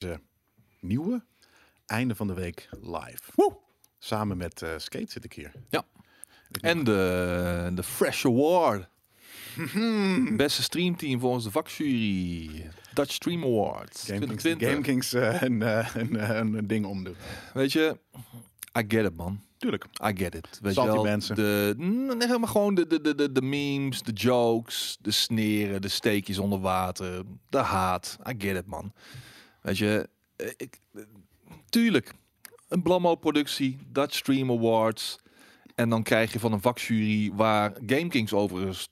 de nieuwe einde van de week live. Samen met eh, Skate zit ik hier. Ja. En de, de Fresh Award. Beste streamteam volgens de vakjury. Dutch Stream Awards. GameKings, 2020. GameKings eh, een, een, een ding omdoen. Weet je, I get it man. Tuurlijk. I get it. Weet Salty je wel, mensen. De, nee, maar gewoon de, de, de, de, de memes, de jokes, de sneren, de steekjes onder water, de haat. I get it, man. Weet je, eh, ik, eh, tuurlijk, een Blammo-productie, Dutch Stream Awards. En dan krijg je van een vakjury waar GameKings overigens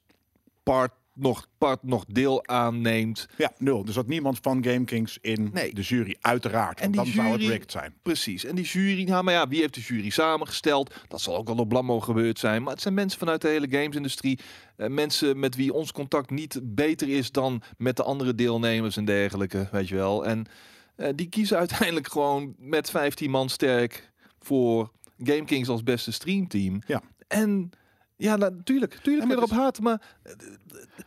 part nog, part nog deel aanneemt. Ja, nul. Dus dat niemand van GameKings in Nee. de jury, uiteraard. En dan zou het rigged zijn. Precies. En die jury, nou maar ja, wie heeft de jury samengesteld? Dat zal ook wel op Blammo gebeurd zijn. Maar het zijn mensen vanuit de hele gamesindustrie. Eh, mensen met wie ons contact niet beter is dan met de andere deelnemers en dergelijke, weet je wel. En eh, die kiezen uiteindelijk gewoon met 15 man sterk voor GameKings als beste streamteam. Ja. En ja, natuurlijk, tuurlijk. Maar kun je erop haten, maar eh,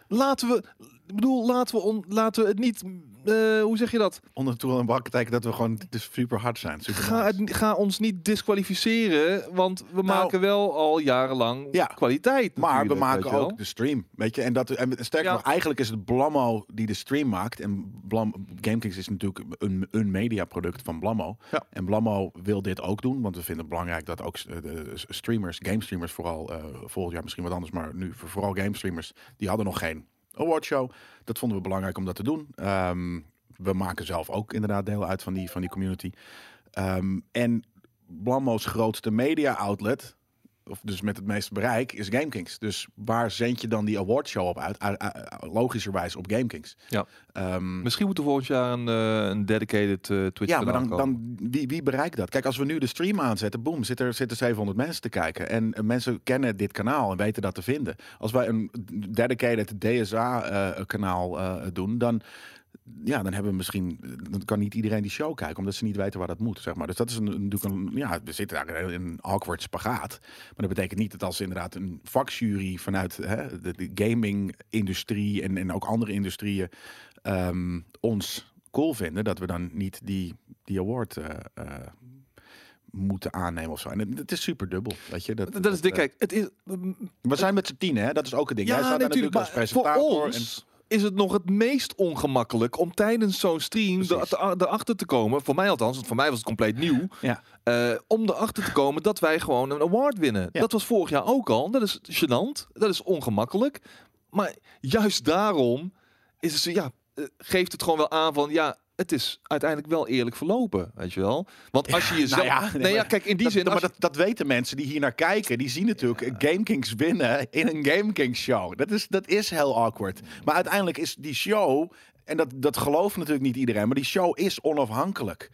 laten we, ik bedoel, laten we, on, laten we het niet, eh, hoe zeg je dat? Onder toel en praktijk dat we gewoon dus super hard zijn. Super Ga, nice. ga ons niet disqualificeren, want we maken wel al jarenlang Ja, kwaliteit. Maar we maken ook de stream, weet je. En, dat, en sterker Ja. nog, eigenlijk is het Blammo die de stream maakt. En Blam, GameKings is natuurlijk een, een mediaproduct van Blammo. Ja. En Blammo wil dit ook doen, want we vinden het belangrijk dat ook de streamers, game streamers vooral, eh volgend jaar misschien wat anders, maar nu voor- vooral game streamers, die hadden nog geen awardshow. Dat vonden we belangrijk om dat te doen. Ehm, we maken zelf ook inderdaad deel uit van die, van die community. Ehm, en Blammo's grootste media outlet, of dus met het meeste bereik, is GameKings. Dus waar zend je dan die awardshow op uit? Logischerwijs op GameKings. Ja. Ehm, Misschien moeten we volgend jaar een, eh, een dedicated eh, Twitch ja, maar dan, dan wie, wie bereikt dat? Kijk, als we nu de stream aanzetten, boem, zitten er zitten 700 mensen te kijken. En eh, mensen kennen dit kanaal en weten dat te vinden. Als wij een dedicated DSA-kanaal doen, dan, ja, dan hebben we misschien, dan kan niet iedereen die show kijken, omdat ze niet weten waar dat moet, zeg maar. Dus dat is een, natuurlijk een, ja, we zitten daar in een awkward spagaat. Maar dat betekent niet dat als inderdaad een vakjury vanuit hè, de, de gaming-industrie en, en ook andere industrieën ehm, ons cool vinden, dat we dan niet die, die award eh, eh, moeten aannemen of zo. En het, het is super dubbel, weet je. Dat, Dat is dik. eh, Kijk, het is. we zijn met z'n tien, hè? Dat is ook een ding. Jij Ja, staat daar natuurlijk. natuurlijk als Maar voor presentator. ons is het nog het meest ongemakkelijk om tijdens zo'n stream er- erachter te komen. Voor mij althans, want voor mij was het compleet nieuw. Ja, eh, om erachter te komen dat wij gewoon een award winnen. Ja. Dat was vorig jaar ook al. Dat is gênant. Dat is ongemakkelijk. Maar juist daarom is het zo, ja, eh, geeft het gewoon wel aan van ja. Het is uiteindelijk wel eerlijk verlopen, weet je wel? Want als je jezelf... nou ja, nee, ja, kijk, in die dat, zin... maar je- dat, dat weten mensen die hier naar kijken. Die zien natuurlijk GameKings winnen in een GameKings show. Dat is, dat is heel awkward. Maar uiteindelijk is die show, en dat, dat gelooft natuurlijk niet iedereen, maar die show is onafhankelijk.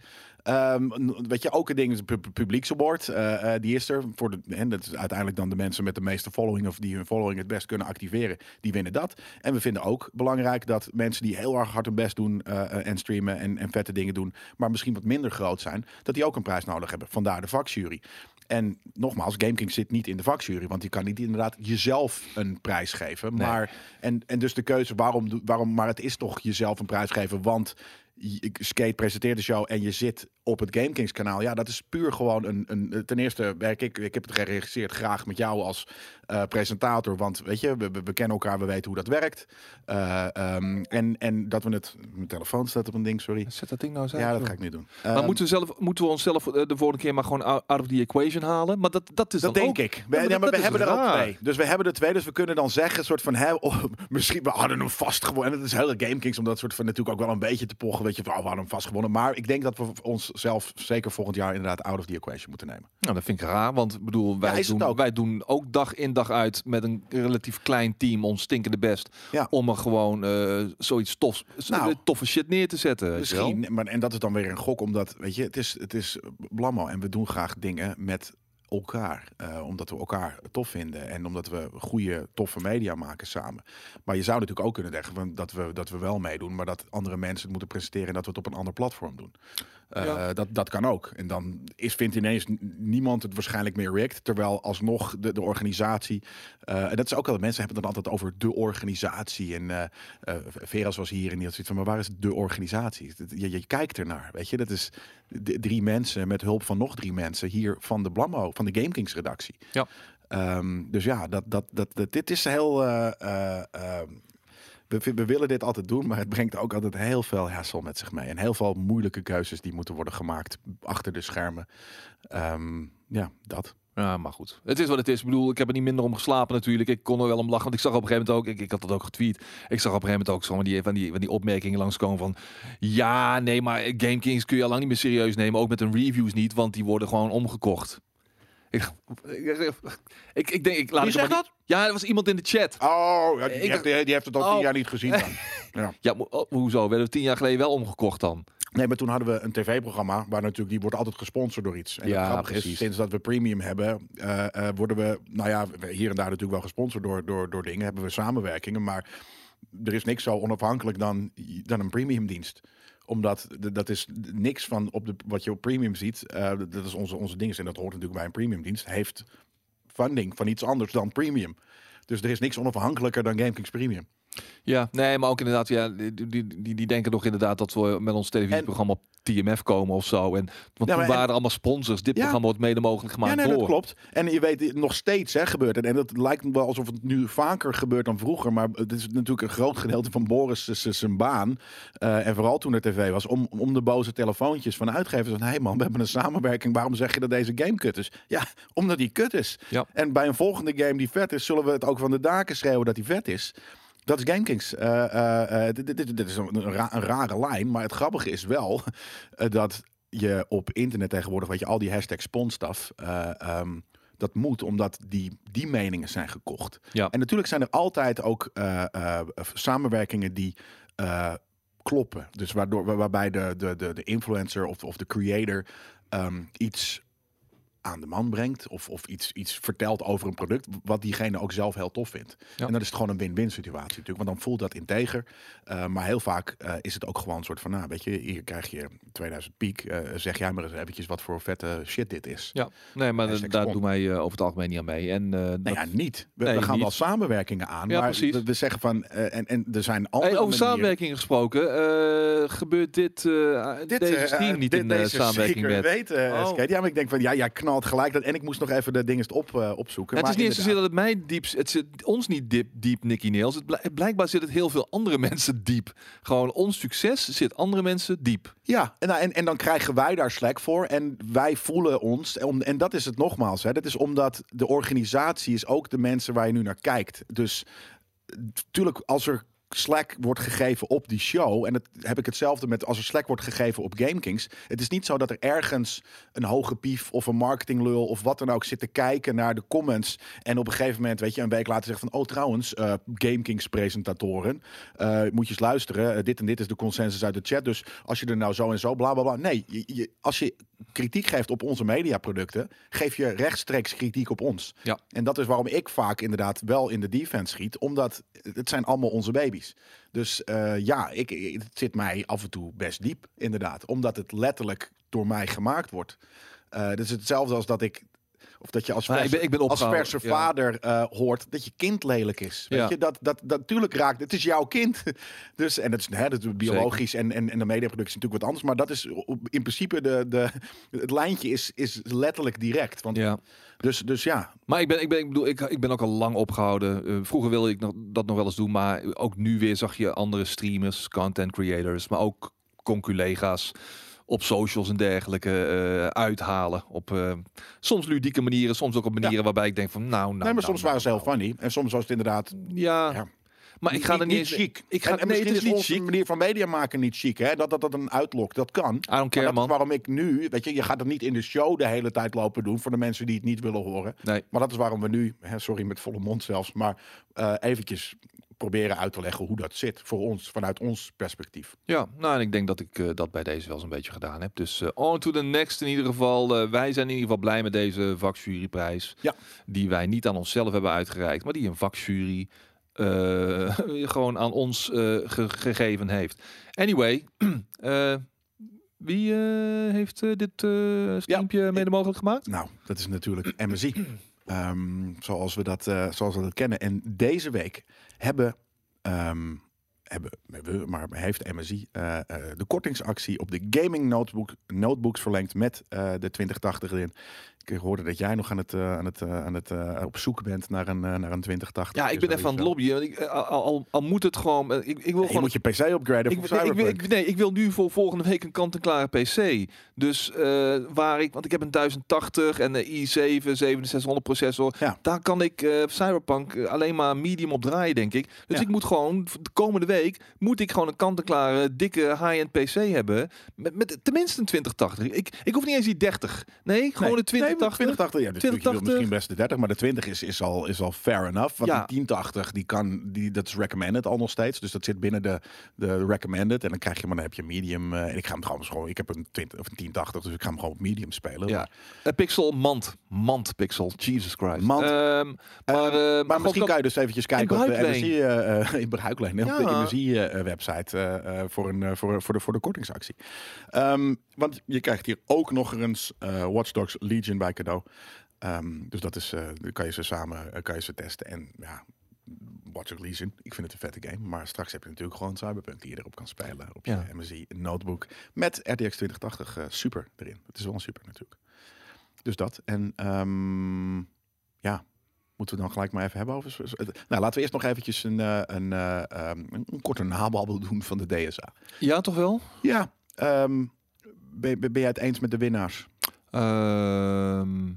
N- weet je, ook een ding is pu- pu- publieksaward. eh, eh, die is er voor de. En dat is uiteindelijk dan de mensen met de meeste following of die hun following het best kunnen activeren. Die winnen dat. En we vinden ook belangrijk dat mensen die heel erg hard hun best doen eh, en streamen en, en vette dingen doen, maar misschien wat minder groot zijn, dat die ook een prijs nodig hebben. Vandaar de vakjury. En nogmaals, GameKings zit niet in de vakjury, want je kan niet inderdaad jezelf een prijs geven. Nee. Maar en, en dus de keuze waarom, waarom, maar het is toch jezelf een prijs geven, want Skate presenteert de show en je zit op het GameKings kanaal. Ja, dat is puur gewoon een, een ten eerste werk ik, ik heb het geregisseerd graag met jou als eh, presentator, want weet je, we, we, kennen elkaar, we weten hoe dat werkt. Eh, ehm, en, en dat we het, mijn telefoon staat op een ding, sorry. Zet dat ding nou eens uit, Ja, dat joh. ga ik nu doen. Maar Ehm, moeten we, zelf, moeten we onszelf eh, de volgende keer maar gewoon out of the equation halen? Maar dat, dat is Dat dan denk ook... ik. We, maar ja, maar we hebben er twee. Dus we hebben er twee. Dus we kunnen dan zeggen, soort van, hè, oh, misschien we hadden hem vast gewonnen. En het is hele GameKings om dat soort van natuurlijk ook wel een beetje te pochen. Weet je, van, oh, we hadden hem vast gewonnen. Maar ik denk dat we ons zelf zeker volgend jaar inderdaad out of the equation moeten nemen. Nou, dat vind ik raar, want ik bedoel, wij, doen, ook. wij doen ook dag in dag uit met een relatief klein team ons stinkende best Ja. om er gewoon eh, zoiets tofs, Nou. eh, toffe shit neer te zetten. Misschien, maar en dat is dan weer een gok, omdat weet je, het is, het is blammo en we doen graag dingen met elkaar, eh, omdat we elkaar tof vinden en omdat we goede, toffe media maken samen. Maar je zou natuurlijk ook kunnen zeggen dat we dat we wel meedoen, maar dat andere mensen het moeten presenteren en dat we het op een ander platform doen. Eh, Ja. dat, dat kan ook. En dan is, vindt ineens niemand het waarschijnlijk meer rigged. Terwijl alsnog de, de organisatie. eh, en dat is ook al. Mensen hebben het dan altijd over de organisatie. En eh, Veras was hier en die had zoiets van. Maar waar is de organisatie? Je, je kijkt ernaar. Weet je, dat is drie mensen met hulp van nog drie mensen hier van de Blammo, van de GameKings redactie. Ja. Ehm, dus ja, dat, dat, dat, dat- dit is heel. We, we willen dit altijd doen, maar het brengt ook altijd heel veel hassle met zich mee. En heel veel moeilijke keuzes die moeten worden gemaakt achter de schermen. Ehm, ja, dat. Ja, maar goed. Het is wat het is. Ik bedoel, ik heb er niet minder om geslapen natuurlijk. Ik kon er wel om lachen. Want ik zag op een gegeven moment ook, ik, ik had dat ook getweet. Ik zag op een gegeven moment ook zo van die, van die, van die opmerkingen langskomen van... Ja, nee, maar GameKings kun je al lang niet meer serieus nemen. Ook met hun reviews niet, want die worden gewoon omgekocht. Ik, ik, ik, ik denk, ik laat Wie zegt maar niet- Ja, er was iemand in de chat. Oh, ja, die, Ik heeft, die heeft het al Oh. tien jaar niet gezien. Dan. Ja, mo- oh, hoezo? Werden we tien jaar geleden wel omgekocht dan? Nee, maar toen hadden we een tv-programma waar natuurlijk die wordt altijd gesponsord door iets. En Ja, het grappige is, precies. sinds dat we premium hebben, eh, eh, worden we, nou ja, we- hier en daar natuurlijk wel gesponsord door, door, door dingen. Hebben we samenwerkingen, maar er is niks zo onafhankelijk dan, dan een premium dienst omdat dat is niks van op de, wat je op premium ziet. eh, dat is onze, onze ding. En dat hoort natuurlijk bij een premium dienst. Heeft funding van iets anders dan premium. Dus er is niks onafhankelijker dan GameKings Premium. Ja, nee, maar ook inderdaad, ja, die, die, die, denken toch inderdaad dat we met ons televisieprogramma op TMF komen of zo. En, want Ja, toen en- waren er allemaal sponsors. Dit Ja. programma wordt mede mogelijk gemaakt ja, nee, door. dat klopt. En je weet nog steeds hè, gebeurt het. En het lijkt me wel alsof het nu vaker gebeurt dan vroeger. Maar het is natuurlijk een groot gedeelte van Boris zijn baan. eh, en vooral toen er tv was. Om, om de boze telefoontjes van uitgevers. Van, hé hey man, we hebben een samenwerking. Waarom zeg je dat deze game kut is? Ja, omdat die kut is. Ja. En bij een volgende game die vet is, zullen we het ook van de daken schreeuwen dat die vet is. Dat is GameKings. Eh, eh, eh, dit, dit, dit is een, een ra- een rare lijn. Maar het grappige is wel dat je op internet tegenwoordig, weet je, al die hashtag sponsstaf. eh, ehm, dat moet omdat die, die meningen zijn gekocht. Ja. En natuurlijk zijn er altijd ook samenwerkingen die kloppen. Dus waardoor, waar- waarbij de, de, de, de influencer of, of de creator ehm, iets aan de man brengt. Of, of iets, iets vertelt over een product. Wat diegene ook zelf heel tof vindt. Ja. En dan is het gewoon een win-win situatie natuurlijk. Want dan voelt dat integer. Eh, maar heel vaak eh, is het ook gewoon een soort van... Nou, weet je, hier krijg je 2000 piek. Eh, zeg jij maar eens eventjes wat voor vette shit dit is. Ja, nee, maar daar spon. doen wij over het algemeen niet aan mee. En, dat- Nou ja, niet. We, Nee, we gaan niet. wel samenwerkingen aan. Ja, maar precies. we, we zeggen van... en, en er zijn andere Hey, over manieren- samenwerking gesproken, gebeurt dit, Dit, deze stream niet dit- in deze samenwerking met? weten, Oh. Ja, maar ik denk van, ja, jij knalt gelijk dat. En ik moest nog even de dingen op, eh, opzoeken. Ja, het is Maar niet eens zozeer dat het mij diep, het zit ons niet diep, diep Nicky Nails. Het blijk- blijkbaar zit het heel veel andere mensen diep. Gewoon ons succes zit andere mensen diep. Ja, en, nou, en, en dan krijgen wij daar slack voor. En wij voelen ons. En, en dat is het nogmaals. Hè, dat is omdat de organisatie is ook de mensen waar je nu naar kijkt. Dus natuurlijk, als er slack wordt gegeven op die show. En dat heb ik hetzelfde met als er slack wordt gegeven op GameKings. Het is niet zo dat er ergens een hoge pief of een marketinglul of wat dan ook zit te kijken naar de comments. En op een gegeven moment, weet je, een week later zeggen van, oh trouwens, eh GameKings presentatoren, eh, moet je eens luisteren. Eh, dit en dit is de consensus uit de chat. Dus als je er nou zo en zo, bla bla bla. Nee, je, je- als je kritiek geeft op onze mediaproducten, geef je rechtstreeks kritiek op ons. Ja. En dat is waarom ik vaak inderdaad wel in de defense schiet, omdat het zijn allemaal onze baby's. Dus eh, ja, ik, het zit mij af en toe best diep, inderdaad. Omdat het letterlijk door mij gemaakt wordt. Eh dus hetzelfde als dat ik. Of dat je als, Nou, ik verse, ben- ik ben als verse ja. vader eh, hoort dat je kind lelijk is. Weet Ja. je, dat, dat, dat natuurlijk raakt. Het is jouw kind. Dus, en dat is, hè, dat is biologisch en, en, en de mediaproductie is natuurlijk wat anders. Maar dat is in principe de, de, het lijntje is, is letterlijk direct. Want, Ja. dus, dus ja, Maar ik ben, ik ben, ik bedoel, ik, ik ben ook al lang opgehouden. Eh, vroeger wilde ik nog, dat nog wel eens doen, maar ook nu weer zag je andere streamers, content creators, maar ook conculega's op socials en dergelijke eh, uithalen. Op eh, soms ludieke manieren, soms ook op manieren waarbij ik denk van nou, nou. nee, maar nou, soms nou, waren ze heel nou. funny. En soms was het inderdaad Ja, Ja. maar ik ga er niet, chic. Ik ga en, en nee, misschien het is is niet onze manier van media maken niet chic. Hè? Dat, dat dat een uitlok, dat kan. Care, dat man. is waarom ik nu, weet je, je gaat het niet in de show de hele tijd lopen doen voor de mensen die het niet willen horen. Nee. Maar dat is waarom we nu, hè, sorry met volle mond zelfs, maar eh, eventjes proberen uit te leggen hoe dat zit voor ons, vanuit ons perspectief. Ja, nou en ik denk dat ik eh, dat bij deze wel zo'n beetje gedaan heb. Dus eh, on to the next in ieder geval. Eh, wij zijn in ieder geval blij met deze vakjuryprijs. Ja. Die wij niet aan onszelf hebben uitgereikt, maar die een vakjury gewoon aan ons ge- gegeven heeft. Anyway, Wie heeft dit streampje mede mogelijk gemaakt? Nou, dat is natuurlijk MSI. Ehm, zoals, we dat, eh, zoals we dat kennen. En deze week hebben, ehm, hebben we, maar heeft MSI eh, eh, de kortingsactie op de gaming notebook, notebooks verlengd met de 2080 erin. Ik hoorde dat jij nog aan het, eh, aan het, eh, aan het eh, op zoek bent naar een, naar een 2080. Ja, ik ben even aan het lobbyen. want Ik, al, al, al moet het gewoon... Ik, ik wil eh. Je gewoon moet je PC upgraden Ik, voor nee, ik, nee, ik wil nu voor volgende week een kant-en-klare PC. Dus waar ik, want ik heb een 1080 en een i7 6700 processor. Ja. Daar kan ik eh, Cyberpunk alleen maar medium op draaien, denk ik. Dus Ja. ik moet gewoon de komende week moet ik gewoon een kant-en-klare dikke high-end PC hebben met, met tenminste een 2080. Ik, ik hoef niet eens die 30. Nee, gewoon Nee, een 2080. 2080, ja, dus 2080. je wilt misschien best de 30, maar de 20 is, is, al, is al fair enough. Want Ja. die 1080, die kan, die, dat is recommended al nog steeds. Dus dat zit binnen de, de recommended. En dan krijg je, maar dan heb je medium. eh, en ik ga hem trouwens gewoon, ik heb een, 20, of een 1080, dus ik ga hem gewoon op medium spelen. Ja, een pixel mand, mand pixel, Jesus Christ. Mand. Ehm, maar, Eh, eh, maar misschien kan- je dus eventjes kijken op de eh, eh, in bruikleen, nee, op de Ja. Eh, website eh, eh, voor, een, eh, voor, voor, de, voor de kortingsactie. Ehm, want je krijgt hier ook nog eens eh Watch Dogs Legion bij cadeau. Ehm, dus dat is, eh, dan kan je ze samen eh, kan je ze testen. En ja, Watch Dogs Legion, ik vind het een vette game. Maar straks heb je natuurlijk gewoon Cyberpunk die je erop kan spelen. Op je Ja. MSI notebook met RTX 2080 eh, super erin. Het is wel een super natuurlijk. Dus dat. En ehm, ja, moeten we dan gelijk maar even hebben over... Nou, laten we eerst nog eventjes een, een, eh, ehm, een, een korte nababbel doen van de DSA. Ja, toch wel? Ja, ben, ben ben jij het eens met de winnaars? Ehm,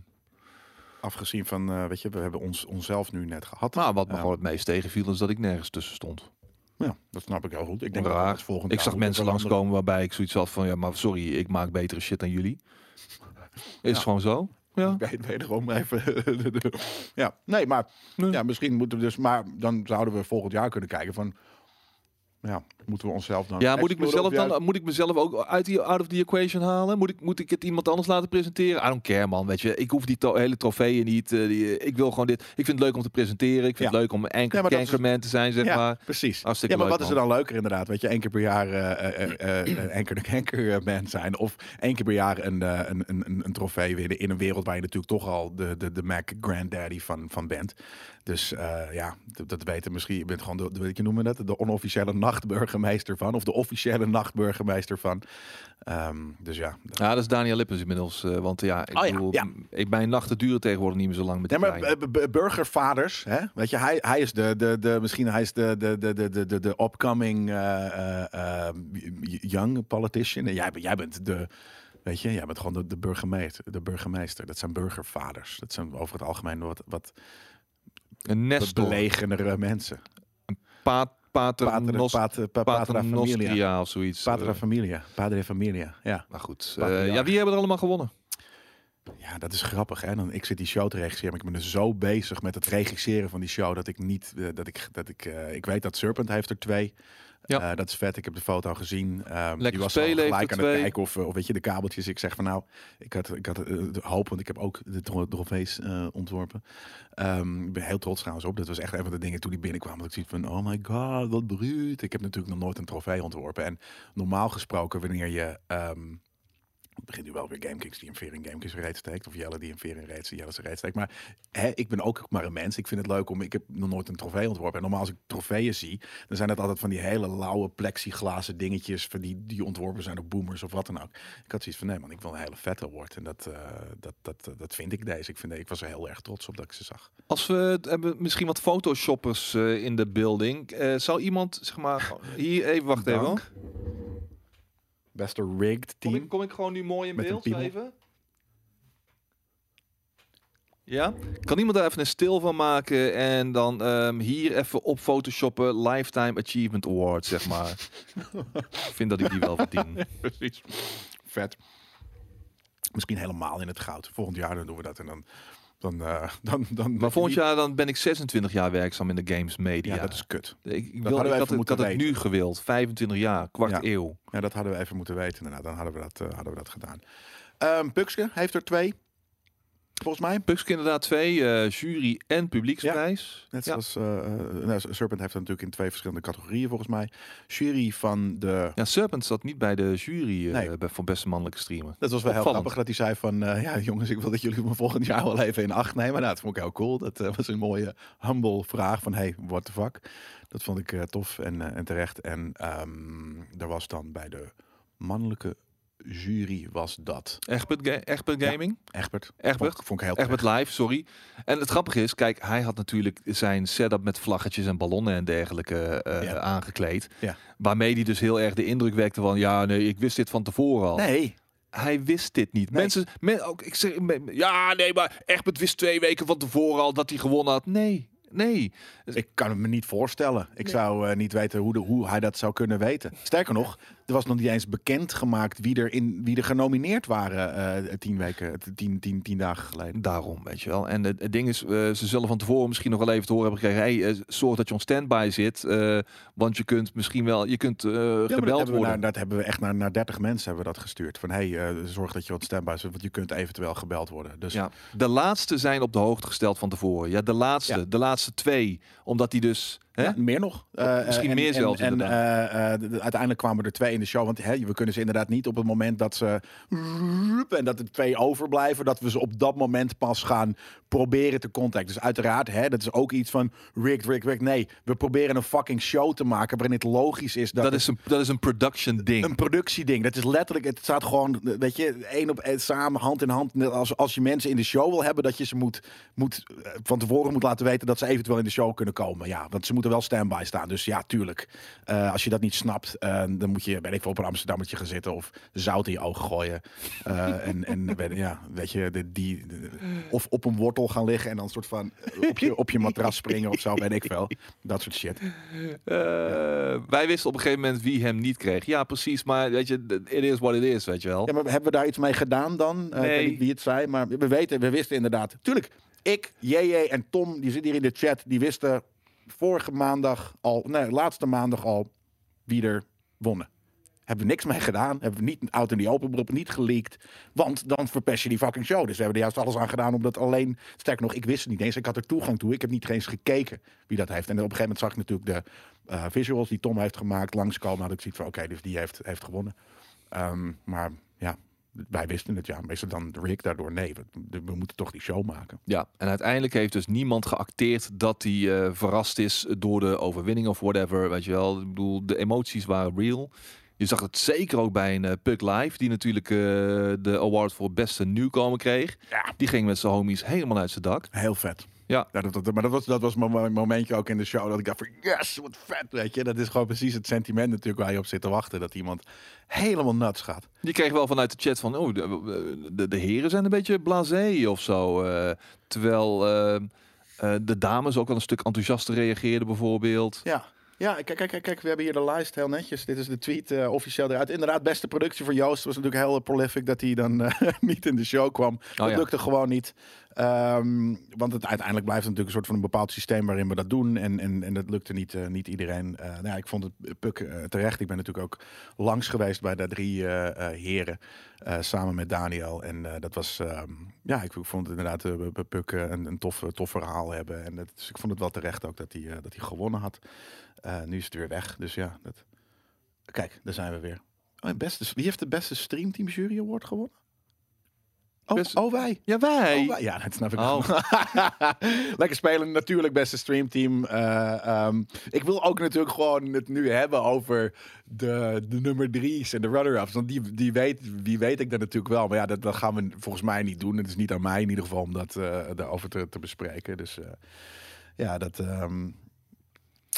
Afgezien van, eh, weet je, we hebben ons onszelf nu net gehad. nou, wat me gewoon het meest tegenviel is dat ik nergens tussen stond. Ja, dat snap ik heel goed. Ik denk Raar. we het volgend Ik zag mensen langskomen waarbij ik zoiets had van... ja, maar sorry, ik maak betere shit dan jullie. Is Ja. gewoon zo. Ja. Wederom even. ja, nee, maar Nee. ja, misschien moeten we dus, maar dan zouden we volgend jaar kunnen kijken van, ja, moeten we onszelf dan. Ja, moet ik, mezelf dan, moet ik mezelf ook uit die out of the equation halen? Moet ik, moet ik het iemand anders laten presenteren? I don't care, man. Weet je, ik hoef die to- hele trofeeën niet. eh, die, ik wil gewoon dit. Ik vind het leuk om te presenteren. Ik vind Ja. het leuk om een Ja, is- anchorman te zijn, zeg ja, maar. precies. Hartstikke ja, maar leuk, wat is er dan leuker inderdaad? Weet je, één keer per jaar eh eh, eh, eh, anchor zijn. Of één keer per jaar een, eh, een, een, een, een trofee winnen in een wereld waar je natuurlijk toch al de, de, de Mac granddaddy van, van bent. Dus eh, ja, dat, dat weten misschien. Je bent gewoon de, de, weet je noemen dat, de onofficiële nachtburgemeester van. Of de officiële nachtburgemeester van. Ehm, dus ja. dat- Ja, dat is Daniel Lippens inmiddels. eh, want ja, ik Oh ja, bedoel, ja. ik, mijn nachten duren tegenwoordig niet meer zo lang met maar burgervaders, hè? weet je, hij, hij is de, de, de, misschien hij is de, de, de, de, de, de, upcoming eh, young politician. En jij, bent- jij bent de, weet je, jij bent gewoon de, de burgemeester. De burgemeester. Dat zijn burgervaders. Dat zijn over het algemeen wat, wat, Een belegenere mensen. Paat, pater, Pater, nos, pater, pa- pater familia. Of zoiets. Patra Eh, familia. Padre familia, ja. maar goed. Eh, ja, wie hebben er allemaal gewonnen? Ja, dat is grappig. Hè? Dan, ik zit die show te regisseren, maar ik ben dus zo bezig met het regisseren van die show dat ik niet, eh, dat ik, dat ik, eh, ik weet dat Serpent heeft er twee. Ja. Eh, dat is vet. Ik heb de foto gezien. Ehm, die Lekker was spelen gelijk aan het kijken of, eh, of weet je de kabeltjes. Ik zeg van nou, ik had, ik had eh, de hoop, want ik heb ook de tro- trofees ontworpen. Ehm, ik ben heel trots trouwens op. Dat was echt een van de dingen toen die binnenkwam. Dat ik zoiets van, oh my god, wat bruut. Ik heb natuurlijk nog nooit een trofee ontworpen. En normaal gesproken, wanneer je ehm, het begint nu wel weer GameKings die een veer in GameKings reet steekt. Of Jelle die een veer in reet, Jelle zijn reet steekt. Maar hè, ik ben ook maar een mens. Ik vind het leuk om... Ik heb nog nooit een trofee ontworpen. En normaal als ik trofeeën zie... dan zijn het altijd van die hele lauwe plexiglazen dingetjes... Van die, die ontworpen zijn door boomers of wat dan ook. Ik had zoiets van, nee man, ik wil een hele vette award. En dat, eh, dat, dat, dat vind ik deze. Ik, vind, ik was er heel erg trots op dat ik ze zag. Als we het hebben misschien wat photoshoppers eh, in de building. Eh zou iemand, zeg maar, hier even wacht even. Dank. Beste rigged Kom team. ik, kom ik gewoon nu mooi in Met beeld? Even. Ja, kan iemand daar even een stil van maken en dan ehm, hier even op photoshoppen Lifetime Achievement Award, zeg maar. ik vind dat ik die wel verdien. Precies. Vet. Misschien helemaal in het goud. Volgend jaar dan doen we dat. En dan... Dan, eh, dan, dan, Maar volgend jaar dan ben ik 26 jaar werkzaam in de games media. Ja, dat is kut. ik, wil, we ik even had, het- ik had het nu gewild. 25 jaar, kwart Ja. eeuw. Ja, dat hadden we even moeten weten. inderdaad. dan hadden we dat, eh, hadden we dat gedaan. Ehm Pukske heeft er twee. Volgens mij. Puxk inderdaad twee, eh, jury en publieksprijs. Net Ja. zoals eh, eh, nou, Serpent heeft dat natuurlijk in twee verschillende categorieën volgens mij. Jury van de. Ja, Serpent zat niet bij de jury eh, Nee. bij, voor beste mannelijke streamer. Dat was wel heel grappig dat hij zei van, ja jongens, ik wil dat jullie me volgend jaar wel even in acht nemen. Nou, dat vond ik heel cool. Dat was een mooie humble vraag van, hey, what the fuck. Dat vond ik tof en, en terecht. En ehm er was dan bij de mannelijke jury was dat Egbert, Ga Egbert Ja. Gaming. Egbert. Egbert. Vond, vond ik heel Egbert. Live, sorry. En het grappige is, kijk, hij had natuurlijk zijn setup met vlaggetjes en ballonnen en dergelijke eh, Ja. aangekleed. Ja. Waarmee hij dus heel erg de indruk wekte van, ja, nee, ik wist dit van tevoren al. Nee, Hij wist dit niet. Nee. Mensen, men, ook, ik zeg, ja, nee, maar Egbert wist twee weken van tevoren al dat hij gewonnen had. Nee, nee. ik kan het me niet voorstellen. Ik Nee. zou eh, niet weten hoe, de, hoe hij dat zou kunnen weten. Sterker nog, er was nog niet eens bekend gemaakt wie er, in, wie er genomineerd waren eh, tien weken, tien, tien, tien dagen geleden. Daarom, weet je wel. En het, het ding is, eh, ze zullen van tevoren misschien nog wel even te horen hebben gekregen. Hey, eh, zorg dat je on standby zit. want je kunt misschien wel, je kunt Ja, maar dat gebeld worden. naar, dat hebben we echt naar, naar 30 mensen hebben we dat gestuurd. Van hey, zorg dat je wat standby zit, want je kunt eventueel gebeld worden. Dus Ja, de laatste zijn op de hoogte gesteld van tevoren. Ja, de laatste, Ja. de laatste twee. Omdat die dus... Ja, meer nog. Eh, misschien en- meer zelfs, En, eh, eh, de- de- uiteindelijk kwamen er twee in de show. Want hè, we kunnen ze inderdaad niet op het moment dat ze... En dat er twee overblijven. Dat we ze op dat moment pas gaan proberen te contacten. Dus uiteraard, hè, dat is ook iets van... Rick, Rick, Rick. Nee, we proberen een fucking show te maken... waarin het logisch is dat... Dat is, een, dat is een production ding. een productieding. Dat is letterlijk, het staat gewoon, weet je, één op één samen, hand in hand. Als, als je mensen in de show wil hebben, dat je ze moet, moet, van tevoren moet laten weten dat ze eventueel in de show kunnen komen. Ja, want ze moeten wel standby staan. Dus ja, tuurlijk. Eh, als je dat niet snapt, eh, dan moet je, weet ik veel, op een Amsterdammetje gaan zitten of zout in je ogen gooien. Eh, en, en weet- ja, weet je, de, die, de- of op een wortel gaan liggen en dan soort van op je, op je matras springen of zo, weet ik veel. Dat soort shit. Eh, wij wisten op een gegeven moment wie hem niet kreeg. Ja, precies. Maar weet je, it is what it is, weet je wel. Ja, maar hebben we daar iets mee gedaan dan? Ik Nee. weet niet wie het zei, maar we weten, we wisten inderdaad. Tuurlijk, ik, JJ en Tom, die zitten hier in de chat, die wisten vorige maandag al, nee, laatste maandag al, wie er wonnen. Hebben we niks mee gedaan, hebben we niet out in die open beroep, niet geleakt. Want dan verpest je die fucking show. Dus we hebben er juist alles aan gedaan omdat alleen, sterker nog, ik wist het niet eens. Ik had er toegang toe. Ik heb niet eens gekeken wie dat heeft. En op een gegeven moment zag ik natuurlijk de eh, visuals die Tom heeft gemaakt langskomen. Had ik zoiets van, oké, dus die heeft, heeft gewonnen. Ehm, maar wij wisten het ja. Meestal dan Rick daardoor nee. We, we moeten toch die show maken. Ja, en uiteindelijk heeft dus niemand geacteerd dat hij eh, verrast is door de overwinning of whatever. Weet je wel, ik bedoel, de emoties waren real. Je zag het zeker ook bij een uh, Puk Live, die natuurlijk eh, de award voor beste nieuwkomer kreeg. Ja. Die ging met zijn homies helemaal uit zijn dak. Heel vet. Ja. dat, dat, maar dat was, dat was mijn momentje ook in de show. Dat ik dacht van yes, wat vet. Weet je, dat is gewoon precies het sentiment natuurlijk waar je op zit te wachten. Dat iemand helemaal nuts gaat. Je kreeg wel vanuit de chat van, oh, de, de, de heren zijn een beetje blasé of zo. eh, terwijl eh, eh, de dames ook wel een stuk enthousiaster reageerden bijvoorbeeld. Ja. Ja, kijk, kijk, kijk, we hebben hier de lijst heel netjes. Dit is de tweet eh, officieel eruit. Inderdaad, beste productie voor Joost. Het was natuurlijk heel prolific dat hij dan eh, niet in de show kwam. dat ja. lukte gewoon niet. Ehm, want het, uiteindelijk blijft het natuurlijk een soort van een bepaald systeem waarin we dat doen. En, en, en dat lukte niet, eh, niet iedereen. Eh, nou ja, ik vond het Puk eh, terecht. Ik ben natuurlijk ook langs geweest bij de drie eh, eh, heren. eh, samen met Daniel. En eh, dat was, ehm, ja, ik vond het inderdaad eh, bij Puk eh, een, een tof, tof verhaal hebben. En dat, dus ik vond het wel terecht ook dat hij, eh, dat hij gewonnen had. Eh, nu is het weer weg. Dus ja, dat... kijk, daar zijn we weer. Oh, beste, wie heeft de beste Streamteam Jury Award gewonnen? Oh, Best- oh wij. Ja, wij. Oh, wij. Ja, dat snap ik Oh. wel. Lekker spelen, natuurlijk beste streamteam. Eh, ehm, ik wil ook natuurlijk gewoon het nu hebben over de, de nummer drie's en de runner-ups. Want die, die weet, wie weet ik dat natuurlijk wel. Maar ja, dat, dat gaan we volgens mij niet doen. Het is niet aan mij in ieder geval om dat eh daarover te, te bespreken. Dus ja, dat... ehm,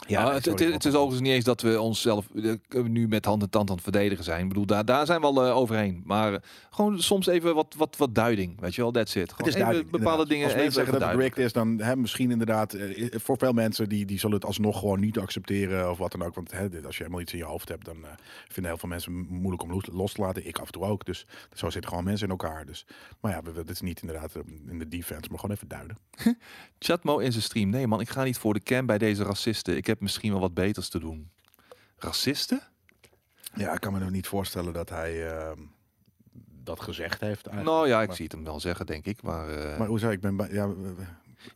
Ja, nee, het, sorry, het, het is overigens niet eens dat we onszelf eh, nu met hand en tand aan het verdedigen zijn. Ik bedoel, daar, daar zijn we al eh, overheen. Maar eh, gewoon soms even wat, wat, wat duiding. Weet je wel, that's it. Het Gewoon is even duidelijk. bepaalde inderdaad. dingen Als mensen zeggen dat het rigged is, dan hè, misschien inderdaad voor veel mensen die, die zullen het alsnog gewoon niet accepteren of wat dan ook. Want hè, dit- als je helemaal iets in je hoofd hebt, dan eh, vinden heel veel mensen mo- moeilijk om los- te laten. Ik af en toe ook. Dus zo zitten gewoon mensen in elkaar. Dus, maar ja, dit is niet inderdaad in de defense, maar gewoon even duiden. Chatmo in zijn stream. Nee man, ik ga niet voor de cam bij deze racisten. Ik heb misschien wel wat beters te doen. Racisten? Ja, ik kan me nog niet voorstellen dat hij, ehm, dat gezegd heeft. eigenlijk. Nou ja, ik Maar- zie het hem wel zeggen, denk ik. Maar, eh, Maar hoe zou ik ben bij- ja, w-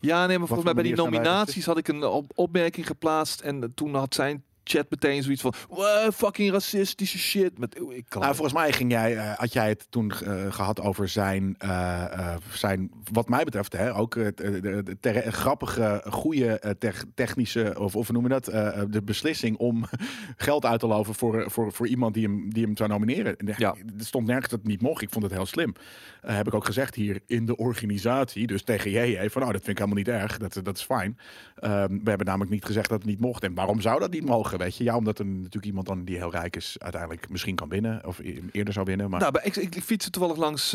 ja, nee, maar volgens mij bij die nominaties had ik een op opmerking geplaatst. En toen had zijn chat meteen zoiets van... "Wow, fucking racistische shit. Met, ik kan Nou, volgens mij ging jij, eh, had jij het toen eh, gehad over zijn, eh, zijn, wat mij betreft, hè, ook de, ter- grappige, goede tech- technische, of, of hoe noem je dat, de beslissing om geld uit te loven voor, voor, voor iemand die hem, die hem zou nomineren. En, Ja. Er stond nergens dat het niet mocht. Ik vond het heel slim. Heb ik ook gezegd hier in de organisatie, dus tegen jij, van nou, dat vind ik helemaal niet erg, dat, dat is fijn. Ehm, we hebben namelijk niet gezegd dat het niet mocht. En waarom zou dat niet mogen, weet je? Ja, omdat er natuurlijk iemand dan die heel rijk is uiteindelijk misschien kan winnen, of e- eerder zou winnen. Maar Nou, ik, ik, ik fietste toevallig langs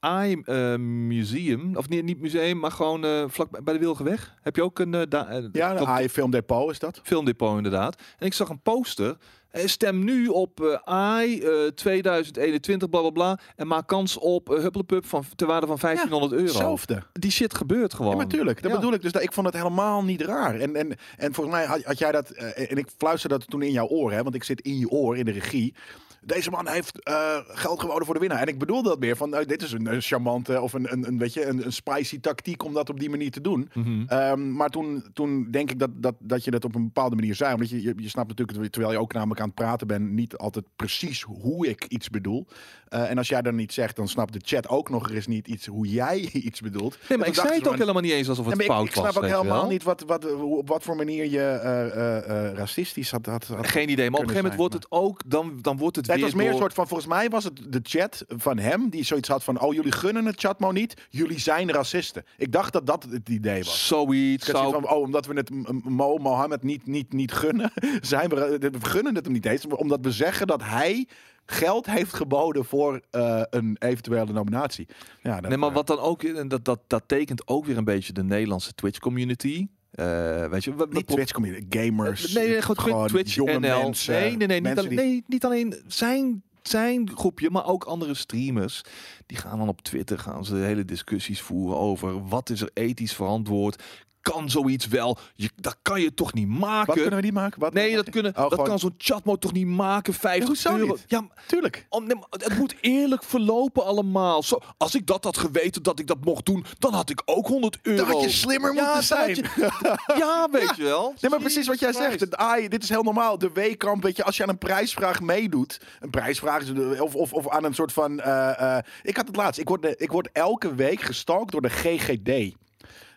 AI eh, Museum. Of niet, niet museum, maar gewoon eh, vlak bij- de Wilgeweg. Heb je ook een ja, de dat- AI Film Depot is dat. filmdepot inderdaad. En ik zag een poster. Eh, Stem nu op eh AI eh, 2021, bla bla bla. En maak kans op uh, Hupplepup van ter waarde van 1500 euro. Hetzelfde. Die shit gebeurt gewoon. Ja, natuurlijk. Dat Ja. bedoel ik. Dus dat, ik vond het helemaal niet raar. En, en, en volgens mij had, had jij dat, eh, en ik fluisterde dat toen in jouw oor, hè, want ik zit in je oor in de regie. Deze man heeft eh, geld gewonnen voor de winnaar. En ik bedoel dat meer van, nou, dit is een, een charmante of een, een, een, weet je, een, een spicy tactiek om dat op die manier te doen. Mhm. Ehm, maar toen, toen denk ik dat, dat, dat je dat op een bepaalde manier zei. Omdat je, je, je snapt natuurlijk, terwijl je ook namelijk aan het praten bent, niet altijd precies hoe ik iets bedoel. Eh, en als jij dan niet zegt, dan snapt de chat ook nog eens niet iets hoe jij iets bedoelt. Nee, maar ik zei het ook helemaal niet eens alsof het maar fout ik, ik snap was. ook helemaal niet wat, wat, op wat voor manier je eh, racistisch had. had, had. Geen idee, maar op een gegeven moment wordt het ook, dan, dan wordt het Nee, het was meer een soort van, volgens mij was het de chat van hem die zoiets had van, oh jullie gunnen het Chatmo niet, jullie zijn racisten. Ik dacht dat dat het idee was. zoiets. Zou, van, oh, omdat we het Mo Mohammed niet, niet, niet gunnen, zijn we, we gunnen het hem niet eens, omdat we zeggen dat hij geld heeft geboden voor eh, een eventuele nominatie. Ja, dat, nee, maar eh, wat dan ook, en dat, dat, dat tekent ook weer een beetje de Nederlandse Twitch community. Eh, weet je, we niet Twitch community, gamers. Nee, nee, gewoon, gewoon Twitch jonge NL. mensen. nee, nee, nee, niet, mensen alleen, die- nee, niet alleen zijn, zijn groepje, maar ook andere streamers. Die gaan dan op Twitter gaan ze hele discussies voeren over wat is er ethisch verantwoord. Kan zoiets wel? Je, dat kan je toch niet maken? Wat kunnen we die maken? Wat, Nee, dat, kunnen, Oh, dat gewoon- kan zo'n chatmode toch niet maken? 50 hoezo euro. niet? Ja, Tuurlijk. om, nee, het moet eerlijk verlopen allemaal. Zo, als ik dat had geweten dat ik dat mocht doen, dan had ik ook 100 euro. Dan had je slimmer Ja, moeten zijn. je- ja, weet je wel. Nee, maar precies wat jij zegt. AI, dit is heel normaal. De W-kamp, weet je, als je aan een prijsvraag meedoet. Een prijsvraag, of, of, of aan een soort van... eh, eh, ik had het laatst. Ik word, ik word elke week gestalkt door de GGD.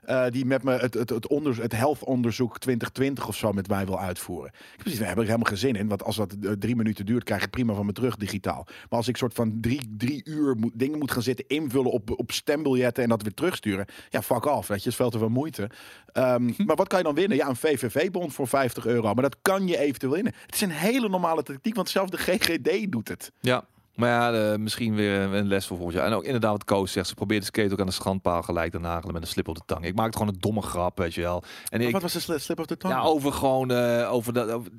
Eh, die met me het, het, het, onder, het health onderzoek 2020 of zo met mij wil uitvoeren. Ik heb precies, daar heb ik helemaal geen zin in. Want als dat eh, drie minuten duurt, krijg ik prima van me terug digitaal. Maar als ik soort van drie, drie uur moet, dingen moet gaan zitten invullen op, op stembiljetten en dat weer terugsturen. Ja, fuck off. Weet je, is veel te veel moeite. Ehm, maar wat kan je dan winnen? Ja, een VVV-bond voor 50 euro. Maar dat kan je eventueel winnen. Het is een hele normale tactiek, want zelfs de GGD doet het. Ja. Maar ja, misschien weer een les voor volgend jaar. En ook inderdaad wat Koos zegt. Ze probeert de skate ook aan de schandpaal gelijk te nagelen met een slip op de tang. Ik maakte gewoon een domme grap, weet je wel. En Maar ik, wat was de sli- slip of the tongue? ja, over gewoon, eh, over dat, over,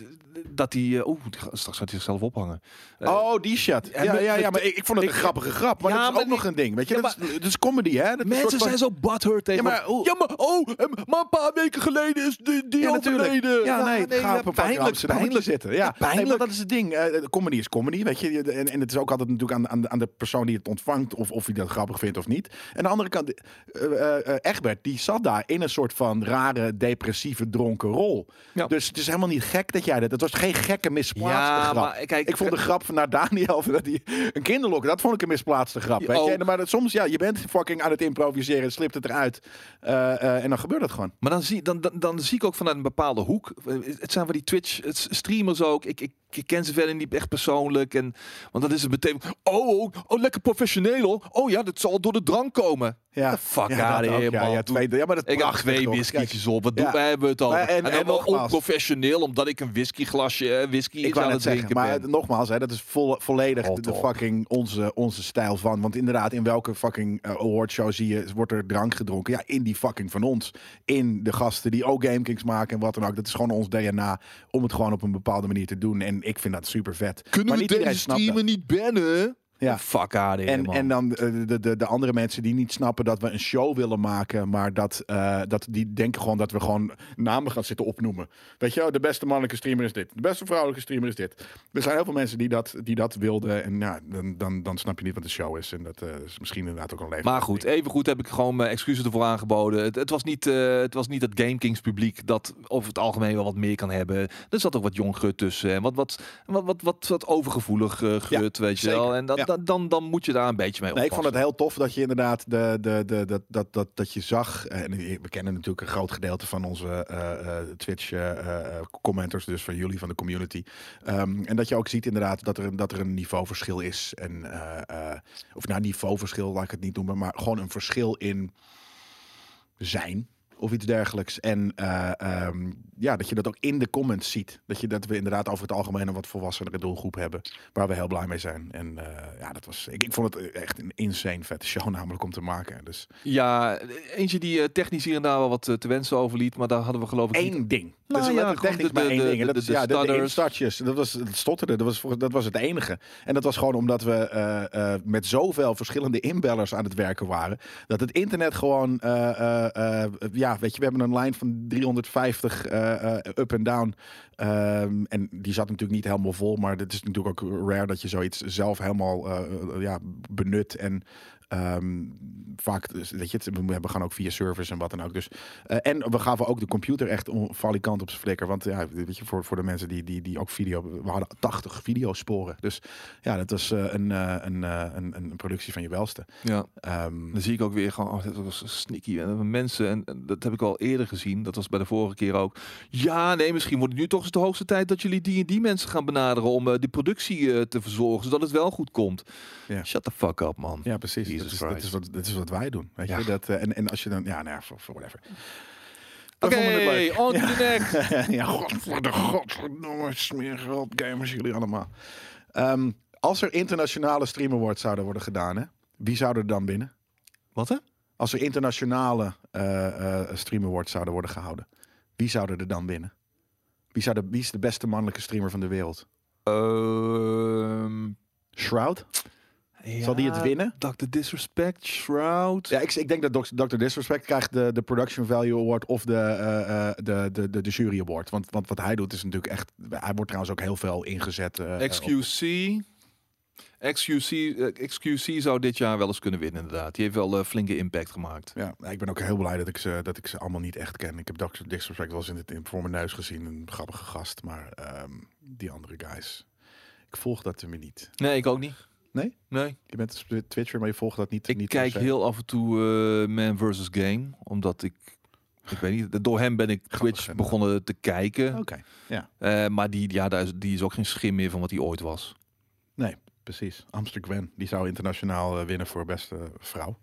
dat die, eh, oeh, straks gaat hij zichzelf ophangen. Eh, Oh, die shit. en Ja, ja, ja, maar ik, ik vond het een ik- grappige grap. Maar Ja, dat is maar ook nog een ding. Weet je, Ja, dat, is, dat is comedy, hè? Dat een Mensen van- zijn zo butthurt tegen. Ja, maar hoe- ja, maar oh, maar een paar weken geleden is die, die overleden. Ja, nee, ga ja, op een pijnlijk, pijnlijk, zitten. Ja, Nee, pijnlijk. maar dat is het ding. Comedy is comedy, weet je. En, en het is ook altijd natuurlijk aan, aan, aan de persoon die het ontvangt... of, of hij dat grappig vindt of niet. En aan de andere kant, eh, Egbert, die zat daar in een soort van rare, depressieve, dronken rol. Ja. Dus het is helemaal niet gek dat jij dat... Het was geen gekke misplaatste Ja, grap. maar kijk, ik vond de grap van naar Daniel, dat hij een kinderlokken, dat vond ik een misplaatste grap. Weet je? oh. Maar dat, soms, ja, je bent fucking aan het improviseren, het slipt het eruit. En dan gebeurt het gewoon. Maar dan zie, dan, dan, dan zie ik ook vanuit een bepaalde hoek. Het zijn van die Twitch het streamers ook. Ik, ik, ik ken ze verder niet echt persoonlijk. En, want dan is het meteen. Oh, oh, oh, lekker professioneel hoor. Oh ja, dat zal door de drank komen. Ja, The fuck ja, out dat ja, man. ja, twee, ja, maar dat Ik prachtig twee whiskietjes Kijk, op. Wat doen ja. wij hebben het? Maar en- en, wel onprofessioneel, omdat ik een whiskyglasje, eh, whisky Ik aan het zeggen, drinken maar ben. nogmaals, hè, dat is vol, volledig de, de op. fucking onze, onze stijl van. Want inderdaad, in welke fucking uh, awardshow zie je, wordt er drank gedronken? Ja, in die fucking van ons. In de gasten die ook GameKings maken en wat dan ook. Dat is gewoon ons DNA om het gewoon op een bepaalde manier te doen. En ik vind dat super vet. Kunnen maar we niet deze streamer niet bannen? Ja. Fuck here, En, man. en dan eh, de, de, de andere mensen die niet snappen dat we een show willen maken, maar dat, eh, dat die denken gewoon dat we gewoon namen gaan zitten opnoemen. Weet je, wel, de beste mannelijke streamer is dit, de beste vrouwelijke streamer is dit. Er zijn heel veel mensen die dat, die dat wilden en ja, dan, dan, dan snap je niet wat de show is. En dat eh, is misschien inderdaad ook een leven. Maar goed, even goed heb ik gewoon mijn excuses ervoor aangeboden. Het, het, was niet, het was niet het Game Kings publiek dat over het algemeen wel wat meer kan hebben. Er zat ook wat jong gut tussen. En wat, wat, wat, wat, wat, wat overgevoelig gut, weet je zeker. wel. En dat, Ja. dan, dan, dan moet je daar een beetje mee Nee, ik vond het heel tof dat je inderdaad de, de, de, dat, dat, dat, dat je zag. eh, En we kennen natuurlijk een groot gedeelte van onze eh, eh, Twitch eh, eh, commenters, dus van jullie, van de community. Ehm, en dat je ook ziet inderdaad dat er, een- dat er een niveauverschil is. En, of nou, niveauverschil, laat ik het niet noemen, maar gewoon een verschil in zijn. Of iets dergelijks. En eh, ehm, ja, dat je dat ook in de comments ziet. Dat, je, dat we inderdaad over het algemeen een wat volwassenere doelgroep hebben. Waar we heel blij mee zijn. En eh, ja, dat was. Ik, ik vond het echt een insane vette show, namelijk om te maken. Dus Ja, eentje die eh, technisch hier en daar wel wat te wensen overliet. Maar daar hadden we geloof ik niet één ding. Nou dus ja, letterlijk gewoon technisch maar één ding. En dat de- is de ja, instartjes. Dat was het stotterde. Dat was, dat was het enige. En dat was gewoon omdat we met zoveel verschillende inbellers aan het werken waren. Dat het internet gewoon, eh, weet je, we hebben een lijn van 350 eh, eh, up en down. Ehm, en die zat natuurlijk niet helemaal vol, maar het is natuurlijk ook rare dat je zoiets zelf helemaal eh, ja, benut en Ehm, vaak, dus, weet je, we gaan ook via service en wat dan ook. Dus, eh, en we gaven ook de computer echt valikant op zijn flikker. Want ja, weet je, voor, voor de mensen die, die, die ook video... We hadden 80 videosporen. Dus ja, dat was eh, een, eh, een, een, een productie van je welste. Ja, Ehm, dan zie ik ook weer gewoon, oh, dat was sneaky. En mensen, en en dat heb ik al eerder gezien, dat was bij de vorige keer ook. Ja, nee, misschien wordt het nu toch eens de hoogste tijd dat jullie die en die mensen gaan benaderen om die productie te verzorgen, zodat het wel goed komt. Ja. Shut the fuck up, man. ja, precies. Dat Jesus is, dat, is wat, dat is wat wij doen. Weet Ja. je? Dat, eh, en, en als je dan... Ja, nou ja, voor, voor whatever. Oké, on to the next. ja, godverdomme, godverdomme, smeergeld gamers jullie allemaal. Ehm, als er internationale Stream Awards zouden worden gedaan, hè, wie zou er dan winnen? Wat hè? Als er internationale eh Stream Awards zouden worden gehouden, wie zou er dan winnen? Wie, zou de, wie is de beste mannelijke streamer van de wereld? Ehm, Shroud? Zal die het winnen? Dr. Disrespect, Shroud. Ja, ik, ik denk dat Dr. Disrespect krijgt de, de Production Value Award of de, eh, eh, de, de, de, de Jury Award. Want, want wat hij doet is natuurlijk echt... Hij wordt trouwens ook heel veel ingezet. eh, XQC. XQC, XQC zou dit jaar wel eens kunnen winnen, inderdaad. Die heeft wel eh, flinke impact gemaakt. Ja, ik ben ook heel blij dat ik ze, dat ik ze allemaal niet echt ken. Ik heb Dr. Disrespect wel eens in het, in, voor mijn neus gezien. Een grappige gast. Maar ehm, die andere guys... Ik volg dat me niet. Nee, ik ook niet. Nee? Nee. Je bent Twitcher, maar je volgt dat niet. Ik niet kijk heel af en toe eh, Man vs. Game. Omdat ik... Ik weet niet, door hem ben ik Twitch begonnen te kijken. Oké, ja, Eh, maar die, ja, daar is, die is ook geen schim meer van wat hij ooit was. precies. Amster Gwen, die zou internationaal eh, winnen voor beste vrouw.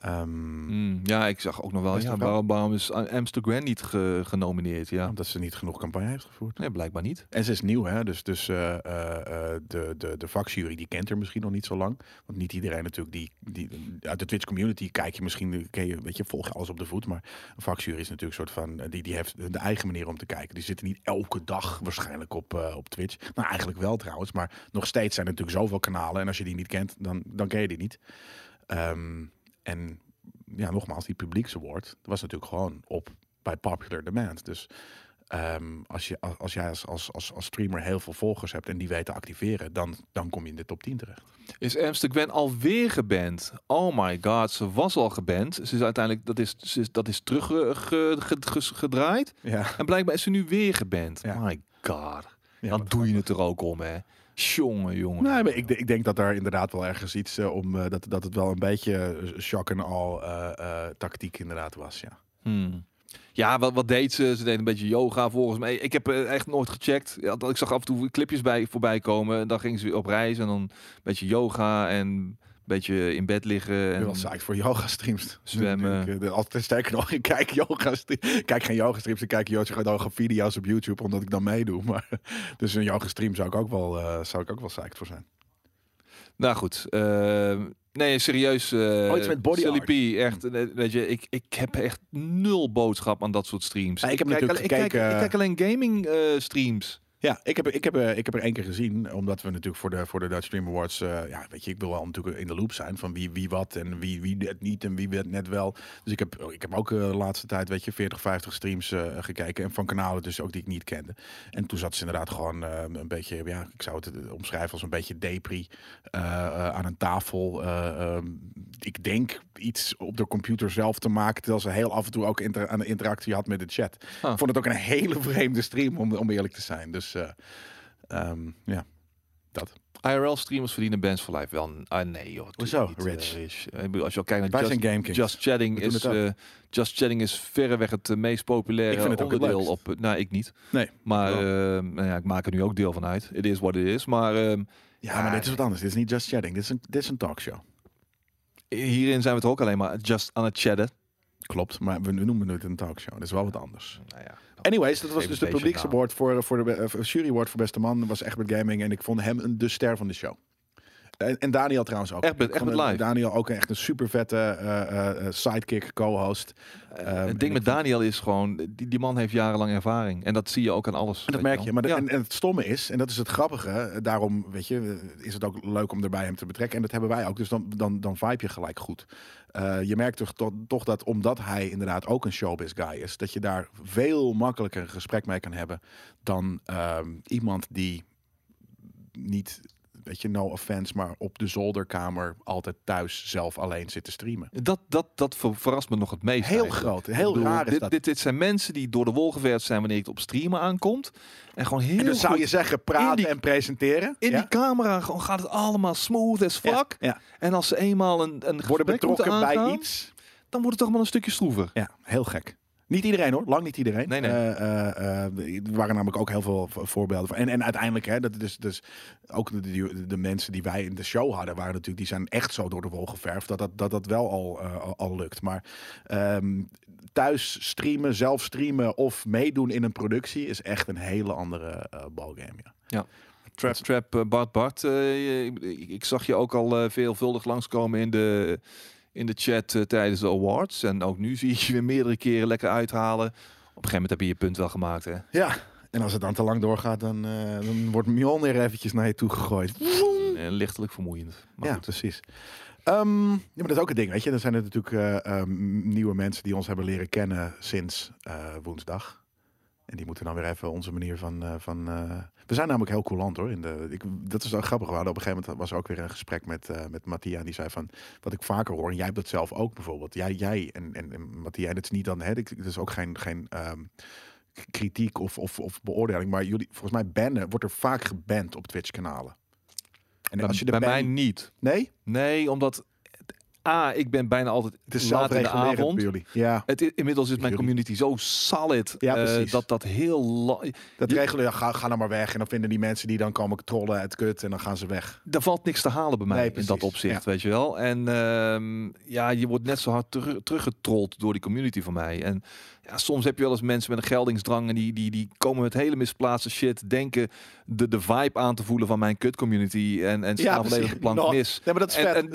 Ehm, Mm, ja, ik zag ook nog wel. Is Ja, waarom, waarom is Amsterdam niet ge- genomineerd? Ja, Omdat ze niet genoeg campagne heeft gevoerd. nee, blijkbaar niet. En ze is nieuw, hè? Dus, dus eh, eh, eh, de, de, de vakjury die kent er misschien nog niet zo lang. Want niet iedereen natuurlijk die, die uit de Twitch community kijk je misschien, ken je, weet je, volg je alles op de voet. Maar een vakjury is natuurlijk een soort van, eh, die, die heeft de eigen manier om te kijken. Die zitten niet elke dag waarschijnlijk op, eh, op Twitch. Nou, eigenlijk wel trouwens. Maar nog steeds zijn er natuurlijk zoveel kanalen. En als je die niet kent, dan, dan ken je die niet. Ehm, en ja, nogmaals, die publieksaward was natuurlijk gewoon op bij popular demand. Dus ehm, als, je, als, als jij als, als, als, als streamer heel veel volgers hebt en die weet te activeren, dan, dan kom je in de top 10 terecht. Is Amsterdam alweer geband? Oh my god, ze was al geband. Ze is uiteindelijk, dat is, ze is, dat is teruggedraaid. Ja, En blijkbaar is ze nu weer geband. Ja. My god. ja Dan doe je het er ook om, hè. Jongen, jongen. Nee, maar ik, ik denk dat daar inderdaad wel ergens iets eh, om eh, dat, dat het wel een beetje eh, shock en al tactiek inderdaad was. Ja. Hmm. Ja, wat, wat deed ze? Ze deed een beetje yoga volgens mij. Ik heb echt nooit gecheckt. Ik zag af en toe clipjes bij voorbij komen. En dan ging ze weer op reis en dan een beetje yoga en beetje in bed liggen. Ik En ben wel psyched voor yoga streams. Zwemmen. Ik, eh, altijd sterker nog, ik kijk yoga streams. Kijk geen yoga streams, ik kijk yoga video's op YouTube omdat ik dan meedoe. Maar dus een yoga stream zou ik ook wel, eh, zou ik ook wel psyched voor zijn. Nou goed. eh, nee, serieus. eh Oh, iets met body Silly art. P, echt. Weet je, ik, ik heb echt nul boodschap aan dat soort streams. Ja, ik heb kijk, natuurlijk alleen- ik, kijk, gekeken- ik kijk alleen gaming streams. Ja, ik heb, ik, heb, eh, ik heb er één keer gezien, omdat we natuurlijk voor de, voor de Dutch Stream Awards, eh, ja, weet je, ik wil wel natuurlijk in de loop zijn van wie, wie wat en wie, wie het niet en wie het net wel. Dus ik heb, ik heb ook eh, de laatste tijd, weet je, 40, 50 streams gekeken en van kanalen dus ook die ik niet kende. En toen zat ze inderdaad gewoon een beetje, ja, ik zou het omschrijven als een beetje depri aan een tafel. eh, ehm, ik denk iets op de computer zelf te maken, terwijl ze heel af en toe ook aan de interactie had met de chat. Ah. Ik vond het ook een hele vreemde stream, om, om eerlijk te zijn. Dus eh, ehm, ja, dat. IRL-streamers verdienen bands for life wel. Ah, nee, joh. Hoezo? niet, eh, Rich. Bedoel, als je al kijkt naar Just, Game. Just Chatting is, het eh, Just Chatting is verreweg het eh, meest populaire Ik vind het ook het onderdeel leukst. op. eh, Nou, ik niet. Nee. Maar eh, nou ja, ik maak er nu ook deel van uit. Het is wat het is. Maar ehm, Ja, maar dit is wat anders. Dit is niet just chatting. Dit is een, dit is een talkshow. hierin zijn we toch ook alleen maar just aan het chatten. Klopt, maar we noemen het een talkshow. Dat is wel wat anders. Nou ja. Anyways, dat was dus de beetje publieks naam. award voor, voor de eh, jury award voor beste man. Dat was Egbert Gaming en ik vond hem een, de ster van de show. En, en Daniel trouwens ook. Egbert- Egbert hem- live. Daniel ook echt een super vette sidekick, co-host. Eh, Ehm, het ding met Daniel is gewoon, die, die man heeft jarenlang ervaring. En dat zie je ook aan alles. En dat merk je. Maar de- Ja. en, en het stomme is, en dat is het grappige, eh, daarom weet je, eh, is het ook leuk om erbij hem te betrekken. En dat hebben wij ook. Dus dan, dan, dan vibe je gelijk goed. Eh, je merkt toch, toch, dat omdat hij inderdaad ook een showbiz guy is, dat je daar veel makkelijker een gesprek mee kan hebben dan ehm, iemand die niet, weet je, no offense, maar op de zolderkamer altijd thuis zelf alleen zit te streamen. Dat, dat, dat ver- verrast me nog het meest. Heel eigenlijk. groot, heel bedoel, raar is dit, dat. Dit, dit zijn mensen die door de wol geverfd zijn wanneer het op streamen aankomt. En gewoon heel en dus zou je zeggen, praten die- en presenteren. in ja? die camera gewoon gaat het allemaal smooth as fuck. ja. En als ze eenmaal een, een Worden betrokken bij iets. dan wordt het toch wel een stukje stroever. Ja, heel gek. Niet iedereen hoor, lang niet iedereen. Nee, nee. Eh, eh, eh, er waren namelijk ook heel veel vo- voorbeelden van. En, en uiteindelijk, hè, dat dus, dus ook de, de, de mensen die wij in de show hadden, waren natuurlijk, die zijn echt zo door de wol geverfd dat dat, dat, dat wel al, al, lukt. Maar ehm, thuis streamen, zelf streamen of meedoen in een productie is echt een hele andere balgame. Ja. Trap, trap, eh, Bart, Bart. ik, ik zag je ook al veelvuldig langskomen in de, in de chat eh, tijdens de awards. En ook nu zie ik je weer meerdere keren lekker uithalen. Op een gegeven moment heb je je punt wel gemaakt, hè? ja, en als het dan te lang doorgaat, dan, eh, dan wordt Mion weer eventjes naar je toe gegooid. En lichtelijk vermoeiend. Maar ja, goed. precies. Ehm, ja, maar dat is ook een ding, weet je. Er zijn er natuurlijk eh, ehm, nieuwe mensen die ons hebben leren kennen sinds woensdag. En die moeten dan weer even onze manier van... van we zijn namelijk heel coulant hoor. In de, ik, dat is ook grappig. We hadden op een gegeven moment was er ook weer een gesprek met, eh met Mattia. Die zei van, wat ik vaker hoor, en jij hebt dat zelf ook bijvoorbeeld. Jij, jij en, en, en Mattia, dat is niet dan... Hè, dit is ook geen... geen ehm, kritiek of, of, of beoordeling. Maar jullie, volgens mij bannen, wordt er vaak geband op Twitch kanalen. En Bij, als je bij ban- mij niet. Nee? Nee, omdat... A, ik ben bijna altijd Het is laat in de avond. jullie. Ja, Het, inmiddels is mijn community zo solid Ja, eh, dat dat heel dat Je- regelen. Ja, ga, ga nou maar weg. En dan vinden die mensen die dan komen trollen het kut. En dan gaan ze weg. er valt niks te halen bij mij Nee, in dat opzicht, weet je wel. En ehm, ja, je wordt net zo hard terug, teruggetrold door die community van mij. En ja, soms heb je wel eens mensen met een geldingsdrang en die, die, die komen met hele misplaatste shit, denken de, de vibe aan te voelen van mijn kut community en, en staan volledig de plank Nou, mis. Nee, maar dat is En- vet. en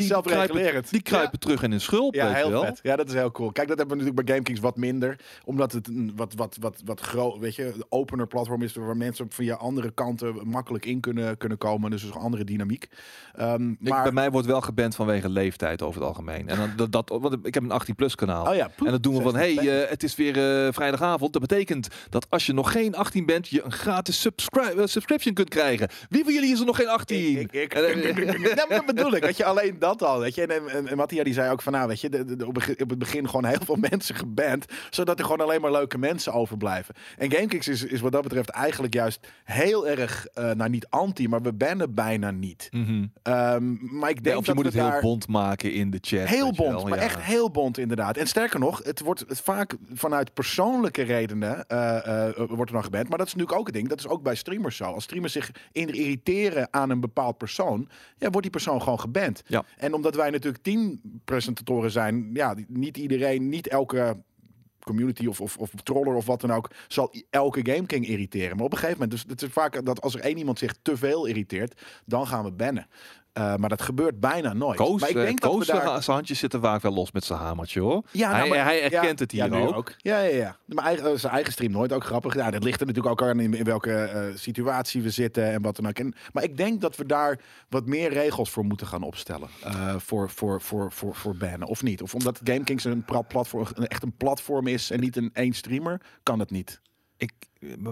die kruipen terug in hun schulp, Ja, je heel wel. vet. Ja, dat is heel cool. Kijk, dat hebben we natuurlijk bij GameKings wat minder. Omdat het een wat, wat, wat, wat groot, weet je, een opener platform is waar mensen via andere kanten makkelijk in kunnen, kunnen komen. Dus is een andere dynamiek. Ehm, Ik, maar, bij mij wordt wel geband vanwege leeftijd over het algemeen. En dan, dat, dat, want ik heb een 18 plus kanaal. oh ja, En dat doen we van, hey, 16. eh, het is weer eh, vrijdagavond. Dat betekent dat als je nog geen 18 bent, je een gratis subscri- eh, subscription kunt krijgen. Wie van jullie is er nog geen 18? Ik, ik, eh, ik, Ja, maar dat bedoel ik. Weet je, alleen dat al. Weet je. En, en, en Mattia die zei ook van, nou, weet je, de, op, het begin gewoon heel veel mensen geband, zodat er gewoon alleen maar leuke mensen overblijven. En GameKings is, is wat dat betreft eigenlijk juist heel erg, eh, nou niet anti, maar we bannen bijna niet. Mhm. Ehm, maar ik Ja, of je dat moet het heel bond maken in de chat. Heel bond, wel, maar ja. echt heel bond inderdaad. En sterker nog, het wordt vaak vanuit persoonlijke redenen eh, eh, wordt er dan geband. Maar dat is natuurlijk ook een ding. Dat is ook bij streamers zo. Als streamers zich irriteren aan een bepaald persoon, ja, wordt die persoon gewoon geband. Ja. En omdat wij natuurlijk tien presentatoren zijn, ja, niet iedereen, niet elke community of, of, of troller of wat dan ook, zal elke Game King irriteren. Maar op een gegeven moment, dus het is vaak dat als er één iemand zich te veel irriteert, dan gaan we bannen. Eh, maar dat gebeurt bijna nooit. Koos, maar ik eh, denk dat Koos we daar... zijn- handjes zitten vaak wel los met zijn hamertje hoor. Ja, nou, hij, maar- hij erkent ja, het hier ja, nu ook. Ja, ja, ja. Maar eigen, zijn eigen stream nooit ook grappig. Ja, dat ligt er natuurlijk ook aan in, in welke eh, situatie we zitten en wat dan ook. En, maar ik denk dat we daar wat meer regels voor moeten gaan opstellen. eh, voor, voor, voor, voor, voor bannen, of niet? Of omdat GameKings een platform, een- echt een platform is en niet een één streamer, kan het niet. Ik,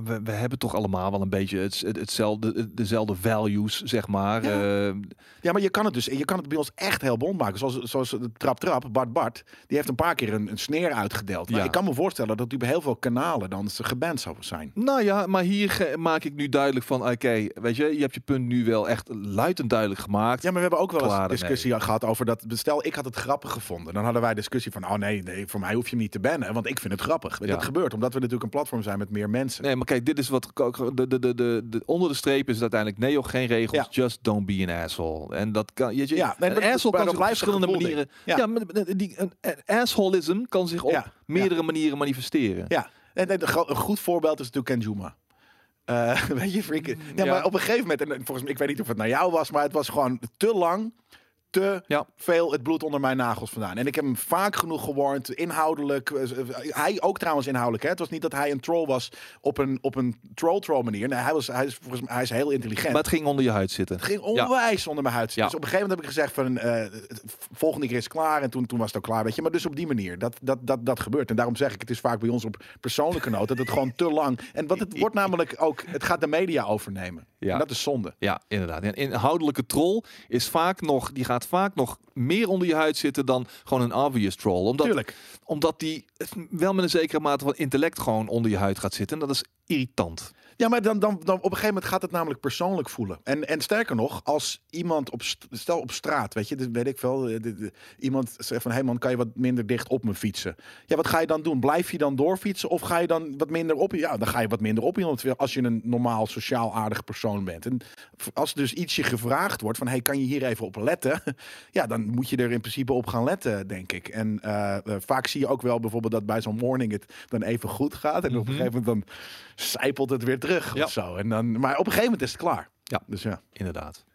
we, we hebben toch allemaal wel een beetje het, het- hetzelfde, dezelfde values, zeg maar. Ja. Eh, Ja, maar je kan het dus. Je kan het bij ons echt heel bond maken. Zoals, zoals de Trap Trap, Bart Bart. Die heeft een paar keer een, een sneer uitgedeeld. Maar Ja. ik kan me voorstellen dat die bij heel veel kanalen dan geband zou zijn. nou ja, maar hier maak ik nu duidelijk van, oké, weet je, je hebt je punt nu wel echt luid en duidelijk gemaakt. Ja, maar we hebben ook wel eens Klaar discussie gehad over dat. Stel, ik had het grappig gevonden. Dan hadden wij discussie van: oh nee, nee, voor mij hoef je hem niet te bannen. Want ik vind het grappig. Ja. Dat gebeurt omdat we natuurlijk een platform zijn met meer mensen. Nee, maar kijk, dit is wat de, de, de, de, de onder de streep is uiteindelijk nee, joh, geen regels, Ja. just don't be an asshole. En dat kan, je, Ja, een asshole kan zich op verschillende manieren. Ja, maar die, een, assholism kan zich op Ja, meerdere manieren manifesteren. Ja, en, en een goed voorbeeld is natuurlijk Kenjuma. Eh weet je, freak. Ja, Ja. maar op een gegeven moment, en volgens mij, ik weet niet of het naar jou was, maar het was gewoon te lang, te Ja. veel het bloed onder mijn nagels vandaan. En ik heb hem vaak genoeg gewarnd, inhoudelijk. eh, Hij ook trouwens inhoudelijk. Hè? Het was niet dat hij een troll was op een, op een troll-troll manier. Nee, hij, was, hij, is, volgens mij, hij is heel intelligent. Maar het ging onder je huid zitten. Het ging onwijs onder mijn huid. Ja. Dus op een gegeven moment heb ik gezegd van eh, volgende keer is het klaar. En toen, toen was het ook klaar, weet je. Maar dus op die manier, dat, dat, dat, dat gebeurt. En daarom zeg ik, het is vaak bij ons op persoonlijke noot dat het gewoon te lang. En wat het wordt namelijk ook, het gaat de media overnemen. En dat is zonde. Ja, inderdaad. Inhoudelijke troll is vaak nog, die gaat vaak nog meer onder je huid zitten dan gewoon een obvious troll. Omdat, Tuurlijk. omdat die wel met een zekere mate van intellect gewoon onder je huid gaat zitten. En dat is irritant. Ja, maar dan, dan, dan op een gegeven moment gaat het namelijk persoonlijk voelen. En, en sterker nog, als iemand op, st- stel op straat, weet je, dus weet ik veel, eh, iemand zegt van, hé hey man, kan je wat minder dicht op me fietsen? Ja, wat ga je dan doen? Blijf je dan doorfietsen of ga je dan wat minder op? Ja, dan ga je wat minder op iemand, als je een normaal sociaal aardige persoon bent. En als dus ietsje gevraagd wordt van, hey, kan je hier even op letten? Ja, dan moet je er in principe op gaan letten, denk ik. En eh, eh, vaak zie je ook wel bijvoorbeeld dat bij zo'n morning het dan even goed gaat en op een Mhm. gegeven moment dan zijpelt het weer terug Ja. of zo. En dan, maar op een gegeven moment is het klaar. Ja. Dus ja. Inderdaad.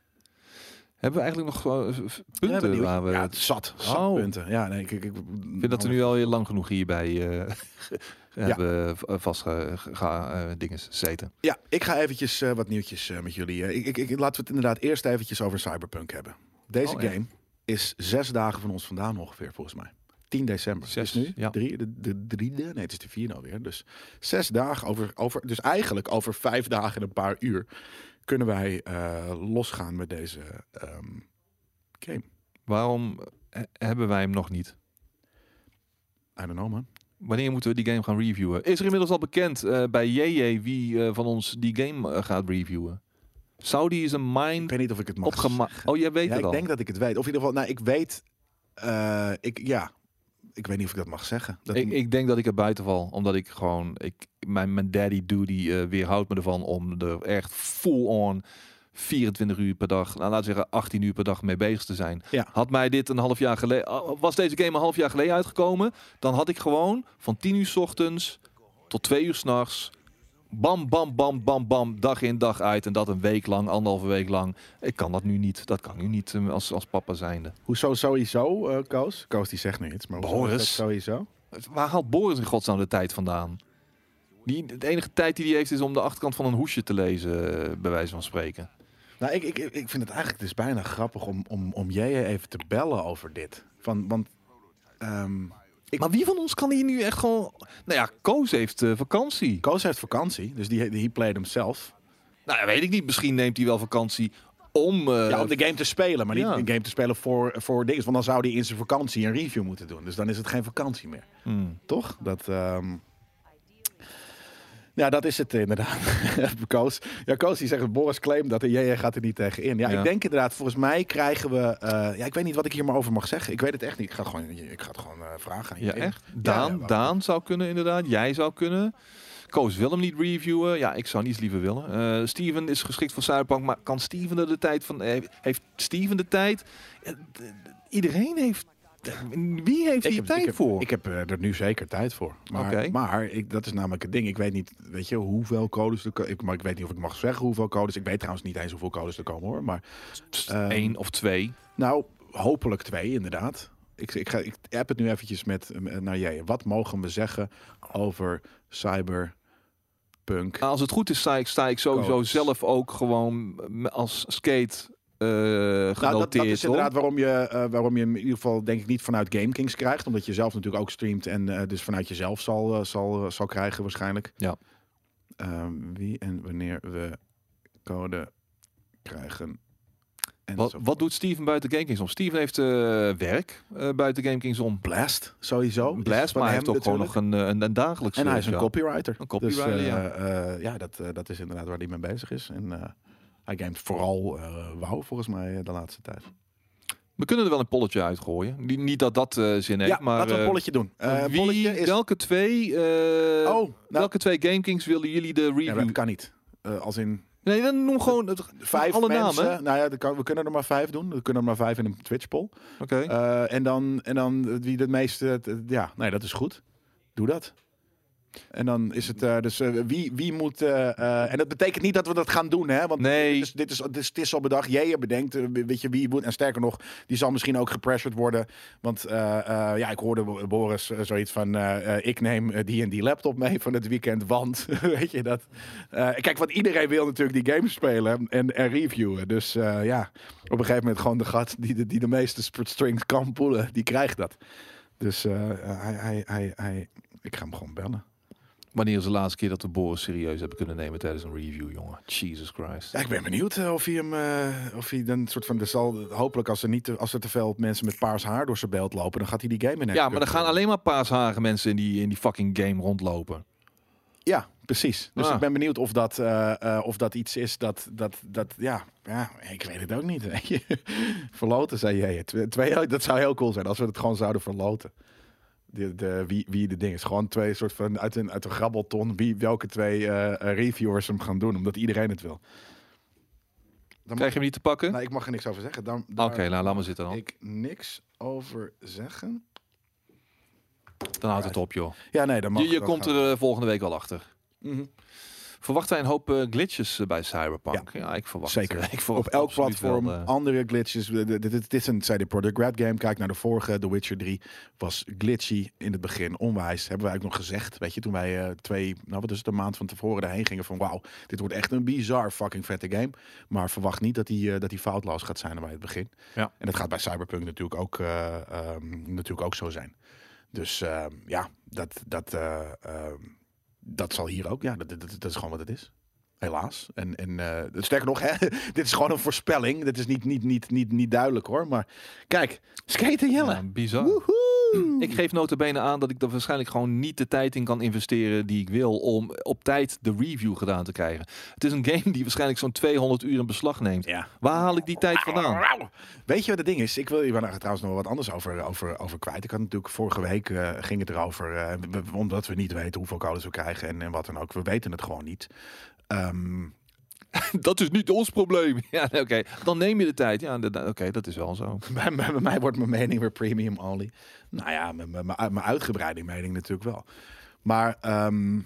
Hebben we eigenlijk nog eh, Ja, punten waar we... ja, het zat. zat Oh. punten. Ja, nee, ik, ik, vind dat we nu al lang genoeg hierbij eh hebben v- vast ge, ga, eh, dingen zeten. Ja, ik ga eventjes wat nieuwtjes met jullie. ik, ik, laten we het inderdaad eerst eventjes over Cyberpunk hebben. Deze Oh, game is zes dagen van ons vandaan ongeveer, volgens mij. 10 december. Zes, dus nu ja. drie, de, de driede, nee, het is de vierde alweer. Dus zes dagen over, over, dus eigenlijk over vijf dagen en een paar uur kunnen wij eh, losgaan met deze ehm, game. Waarom eh, hebben wij hem nog niet? I don't know, man. Wanneer moeten we die game gaan reviewen? Is er inmiddels al bekend eh, bij JJ wie van ons die game gaat reviewen? Saudi is een Ik mind weet niet of ik het mag opgemaakt. Oh, jij weet Ja, het ik al. denk dat ik het weet. Of in ieder geval, nou, ik weet. ik, ja, ik weet niet of ik dat mag zeggen. Dat, Ik, ik denk dat ik er buiten val, omdat ik gewoon, ik, mijn, mijn daddy duty eh weerhoudt me ervan om er echt full on 24 uur per dag, nou laten we zeggen 18 uur per dag mee bezig te zijn. Ja. Had mij dit een half jaar geleden, was deze game een half jaar geleden uitgekomen, dan had ik gewoon van 10 uur 's ochtends tot 2 uur s'nachts, bam, bam, bam, bam, bam, dag in dag uit en dat een week lang, anderhalve week lang. Ik kan dat nu niet, dat kan nu niet eh, als, als papa zijnde. Hoezo sowieso, eh Koos? Koos die zegt nu iets, maar hoezo is Boris. sowieso? Waar haalt Boris in godsnaam de tijd vandaan? Die, de enige tijd die hij heeft is om de achterkant van een hoesje te lezen, eh, bij wijze van spreken. Nou, ik, ik, ik vind het eigenlijk dus bijna grappig om, om, om jij even te bellen over dit. Van, want ehm, Ik- Maar wie van ons kan hier nu echt gewoon... Nou ja, Koos heeft eh, vakantie. Koos heeft vakantie, dus die, die played hem zelf. Nou, ja, weet ik niet. Misschien neemt hij wel vakantie om... eh, Ja, om de game te spelen, maar niet een game te spelen voor, voor dingen. Want dan zou hij in zijn vakantie een review moeten doen. Dus dan is het geen vakantie meer. hmm. Toch? Dat, ehm, Ja, dat is het inderdaad. Koos. Ja, Koos die zegt, Boris claimt dat en jij gaat er niet tegen in. Ja, Ja. ik denk inderdaad, volgens mij krijgen we... eh, ja, ik weet niet wat ik hier maar over mag zeggen. Ik weet het echt niet. Ik ga gewoon, ik ga het gewoon eh, vragen. aan Ja, echt? Daan, ja, Daan zou kunnen inderdaad. Jij zou kunnen. Koos wil hem niet reviewen. Ja, ik zou niet liever willen. Eh, Steven is geschikt voor Cyberpunk, maar kan Steven er de tijd van... Heeft Steven de tijd? Iedereen heeft Wie heeft hier tijd ik heb, voor? Ik heb eh, er nu zeker tijd voor. Maar, maar ik, dat is namelijk het ding. Ik weet niet, weet je, hoeveel codes er ik, Maar ik weet niet of ik mag zeggen hoeveel codes. Ik weet trouwens niet eens hoeveel codes er komen hoor. Maar ehm, Eén of twee. nou, hopelijk twee inderdaad. Ik, ik, ga, ik heb het nu eventjes met eh, naar jij. Wat mogen we zeggen over cyberpunk? Nou, Als het goed is, sta ik, sta ik sowieso Codes. zelf ook gewoon als skate genoteerd. Nou, dat, dat is inderdaad waarom je, eh, waarom je hem in ieder geval denk ik niet vanuit GameKings krijgt. Omdat je zelf natuurlijk ook streamt en eh, dus vanuit jezelf zal, eh, zal, eh, zal krijgen waarschijnlijk. Ja. Ehm, wie en wanneer we code krijgen. En Wat, doet Steven buiten GameKings om? Steven heeft eh, werk eh, buiten GameKings om. Blast, sowieso. Blast, Is van maar hij heeft ook gewoon nog een, eh, een, een dagelijks En hij is een copywriter. Een copywriter, dus, eh, ja. eh, ja, dat, eh, dat is inderdaad waar hij mee bezig is. En eh, hij gamet vooral eh WoW volgens mij eh, de laatste tijd. We kunnen er wel een polletje uitgooien. Niet, niet dat dat eh, zin heeft, ja, maar... laten we een polletje doen. Wie, polletje is... Welke twee, Oh, nou, welke twee GameKings willen jullie de ja, review? dat kan niet. Als in nee, dan noem gewoon het, vijf alle mensen. namen. Nou ja, kan, we kunnen er maar vijf doen. We kunnen er maar vijf in een Twitch poll. Oké. En, dan, en dan wie het meeste... Ja, nee, dat is goed. Doe dat. En dan is het eh, dus eh, wie, wie moet. eh, en dat betekent niet dat we dat gaan doen, hè? Want Nee. dit is, dit is, dit is, het is al bedacht. Jij bedenkt, weet je wie moet. En sterker nog, die zal misschien ook gepressured worden. Want ja, ik hoorde Bo- Boris zoiets van: ik neem die en die laptop mee van het weekend. Want weet je dat. kijk, want iedereen wil natuurlijk die games spelen en, en reviewen. Dus ja, op een gegeven moment gewoon de gat die de, die de meeste strings kan poelen, die krijgt dat. Dus hij, hij, hij, hij, ik ga hem gewoon bellen. Wanneer is de laatste keer dat we Boris serieus hebben kunnen nemen tijdens een review, jongen? Jesus Christ. Ja, ik ben benieuwd eh, of hij hem, eh, of hij dan een soort van, er zal hopelijk als er niet, te, als er te veel mensen met paars haar door zijn beeld lopen, dan gaat hij die game in. Ja, maar er gaan alleen maar paashagen mensen in die, in die fucking game rondlopen. Ja, precies. Dus Ah. ik ben benieuwd of dat, eh, of dat iets is dat, dat, dat, ja, ja, ik weet het ook niet. Verloten, zei jij. Twee, twee, dat zou heel cool zijn als we het gewoon zouden verloten. De, de, wie, wie de ding is. Gewoon twee soort van uit een, uit een grabbelton. Wie, welke twee eh, eh, reviewers hem gaan doen, omdat iedereen het wil. Dan Krijg je hem niet te pakken? Nou, ik mag er niks over zeggen. Dan, Oké, nou laat maar zitten dan. ik niks over zeggen. Dan houdt het op, joh. Ja, nee, dan mag Je, komt gaan. er eh, volgende week wel achter. Mhm. Verwachten wij een hoop eh, glitches eh, bij Cyberpunk? Ja, ik verwacht Zeker. eh, ik verwacht Op elk platform, wel, andere glitches. Dit is een CD Projekt Red game. Kijk naar de vorige, The Witcher 3. Was glitchy in het begin, onwijs. Hebben wij ook nog gezegd, weet je, toen wij twee, nou wat is het, een maand van tevoren daarheen gingen van wauw, dit wordt echt een bizar fucking vette game. Maar verwacht niet dat die, dat die foutloos gaat zijn bij het begin. Ja. En dat gaat bij Cyberpunk natuurlijk ook, eh, ehm, natuurlijk ook zo zijn. Dus ehm, ja, dat, dat, eh, ehm, dat zal hier ook. Ja, dat, dat, dat is gewoon wat het is. Helaas. En, en eh, sterker nog, hè, dit is gewoon een voorspelling. Dit is niet, niet, niet, niet, niet duidelijk hoor. Maar kijk, skaten Jelle. ja, bizar. Woehoe. Ik geef notabene aan dat ik er waarschijnlijk gewoon niet de tijd in kan investeren die ik wil om op tijd de review gedaan te krijgen. Het is een game die waarschijnlijk zo'n 200 uur in beslag neemt. Ja. Waar haal ik die tijd vandaan? Weet je wat het ding is? Ik wil hier daar trouwens nog wat anders over, over, over kwijt. Ik had natuurlijk vorige week eh, ging het erover, eh, omdat we niet weten hoeveel codes we krijgen en, en wat dan ook. We weten het gewoon niet. Ehm, Dat is niet ons probleem. Ja, oké. Dan neem je de tijd. Ja, oké, dat is wel zo. bij, bij- bij mij wordt mijn mening weer premium only. Nou ja, mijn- mijn uitgebreide mening natuurlijk wel. Maar ehm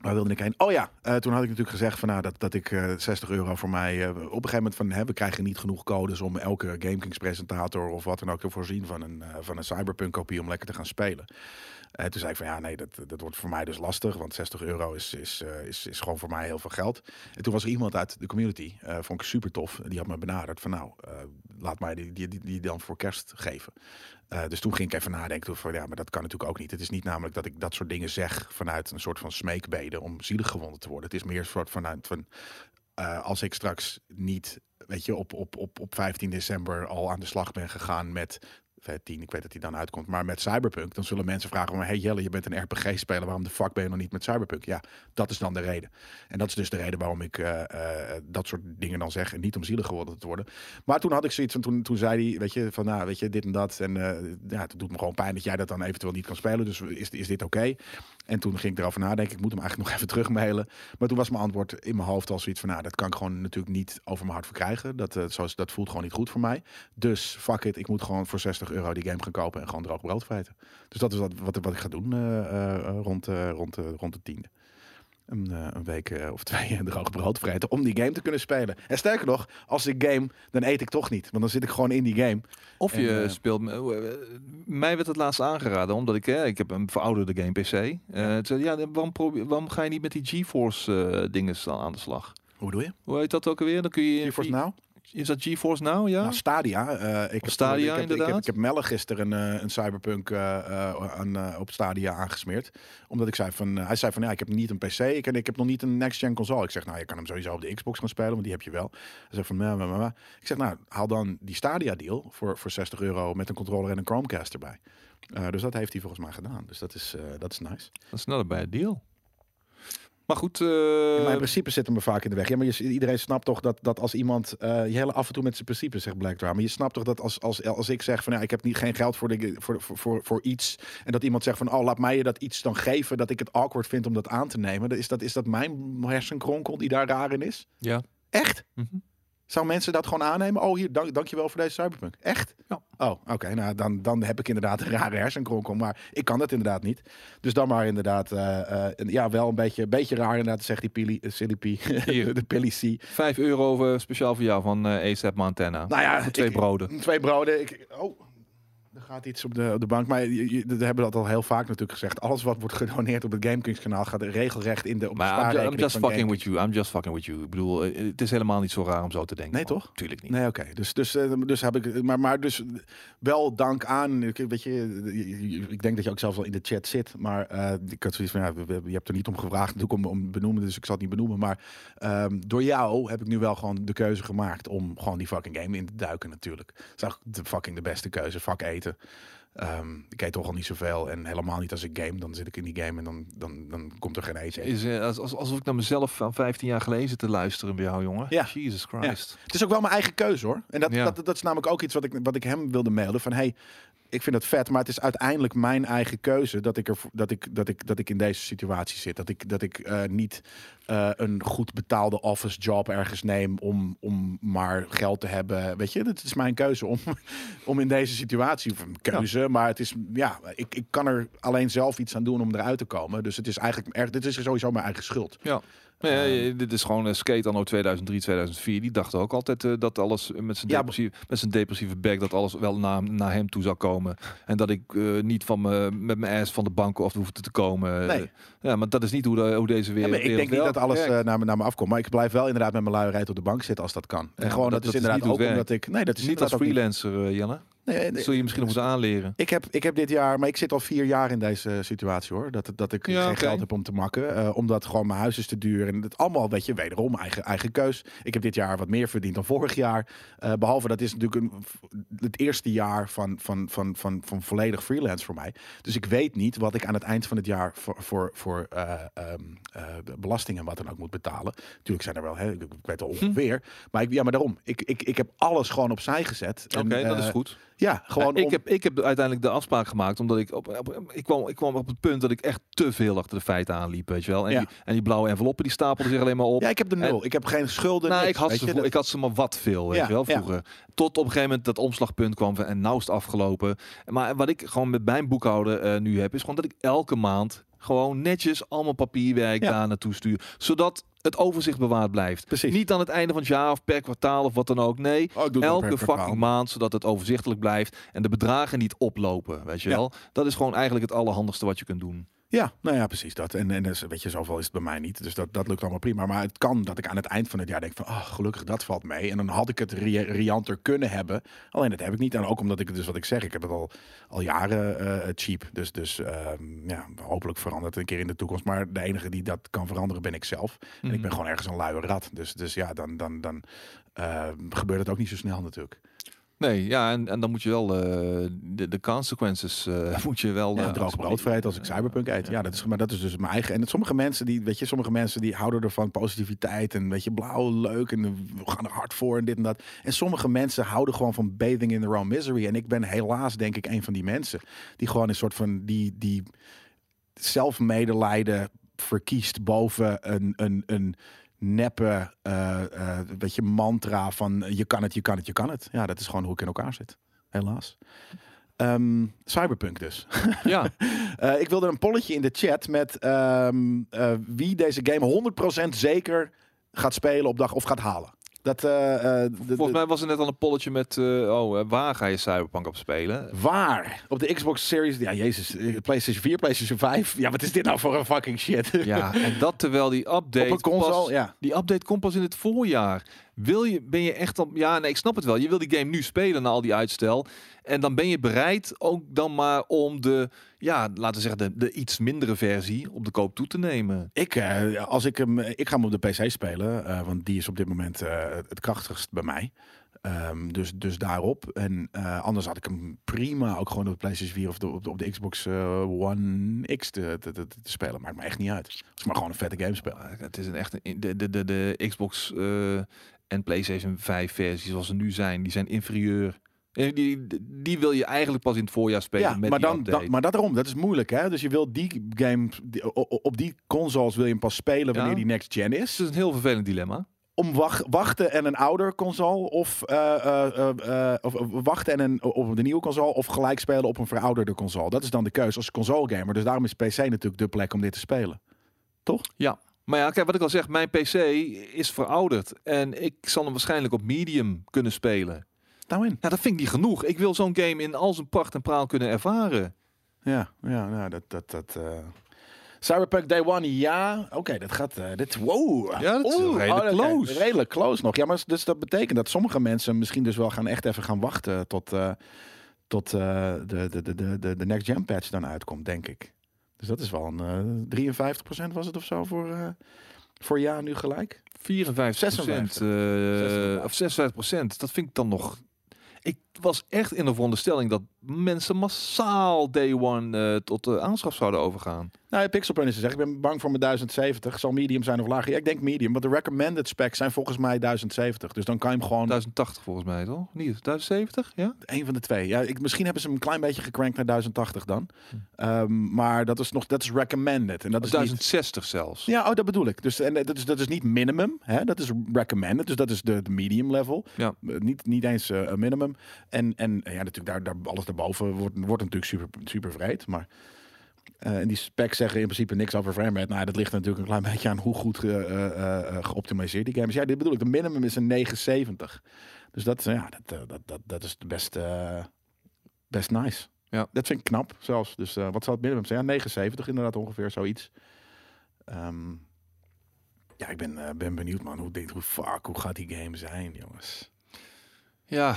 waar wilde ik heen? Oh ja, eh, toen had ik natuurlijk gezegd van nou dat, dat ik eh 60 euro voor mij eh, op een gegeven moment van hè, we krijgen niet genoeg codes om elke GameKings presentator of wat dan ook te voorzien van een, van een Cyberpunk kopie om lekker te gaan spelen. Eh, toen zei ik van ja, nee, dat, dat wordt voor mij dus lastig, want 60 euro is, is, eh, is, is gewoon voor mij heel veel geld. En toen was er iemand uit de community, eh, vond ik super tof, die had me benaderd van nou, laat mij die, die, die, dan voor kerst geven. Dus toen ging ik even nadenken toen van ja, maar dat kan natuurlijk ook niet. Het is niet namelijk dat ik dat soort dingen zeg vanuit een soort van smeekbede om zielig gewonden te worden. Het is meer een soort vanuit van eh, als ik straks niet, weet je, op, op, op, op 15 december al aan de slag ben gegaan met 10, ik weet dat hij dan uitkomt, maar met Cyberpunk, dan zullen mensen vragen: maar hey Jelle, je bent een RPG-speler, waarom de fuck ben je nog niet met Cyberpunk? Ja, dat is dan de reden. En dat is dus de reden waarom ik eh, eh, dat soort dingen dan zeg en niet om zielig geworden te worden. Maar toen had ik zoiets van, toen, toen zei hij, weet je, van nou, weet je, dit en dat. En eh, ja, het doet me gewoon pijn dat jij dat dan eventueel niet kan spelen. Dus is, is dit oké? En toen ging ik erover nadenken. Ik moet hem eigenlijk nog even terugmailen. Maar toen was mijn antwoord in mijn hoofd al zoiets van... nou, dat kan ik gewoon natuurlijk niet over mijn hart verkrijgen. Dat, eh, zoals, dat voelt gewoon niet goed voor mij. Dus fuck it, ik moet gewoon voor 60 euro die game gaan kopen... en gewoon droog brood vreten. Dus dat is wat, wat, ik ga doen eh, eh, rond, rond, rond de tiende. Een, eh, een week eh, of twee droog brood vreten om die game te kunnen spelen. En sterker nog, als ik game, dan eet ik toch niet. Want dan zit ik gewoon in die game. Of En, je eh, speelt... eh, mij werd het laatst aangeraden, omdat ik... eh, ik heb een verouderde game PC. Eh het ja, waarom, probeer, waarom ga je niet met die GeForce eh dingen staan aan de slag? Hoe doe je? Hoe heet dat ook alweer? Dan kun je... GeForce Now? Is dat GeForce Now, ja? Nou, Stadia. eh, ik heb, Stadia, ik heb, ik heb, inderdaad. ik heb Melle gisteren een, eh, een Cyberpunk eh, eh, aan, eh, op Stadia aangesmeerd. Omdat ik zei van, hij zei van, ja, ik heb niet een PC ik, en ik heb nog niet een next-gen console. Ik zeg, nou, je kan hem sowieso op de Xbox gaan spelen, want die heb je wel. Hij zegt van, maar, maar, maar. Ik zeg, nou, haal dan die Stadia deal voor, voor 60 euro met een controller en een Chromecast erbij. Eh, dus dat heeft hij volgens mij gedaan. Dus dat is, eh, dat is nice. Dat is not a bad deal. Maar goed, In mijn principes zitten me vaak in de weg. Ja, maar je, iedereen snapt toch dat, dat als iemand eh, je hele af en toe met zijn principes zegt Blackdraw. Maar je snapt toch dat als, als, als ik zeg van ja, ik heb niet, geen geld voor, de, voor, voor, voor, iets. En dat iemand zegt van oh, laat mij je dat iets dan geven. Dat ik het awkward vind om dat aan te nemen. Is dat, is dat mijn hersenkronkel die daar raar in is? ja. Echt? Mhm. Zou mensen dat gewoon aannemen? Oh, hier, dank, dankjewel voor deze cyberpunk. Echt? Ja. Oh, oké. nou, dan, dan heb ik inderdaad een rare hersenkronkel. Maar ik kan dat inderdaad niet. Dus dan maar inderdaad, eh, eh, ja, wel een beetje, beetje raar inderdaad, zegt die Pili, uh, Silly P, de Pilly C. 5 euro speciaal voor jou van eh ASAP Montana. Nou ja, Voor twee ik- broden. Twee broden. Ik, oh, er gaat iets op de, op de bank. Maar je, je, we hebben dat al heel vaak natuurlijk gezegd. Alles wat wordt gedoneerd op het GameKings kanaal gaat regelrecht in de op de Maar I'm, just fucking with you. I'm just fucking with you. Ik bedoel, eh, het is helemaal niet zo raar om zo te denken. Nee, man. toch? Tuurlijk niet. Nee, oké. Dus, dus, eh, dus heb ik, maar, maar dus wel dank aan, ik- weet je, ik denk dat je ook zelfs al in de chat zit, maar eh, ik had zoiets van, ja, je hebt er niet om gevraagd natuurlijk om, om benoemen, dus ik zal het niet benoemen, maar ehm, door jou heb ik nu wel gewoon de keuze gemaakt om gewoon die fucking game in te duiken natuurlijk. Dat is de fucking de beste keuze, vak eten. Ehm, ik eet toch al niet zoveel en helemaal niet als ik game, dan zit ik in die game en dan, dan, dan komt er geen eten. Is, eh, als, als- alsof ik naar mezelf van 15 jaar geleden te luisteren bij jou, jongen. Ja. Jesus Christ. Het is ook wel mijn eigen keuze hoor. En dat, Ja. dat, dat is namelijk ook iets wat ik, wat ik hem wilde mailen. Van hey, ik vind het vet, maar het is uiteindelijk mijn eigen keuze dat ik, er, dat ik, dat ik, dat ik in deze situatie zit. Dat ik, dat ik eh, niet eh, een goed betaalde office job ergens neem om, om maar geld te hebben. Weet je, het is mijn keuze om, om in deze situatie, of een keuze, maar het is, ja, ik, ik kan er alleen zelf iets aan doen om eruit te komen. Dus het is eigenlijk, erg, dit is sowieso mijn eigen schuld. Ja. Nee, dit is gewoon een skate anno 2003, 2004. Die dacht ook altijd eh, dat alles met zijn, Ja, depressieve, met zijn depressieve bek, dat alles wel naar, naar hem toe zou komen. En dat ik eh, niet van me, met mijn ass van de bank af hoefde te komen. Nee. Ja, maar dat is niet hoe, de, hoe deze Ja, wereld maar ik denk niet dat alles eh, naar, me, naar me afkomt. Maar ik blijf wel inderdaad met mijn luierheid op de bank zitten als dat kan. En Ja, gewoon dat, dat- is dat inderdaad niet ook omdat ik... Nee, dat is niet als freelancer, eh, Jelle. Nee, zul je misschien nog moeten aanleren. Ik heb, ik heb dit jaar, maar ik zit al vier jaar in deze situatie hoor. Dat, dat ik Ja, geen geld heb om te makken. eh, omdat gewoon mijn huis is te duur. En het allemaal, weet je, wederom eigen, eigen keus. Ik heb dit jaar wat meer verdiend dan vorig jaar. Eh, behalve dat is natuurlijk een, het eerste jaar van, van, van, van, van volledig freelance voor mij. Dus ik weet niet wat ik aan het eind van het jaar voor, voor, voor eh, ehm, eh, belasting en wat dan ook moet betalen. Natuurlijk zijn er wel, hè, ik, weet al Hm. ongeveer. Maar ik, ja, maar daarom. Ik, ik, ik heb alles gewoon opzij gezet. Oké, dat is goed. Ja, gewoon Ja, ik, om- heb, ik heb uiteindelijk de afspraak gemaakt omdat ik op, op- ik, kwam, ik kwam op het punt dat ik echt te veel achter de feiten aanliep, weet je wel. En, Ja. die, en die blauwe enveloppen die stapelden zich alleen maar op. Ja, ik heb de nul. ik heb geen schulden. nou, niks, ik, had ze, dat- ik had ze maar wat veel, weet Ja, je wel, vroeger. Tot op een gegeven moment dat omslagpunt kwam van, en nou is het afgelopen. Maar wat ik gewoon met mijn boekhouder eh, nu heb, is gewoon dat ik elke maand gewoon netjes allemaal papierwerk daar naartoe stuur. Zodat het overzicht bewaard blijft. Precies. Niet aan het einde van het jaar of per kwartaal of wat dan ook. Nee, Oh, elke fucking maand, zodat het overzichtelijk blijft en de bedragen niet oplopen, weet je Ja. wel. Dat is gewoon eigenlijk het allerhandigste wat je kunt doen. Ja, nou ja, precies dat. En, en dus, weet je, zoveel is het bij mij niet. Dus dat, dat lukt allemaal prima. Maar het kan dat ik aan het eind van het jaar denk van... Oh, gelukkig, dat valt mee. En dan had ik het ri- rianter kunnen hebben. Alleen dat heb ik niet. En ook omdat ik het dus wat ik zeg, ik heb het al, al jaren eh, cheap. Dus, dus ehm, ja, hopelijk verandert het een keer in de toekomst. Maar de enige die dat kan veranderen ben ik zelf. En ik Mhm. ben gewoon ergens een luie rat. Dus, dus ja, dan, dan, dan eh, gebeurt het ook niet zo snel natuurlijk. Nee, ja, en, en dan moet je wel eh, de, de consequences eh, moet je wel. Ja, eh, droog brood vreten als ik cyberpunk eet. Ja, dat is, maar dat is dus mijn eigen. En sommige mensen die, weet je, sommige mensen die houden ervan positiviteit en weet je, blauw leuk en we gaan er hard voor en dit en dat. En sommige mensen houden gewoon van bathing in their own misery. En ik ben helaas denk ik een van die mensen die gewoon een soort van die die zelfmedelijden verkiest boven een, een, een neppe eh, eh, weet je, mantra van je kan het, je kan het, je kan het. Ja, dat is gewoon hoe ik in elkaar zit. Helaas. Ehm, Cyberpunk dus. Ja, Eh, ik wilde een polletje in de chat met ehm, eh, wie deze game 100% zeker gaat spelen op dag of gaat halen. Dat, eh, eh, de- volgens mij was er net al een polletje met, eh, oh, waar ga je Cyberpunk op spelen? Waar? Op de Xbox Series, ja jezus, PlayStation 4, PlayStation 5. Ja, wat is dit nou voor een fucking shit? Ja, en dat terwijl die update Op een console, pas, ja. die update komt pas in het voorjaar. Wil je, ben je echt al, ja, nee, ik snap het wel. Je wil die game nu spelen na al die uitstel. En dan ben je bereid ook dan maar om de, ja, laten we zeggen, de, de iets mindere versie op de koop toe te nemen. Ik, eh, als ik, hem, ik ga hem op de PC spelen, eh, want die is op dit moment eh, het krachtigst bij mij. Ehm, dus, dus daarop. En anders had ik hem prima ook gewoon op de PlayStation 4 of de, op, de, op de Xbox One X te, te, te, te spelen. Maakt me echt niet uit. Als ik maar gewoon een vette game speel. Uh, Het is een echt de, de, de, de Xbox en PlayStation 5 versies zoals ze nu zijn, die zijn inferieur. Eh, Die, die wil je eigenlijk pas in het voorjaar spelen Ja, met maar, die dan, dan, maar dat erom, dat is moeilijk hè. Dus je wil die game, die- op die consoles wil je hem pas spelen wanneer Ja. die next gen is. Het is een heel vervelend dilemma. om wacht, wachten en een ouder console of, eh, eh, of wachten en een op de nieuwe console of gelijk spelen op een verouderde console. Dat is dan de keuze als console gamer. Dus daarom is PC natuurlijk de plek om dit te spelen. Toch? Ja. Maar ja, kijk wat ik al zeg, mijn PC is verouderd. En ik zal hem waarschijnlijk op medium kunnen spelen. Nou in. Ja, dat vind ik niet genoeg. Ik wil zo'n game in al zijn pracht en praal kunnen ervaren. Ja, ja, nou, dat dat dat. eh. Cyberpunk Day One, ja. Oké, dat gaat. eh, dit, wow. Ja, dat is Oeh, redelijk dat- close. Redelijk close nog. Ja, maar dus dat betekent dat sommige mensen misschien dus wel gaan echt even gaan wachten tot, eh, tot de, de, de, de, de next gen patch dan uitkomt, denk ik. Dus dat is wel een eh 53% was het of zo voor, eh, voor ja nu gelijk. 54 procent, 56. of 56 procent. Dat vind ik dan nog. Ik was echt in de veronderstelling dat mensen massaal day one eh, tot de aanschaf zouden overgaan. Nou, Pixelpunch zegt, ik ben bang voor mijn 1070. Zal medium zijn of lager? Ja, ik denk medium, want de recommended specs zijn volgens mij 1070. Dus dan kan je hem gewoon 1080 volgens mij toch? Niet 1070? Ja. Een van de twee. Ja, ik, misschien hebben ze hem een klein beetje gecrankt naar 1080 dan. Hm. Ehm, maar dat is nog, dat is recommended. En dat is niet, 1060 zelfs. ja, oh, dat bedoel ik. Dus en, eh, dat, is, dat is niet minimum. Hè? Dat is recommended. Dus dat is de, de medium level. Ja. Eh, niet, niet eens een minimum. En, en eh, ja, natuurlijk daar, daar, alles daarboven wordt, wordt natuurlijk super, super vreed. Maar eh, en die specs zeggen in principe niks over frame rate. Nou, dat ligt natuurlijk een klein beetje aan hoe goed ge- eh, eh, eh, geoptimaliseerd die game is. Ja, dit bedoel ik. De minimum is een 970. Dus dat, ja, dat, eh, dat, dat, dat is best, eh, best nice. Ja. Dat vind ik knap zelfs. Dus eh, wat zou het minimum zijn? Ja, 79 inderdaad ongeveer, zoiets. Ehm, ja, ik ben, eh, ben benieuwd man. Hoe, dit, hoe fuck, hoe gaat die game zijn, jongens? Ja,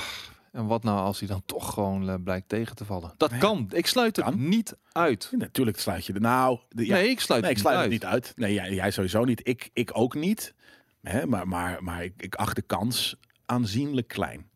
en wat nou als hij dan toch gewoon eh, blijkt tegen te vallen? Dat kan. Ik sluit het Kan. niet uit. Ja, natuurlijk sluit je er. Nou, de, ja, nee, ik sluit nee, ik het uit. niet uit. Nee, jij, jij sowieso niet. Ik, ik ook niet. Hè, maar maar, maar ik, ik acht de kans aanzienlijk klein.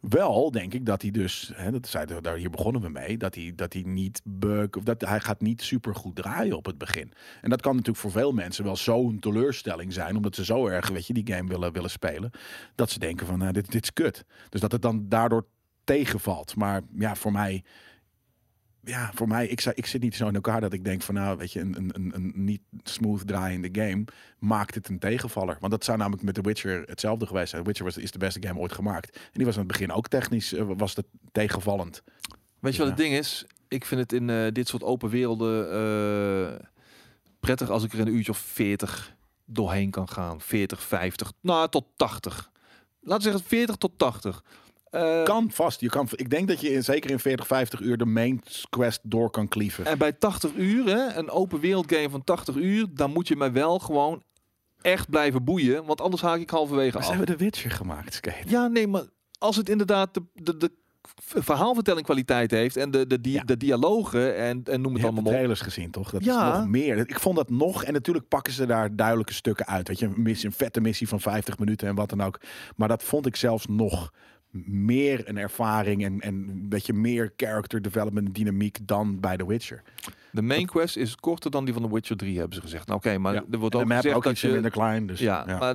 Wel denk ik dat hij dus, hè, dat zei, daar hier begonnen we mee, dat hij, dat hij niet bug, of dat hij gaat niet super goed draaien op het begin. En dat kan natuurlijk voor veel mensen wel zo'n teleurstelling zijn, omdat ze zo erg, weet je, die game willen, willen spelen, dat ze denken van, nou, dit, dit is kut. Dus dat het dan daardoor tegenvalt. Maar ja, voor mij, ja, voor mij, ik, ik zit niet zo in elkaar dat ik denk van, nou, weet je, een, een, een, niet smooth draaiende game maakt het een tegenvaller. Want dat zou namelijk met The Witcher hetzelfde geweest zijn. The Witcher was, is de beste game ooit gemaakt. En die was aan het begin ook technisch, eh, was het tegenvallend. Weet je wat Ja. het ding is? Ik vind het in eh, dit soort open werelden eh, prettig als ik er een uurtje of 40 doorheen kan gaan. 40, 50, nou tot 80. Laten we zeggen 40 tot 80. Eh, Kan vast. Je kan, ik denk dat je in, zeker in 40, 50 uur de main quest door kan klieven. En bij 80 uur, hè, een open wereld game van 80 uur, dan moet je mij wel gewoon echt blijven boeien, want anders haak ik halverwege Maar ze af. hebben The Witcher gemaakt, Skate. Ja, nee, maar als het inderdaad de, de, de verhaalvertelling kwaliteit heeft en de, de, die, Ja. de dialogen en, en noem Je het hebt allemaal de op. trailers gezien, toch? Dat Ja. is nog meer. Ik vond dat nog. En natuurlijk pakken ze daar duidelijke stukken uit. Weet je, een, missie, een vette missie van 50 minuten en wat dan ook. Maar dat vond ik zelfs nog meer een ervaring en, en een beetje meer character development dynamiek dan bij The Witcher. De main quest is korter dan die van The Witcher 3, hebben ze gezegd. Nou, Oké, maar Ja. er wordt ook gezegd ook dat je... minder klein. Dus, ja, ja. maar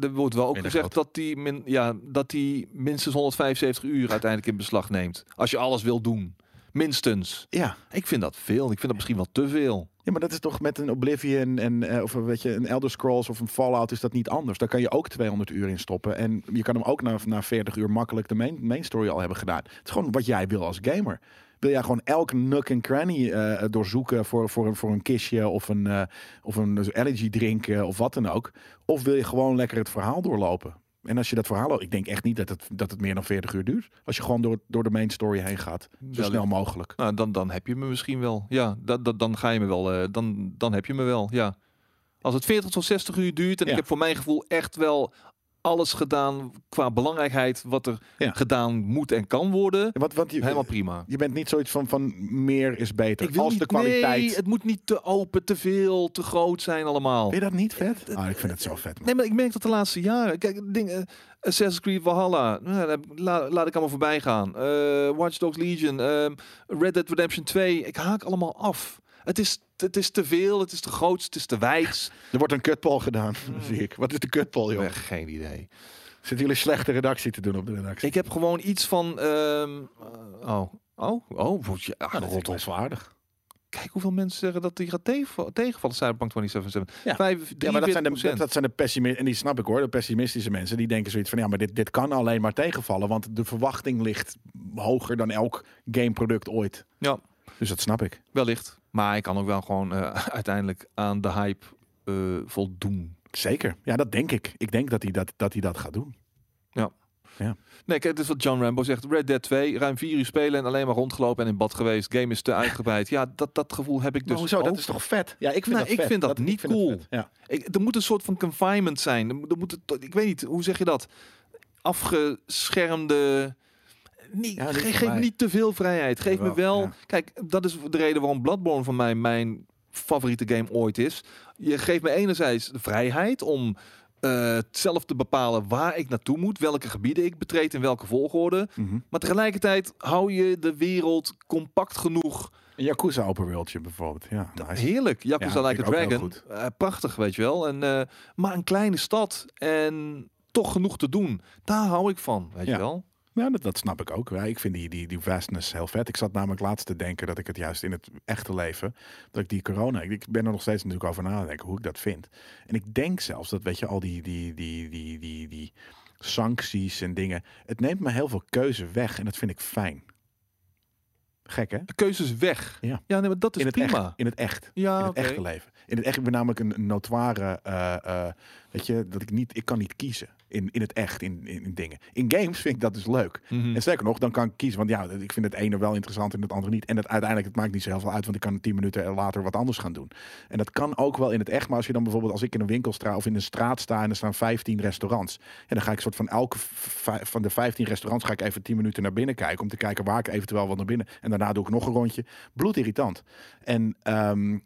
er wordt wel ook Minder gezegd groot. dat die, min, ja, dat die minstens 175 uur uiteindelijk in beslag neemt. Als je alles wil doen. Minstens. Ja. Ik vind dat veel. Ik vind dat misschien wel te veel. Ja, maar dat is toch met een Oblivion en eh, of een, weet je, een Elder Scrolls of een Fallout is dat niet anders. Daar kan je ook 200 uur in stoppen. En je kan hem ook na, na 40 uur makkelijk de main, main story al hebben gedaan. Het is gewoon wat jij wil als gamer. Wil jij gewoon elke nook en cranny eh, doorzoeken voor, voor, een, voor een kistje of een, eh, of een energy drink eh, of wat dan ook? Of wil je gewoon lekker het verhaal doorlopen? En als je dat verhaal, ik denk echt niet dat het, dat het meer dan 40 uur duurt. Als je gewoon door, door de main story heen gaat. Zo Wellicht. snel mogelijk. Nou, dan, dan heb je me misschien wel. Ja, dat, dat, dan ga je me wel. eh, dan, dan heb je me wel. Ja. Als het 40 tot 60 uur duurt en Ja. ik heb voor mijn gevoel echt wel alles gedaan qua belangrijkheid wat er Ja. gedaan moet en kan worden. Want, want je, Helemaal prima. je bent niet zoiets van, van meer is beter. Ik wil als niet, de kwaliteit. Nee, het moet niet te open, te veel, te groot zijn allemaal. Vind je dat niet vet? Ah, ik vind het zo vet. man. Nee, maar ik merk dat de laatste jaren. Kijk, dingen. Assassin's Creed Valhalla. Nou, laat ik allemaal voorbij gaan. Eh Watch Dogs Legion. ehm, Red Dead Redemption 2. Ik haak allemaal af. Het is, het is te veel. Het is te groot. Het is te wijd. Er wordt een kutpol gedaan, zie ik. Wat is de kutpol, joh? Ik heb geen idee. Zitten jullie slechte redactie te doen op de redactie? Ik heb gewoon iets van. eh, oh. Oh, oh, wat je- ach, Ah, dat vind ik rot best op. wel aardig. Kijk hoeveel mensen zeggen dat die gaat tegenvallen, Cyberpunk 2077. Ja. Vijf, Ja, maar dat zijn de, 43%. dat, dat zijn de pessimisten, en die snap ik hoor, de pessimistische mensen. Die denken zoiets van, ja, maar dit, dit kan alleen maar tegenvallen. Want de verwachting ligt hoger dan elk gameproduct ooit. Ja. Dus dat snap ik. Wellicht. Maar ik kan ook wel gewoon eh, uiteindelijk aan de hype eh, voldoen. Zeker. Ja, dat denk ik. Ik denk dat hij dat, dat, hij dat gaat doen. Nee, kijk, dit is wat John Rambo zegt. Red Dead 2, ruim vier uur spelen en alleen maar rondgelopen en in bad geweest. Game is te uitgebreid. Ja, dat, dat gevoel heb ik dus hoezo? ook. Dat is toch vet? Ja, ik vind Nou, dat ik vind dat niet vind cool. Ja. Ik, er moet een soort van confinement zijn. Er, moet- er ik weet niet, hoe zeg je dat? Afgeschermde... Niet, Ja, geef me niet te veel vrijheid. Geef me wel... ja. Kijk, dat is de reden waarom Bloodborne van mij mijn favoriete game ooit is. Je geeft me enerzijds de vrijheid om eh, zelf te bepalen waar ik naartoe moet, welke gebieden ik betreed in welke volgorde. Mhm. Maar tegelijkertijd hou je de wereld compact genoeg. Een Yakuza open worldje bijvoorbeeld. Ja, nice. Heerlijk. Yakuza Ja, Like a Dragon. Eh, prachtig, weet je wel. En, eh, maar een kleine stad en toch genoeg te doen. Daar hou ik van, weet Ja. je wel. Ja, dat, dat snap ik ook. Ja, ik vind die, die, die vastness heel vet. Ik zat namelijk laatst te denken dat ik het juist in het echte leven, dat ik die corona, ik ben er nog steeds natuurlijk over na te denken hoe ik dat vind. En ik denk zelfs dat, weet je, al die, die, die, die, die, die sancties en dingen, het neemt me heel veel keuze weg en dat vind ik fijn. Gek hè? De keuze is weg. Ja. ja nee, maar dat is In het prima. echt. In het echt. Ja, in het echte leven. In het echt, ik ben namelijk een, een notoire, eh, eh, weet je, dat ik niet, ik kan niet kiezen in, in het echt, in, in, in dingen. In games vind ik dat dus leuk. Mhm. En sterker nog, dan kan ik kiezen, want ja, ik vind het ene wel interessant en het andere niet. En het, uiteindelijk, het maakt niet zo heel veel uit, want ik kan tien minuten later wat anders gaan doen. En dat kan ook wel in het echt, maar als je dan bijvoorbeeld, als ik in een winkelstraat of in een straat sta en er staan 15 restaurants, en dan ga ik soort van elke van de 15 restaurants ga ik even 10 minuten naar binnen kijken om te kijken waar ik eventueel wat naar binnen. En daarna doe ik nog een rondje. Bloedirritant. En ehm,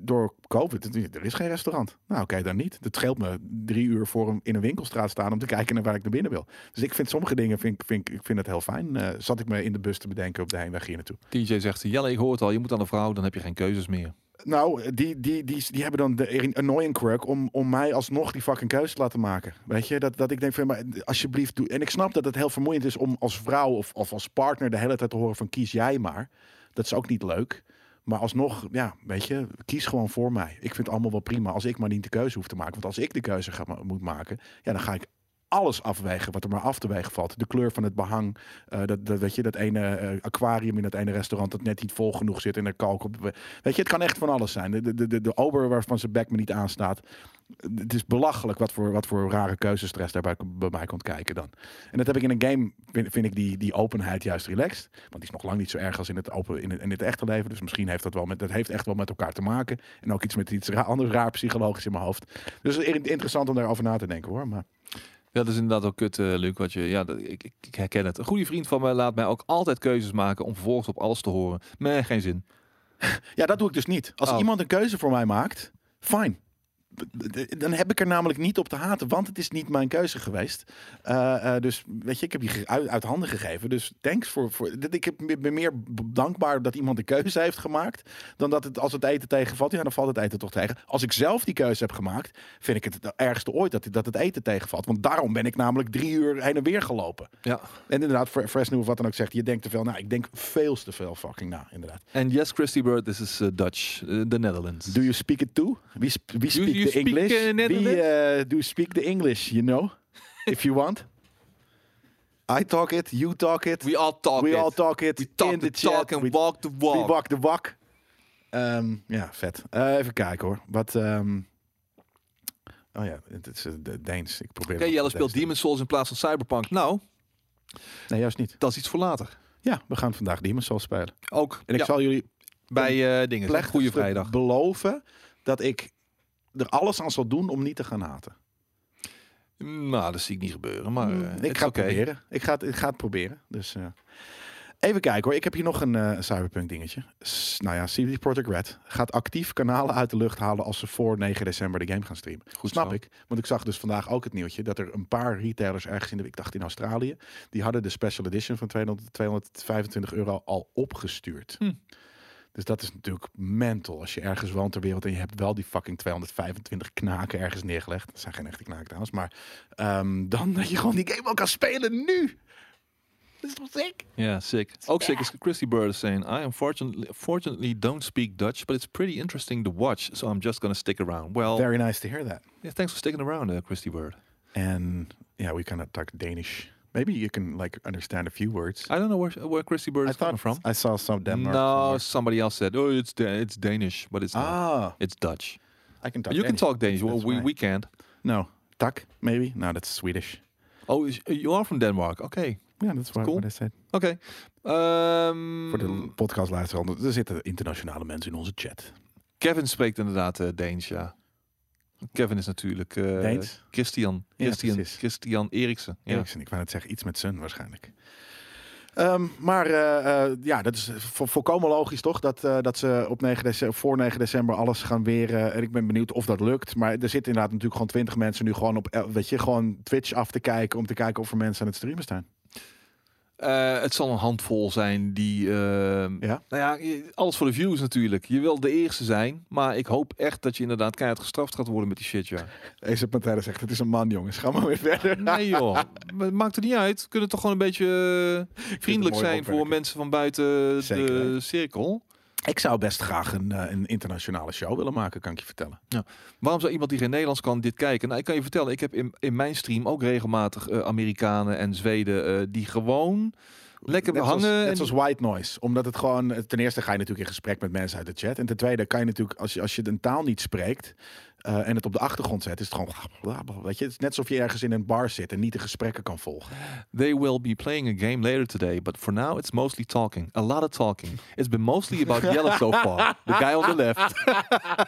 door COVID, er is geen restaurant. Nou, oké, dan niet. Het scheelt me drie uur voor een, in een winkelstraat staan om te kijken naar waar ik naar binnen wil. Dus ik vind sommige dingen, vind, ik- vind, ik- vind het heel fijn. Eh, zat ik me in de bus te bedenken op de heenweg hier naartoe. DJ zegt, Jelle, ik hoor het al, je moet aan een vrouw, dan heb je geen keuzes meer. Nou, die, die, die, die hebben dan de annoying quirk om, om mij alsnog die fucking keuze te laten maken. Weet je, dat, dat ik denk van, maar alsjeblieft doe. En ik snap dat het heel vermoeiend is om als vrouw of, of als partner de hele tijd te horen van kies jij maar. Dat is ook niet leuk. Maar alsnog, ja, weet je, kies gewoon voor mij. Ik vind het allemaal wel prima als ik maar niet de keuze hoef te maken. Want als ik de keuze ga, moet maken, ja, dan ga ik alles afwegen wat er maar af te wegen valt. De kleur van het behang, eh, dat, dat, weet je, dat ene eh, aquarium in dat ene restaurant dat net niet vol genoeg zit en er kalk op. Weet je, het kan echt van alles zijn. De, de, de, de ober waarvan zijn bek me niet aanstaat. Het is belachelijk wat voor, wat voor rare keuzestress daarbij bij mij komt kijken dan. En dat heb ik in een game, vind, ik die, die openheid juist relaxed. Want die is nog lang niet zo erg als in het, open, in het, in echte leven. Dus misschien heeft dat wel met, dat heeft echt wel met elkaar te maken. En ook iets met iets ra anders raar psychologisch in mijn hoofd. Dus interessant om daarover na te denken hoor. Maar Ja, dat is inderdaad ook kut, eh, Luc. Wat je, ja, dat, ik, ik, herken het. Een goede vriend van mij laat mij ook altijd keuzes maken om vervolgens op alles te horen. Nee, geen zin. ja, dat doe ik dus niet. Als Oh. iemand een keuze voor mij maakt, fijn. Dan heb ik er namelijk niet op te haten, want het is niet mijn keuze geweest. Eh, eh, dus weet je, ik heb je uit, uit handen gegeven. Dus thanks voor. voor dat ik heb- ben meer dankbaar dat iemand de keuze heeft gemaakt. Dan dat het als het eten tegenvalt. Ja, dan valt het eten toch tegen. Als ik zelf die keuze heb gemaakt, vind ik het het ergste ooit dat, dat het eten tegenvalt. Want daarom ben ik namelijk drie uur heen en weer gelopen. Ja. En inderdaad, Fre- Fresno of wat dan ook zegt, je denkt te veel. Nou, ik denk veel te veel fucking na, inderdaad. En yes, Christy Bird, this is uh, Dutch, uh, the Netherlands. Do you speak it too? Speak you the speak, English. uh, Netherlands? we uh, do speak the English, you know, if you want. I talk it, you talk it. We all talk we it. all talk it We talk in the the chat. talk and we, walk the walk. we walk the walk. Ehm, ja, vet. Eh, even kijken hoor. Wat? ehm, Oh ja, het is uh, de Deens. Ik probeer. Oké, nog Jelle speelt Demon's Souls in plaats van Cyberpunk. Nou, Nee, juist niet. dat is iets voor later. Ja, we gaan vandaag Demon's Souls spelen. Ook En ik ja, zal jullie bij eh dingen. Goede vrijdag. beloven dat ik er alles aan zal doen om niet te gaan haten. Nou, dat zie ik niet gebeuren. Maar eh, ik ga het oké. proberen. Ik ga het, ik ga het proberen. Dus, eh, even kijken hoor. Ik heb hier nog een eh, Cyberpunk dingetje. S- nou ja, CD Projekt Red gaat actief kanalen uit de lucht halen als ze voor 9 december de game gaan streamen. Goed Snap zo. ik. Want ik zag dus vandaag ook het nieuwtje dat er een paar retailers ergens in de, ik dacht in Australië, die hadden de special edition van 200, 225 euro al opgestuurd. Hm. Dus dat is natuurlijk mental als je ergens woont ter wereld en je hebt wel die fucking 225 knaken ergens neergelegd. Dat zijn geen echte knaken trouwens, maar ehm, dan dat je gewoon die game al kan spelen nu. Dat is toch sick? Ja, sick. Ook sick is Christy Bird saying, I unfortunately fortunately don't speak Dutch, but it's pretty interesting to watch, so I'm just gonna stick around. Well, Very nice to hear that. yeah, thanks for sticking around, uh, Christy Bird. And yeah, we kind of talk Danish. Maybe you can like understand a few words. I don't know where, where Christy Bird I is coming from. I saw some Denmark. no, somewhere. somebody else said, oh, it's Da- it's Danish, but it's not. Ah, It's Dutch. I can talk. you can talk Danish. Well, we, we can't. No, tak maybe. No, that's Swedish. Oh, you are from Denmark. Okay. Yeah, that's what, Cool. what I said. Okay. Um, Voor de podcast luisteren, er zitten internationale mensen in onze chat. Kevin spreekt inderdaad eh Deens, ja. Kevin is natuurlijk Deens? Christian. Christian. Christian Eriksen. Ja. Eriksen, ik wou net zeggen, iets met Sun waarschijnlijk. Ehm, maar eh, eh, ja, dat is vo- volkomen logisch toch? Dat, dat ze op 9 december, voor 9 december alles gaan weer. eh, en ik ben benieuwd of dat lukt. Maar er zitten inderdaad natuurlijk gewoon 20 mensen nu gewoon op weet je, gewoon Twitch af te kijken. Om te kijken of er mensen aan het streamen staan. Eh, het zal een handvol zijn die... ehm, Ja? Nou ja, alles voor de views natuurlijk. Je wil de eerste zijn, maar ik hoop echt dat je inderdaad keihard gestraft gaat worden met die shit, ja. Deze Pantera zegt, het is een man jongens. Ga maar weer verder. Nee joh, maakt er niet uit. We kunnen toch gewoon een beetje eh, vriendelijk zijn voor mensen van buiten Zeker de weten. cirkel. Ik zou best graag een, eh, een internationale show willen maken, kan ik je vertellen. Waarom zou iemand die geen Nederlands kan dit kijken? Nou, ik kan je vertellen, ik heb in, in mijn stream ook regelmatig eh, Amerikanen en Zweden eh, die gewoon lekker Net hangen. en net zoals white noise. Omdat het gewoon... Ten eerste ga je natuurlijk in gesprek met mensen uit de chat. En ten tweede kan je natuurlijk... Als je, als je een taal niet spreekt... eh, en het op de achtergrond zet, is het gewoon... Weet je, het is net alsof je ergens in een bar zit en niet de gesprekken kan volgen. They will be playing a game later today, but for now it's mostly talking. A lot of talking. It's been mostly about Yellow so far. The guy on the left.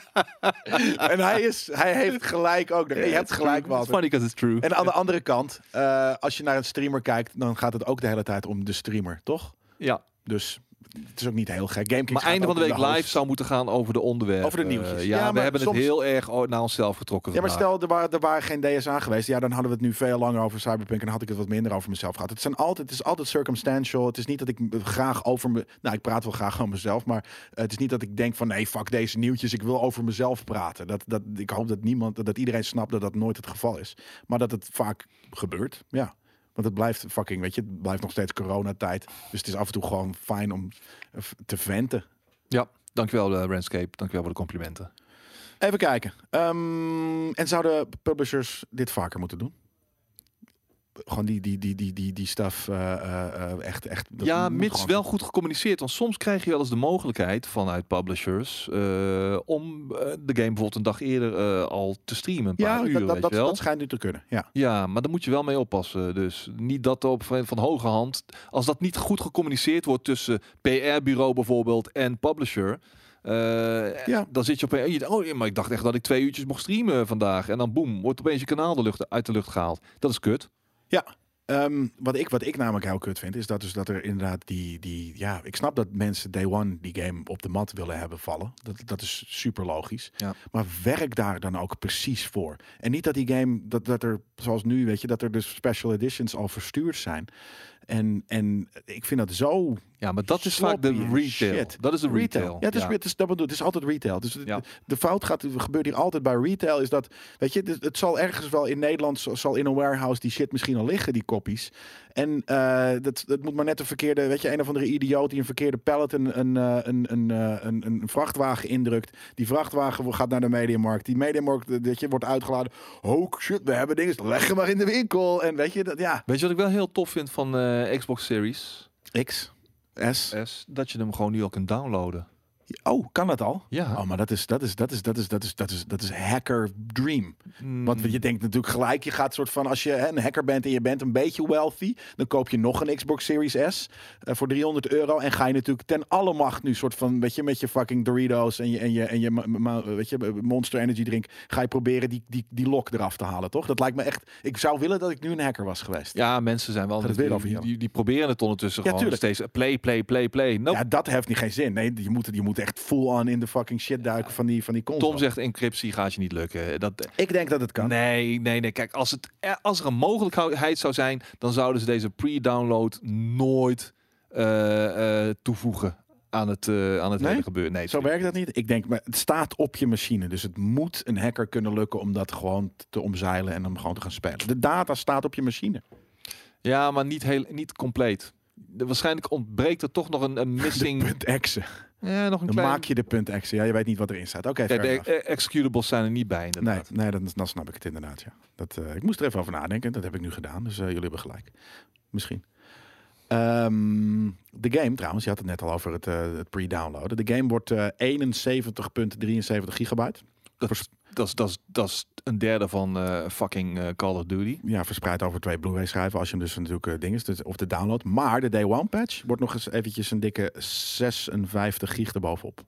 en hij, is, hij heeft gelijk ook. Je hebt gelijk, It's Walter. funny because it's true. En aan de andere kant, eh, als je naar een streamer kijkt, dan gaat het ook de hele tijd om de streamer, toch? ja, Dus het is ook niet heel gek. GameKings maar einde van de week live zou moeten gaan over de onderwerpen. Over de nieuwtjes. Ja, ja, we hebben soms- het heel erg naar onszelf getrokken. Ja, maar vandaag. stel, er waren, er waren geen DSA geweest. Ja, dan hadden we het nu veel langer over Cyberpunk. En dan had ik het wat minder over mezelf gehad. Het, zijn altijd, het is altijd circumstantial. Het is niet dat ik graag over me... Nou, ik praat wel graag over mezelf. Maar eh, het is niet dat ik denk van... Nee, fuck deze nieuwtjes. Ik wil over mezelf praten. Dat, dat, ik hoop dat niemand... Dat iedereen snapt dat dat nooit het geval is. Maar dat het vaak gebeurt. Ja. Want het blijft fucking... Weet je, het blijft nog steeds coronatijd. Dus het is af en toe gewoon fijn om eh, te venten. Ja, dankjewel uh, Randscape. Dankjewel voor de complimenten. Even kijken. Ehm, en zouden publishers dit vaker moeten doen? Gewoon die, die, die, die, die, die stuff eh, eh, eh, echt, echt. ja, mits gewoon- wel goed gecommuniceerd. Want soms krijg je wel eens de mogelijkheid vanuit publishers om de game bijvoorbeeld een dag eerder al te streamen. Een paar Ja, uur, dat, dat, dat, dat schijnt nu te kunnen. Ja. Ja, maar daar moet je wel mee oppassen. Dus niet dat op van van hoge hand, als dat niet goed gecommuniceerd wordt tussen PR-bureau bijvoorbeeld en publisher. Ja. Dan zit je op een. Oh, maar ik dacht echt dat ik twee uurtjes mocht streamen vandaag. En dan boem, wordt opeens je kanaal de lucht, uit de lucht gehaald. Dat is kut. Ehm, wat, ik, wat ik namelijk heel kut vind, is dat, dus dat er inderdaad die, die... Ja, ik snap dat mensen day one die game op de mat willen hebben vallen. Dat, dat is super logisch. Ja. Maar werk daar dan ook precies voor. En niet dat die game, dat, dat er, zoals nu, weet je, dat er dus special editions al verstuurd zijn. En, en ik vind dat zo Ja, maar dat is vaak de retail. shit. Dat is de retail. Ja, het is, Het, is, dat bedoel, het is altijd retail. Dus de- Ja. de, de fout gaat, gebeurt hier altijd bij retail. Is dat, weet je, het, het zal ergens wel in Nederland, zal in een warehouse die shit misschien al liggen, die kopies. En eh, dat, dat moet maar net een verkeerde, weet je, een of andere idioot die een verkeerde pallet een, een, eh, een, een, eh, een, een vrachtwagen indrukt. Die vrachtwagen gaat naar de mediamarkt. Die mediamarkt, weet je, wordt uitgeladen. Oh shit, we hebben dingen, leg hem maar in de winkel. En weet je, dat, ja. Weet je wat ik wel heel tof vind van Xbox Series X, S. S? Dat je hem gewoon nu al kunt downloaden. Oh, kan dat al? Ja. Oh, maar dat is, dat is, dat is, dat is, dat is, dat is, dat is hacker dream. Mm, Want je denkt natuurlijk gelijk, je gaat soort van, als je hè, een hacker bent en je bent een beetje wealthy, dan koop je nog een Xbox Series S eh, voor 300 euro. En ga je natuurlijk ten alle macht nu soort van, weet je, met je fucking Doritos en je, en je, en je ma- ma- weet je, Monster Energy drink, ga je proberen die, die, die lok eraf te halen, toch? Dat lijkt me echt, ik zou willen dat ik nu een hacker was geweest. Ja, mensen zijn wel... Die, over jou? die, die proberen het ondertussen Ja, gewoon tuurlijk. steeds... Play, play, play, play. Nope. Ja, dat heeft niet geen zin. Nee, je moet, je moet echt full on in de fucking shit duiken van die, van die console. Tom zegt encryptie gaat je niet lukken. Dat, ik denk dat het kan. Nee, nee, nee. Kijk, als, het, er- als er een mogelijkheid zou zijn, dan zouden ze deze pre-download nooit eh, eh, toevoegen aan het, eh, aan het Nee? hele gebeuren. Nee, Zo werkt dat niet. Ik denk, maar het staat op je machine. Dus het moet een hacker kunnen lukken om dat gewoon te omzeilen en hem gewoon te gaan spelen. De data staat op je machine. Ja, maar niet, heel, niet compleet. De- waarschijnlijk ontbreekt er toch nog een, een missing. exe. Ja, nog een Dan klein. maak je de punt exe. Ja, je weet niet wat erin staat. Oké, de executables zijn er niet bij. Nee, Inderdaad. nee dan, dan snap ik het inderdaad. Ja. Dat, eh, ik moest er even over nadenken. Dat heb ik nu gedaan. Dus eh, jullie hebben gelijk. Misschien. Ehm, de game trouwens, je had het net al over het, eh, het pre-downloaden. De game wordt eh 71,73 gigabyte. Dat, is- dat, is- een derde van eh, fucking eh, Call of Duty. ja, verspreid over twee Blu-ray schijven als je hem dus natuurlijk uh, ding is, dus, of de download. Maar de Day One patch wordt nog eens eventjes een dikke 56 gig erbovenop.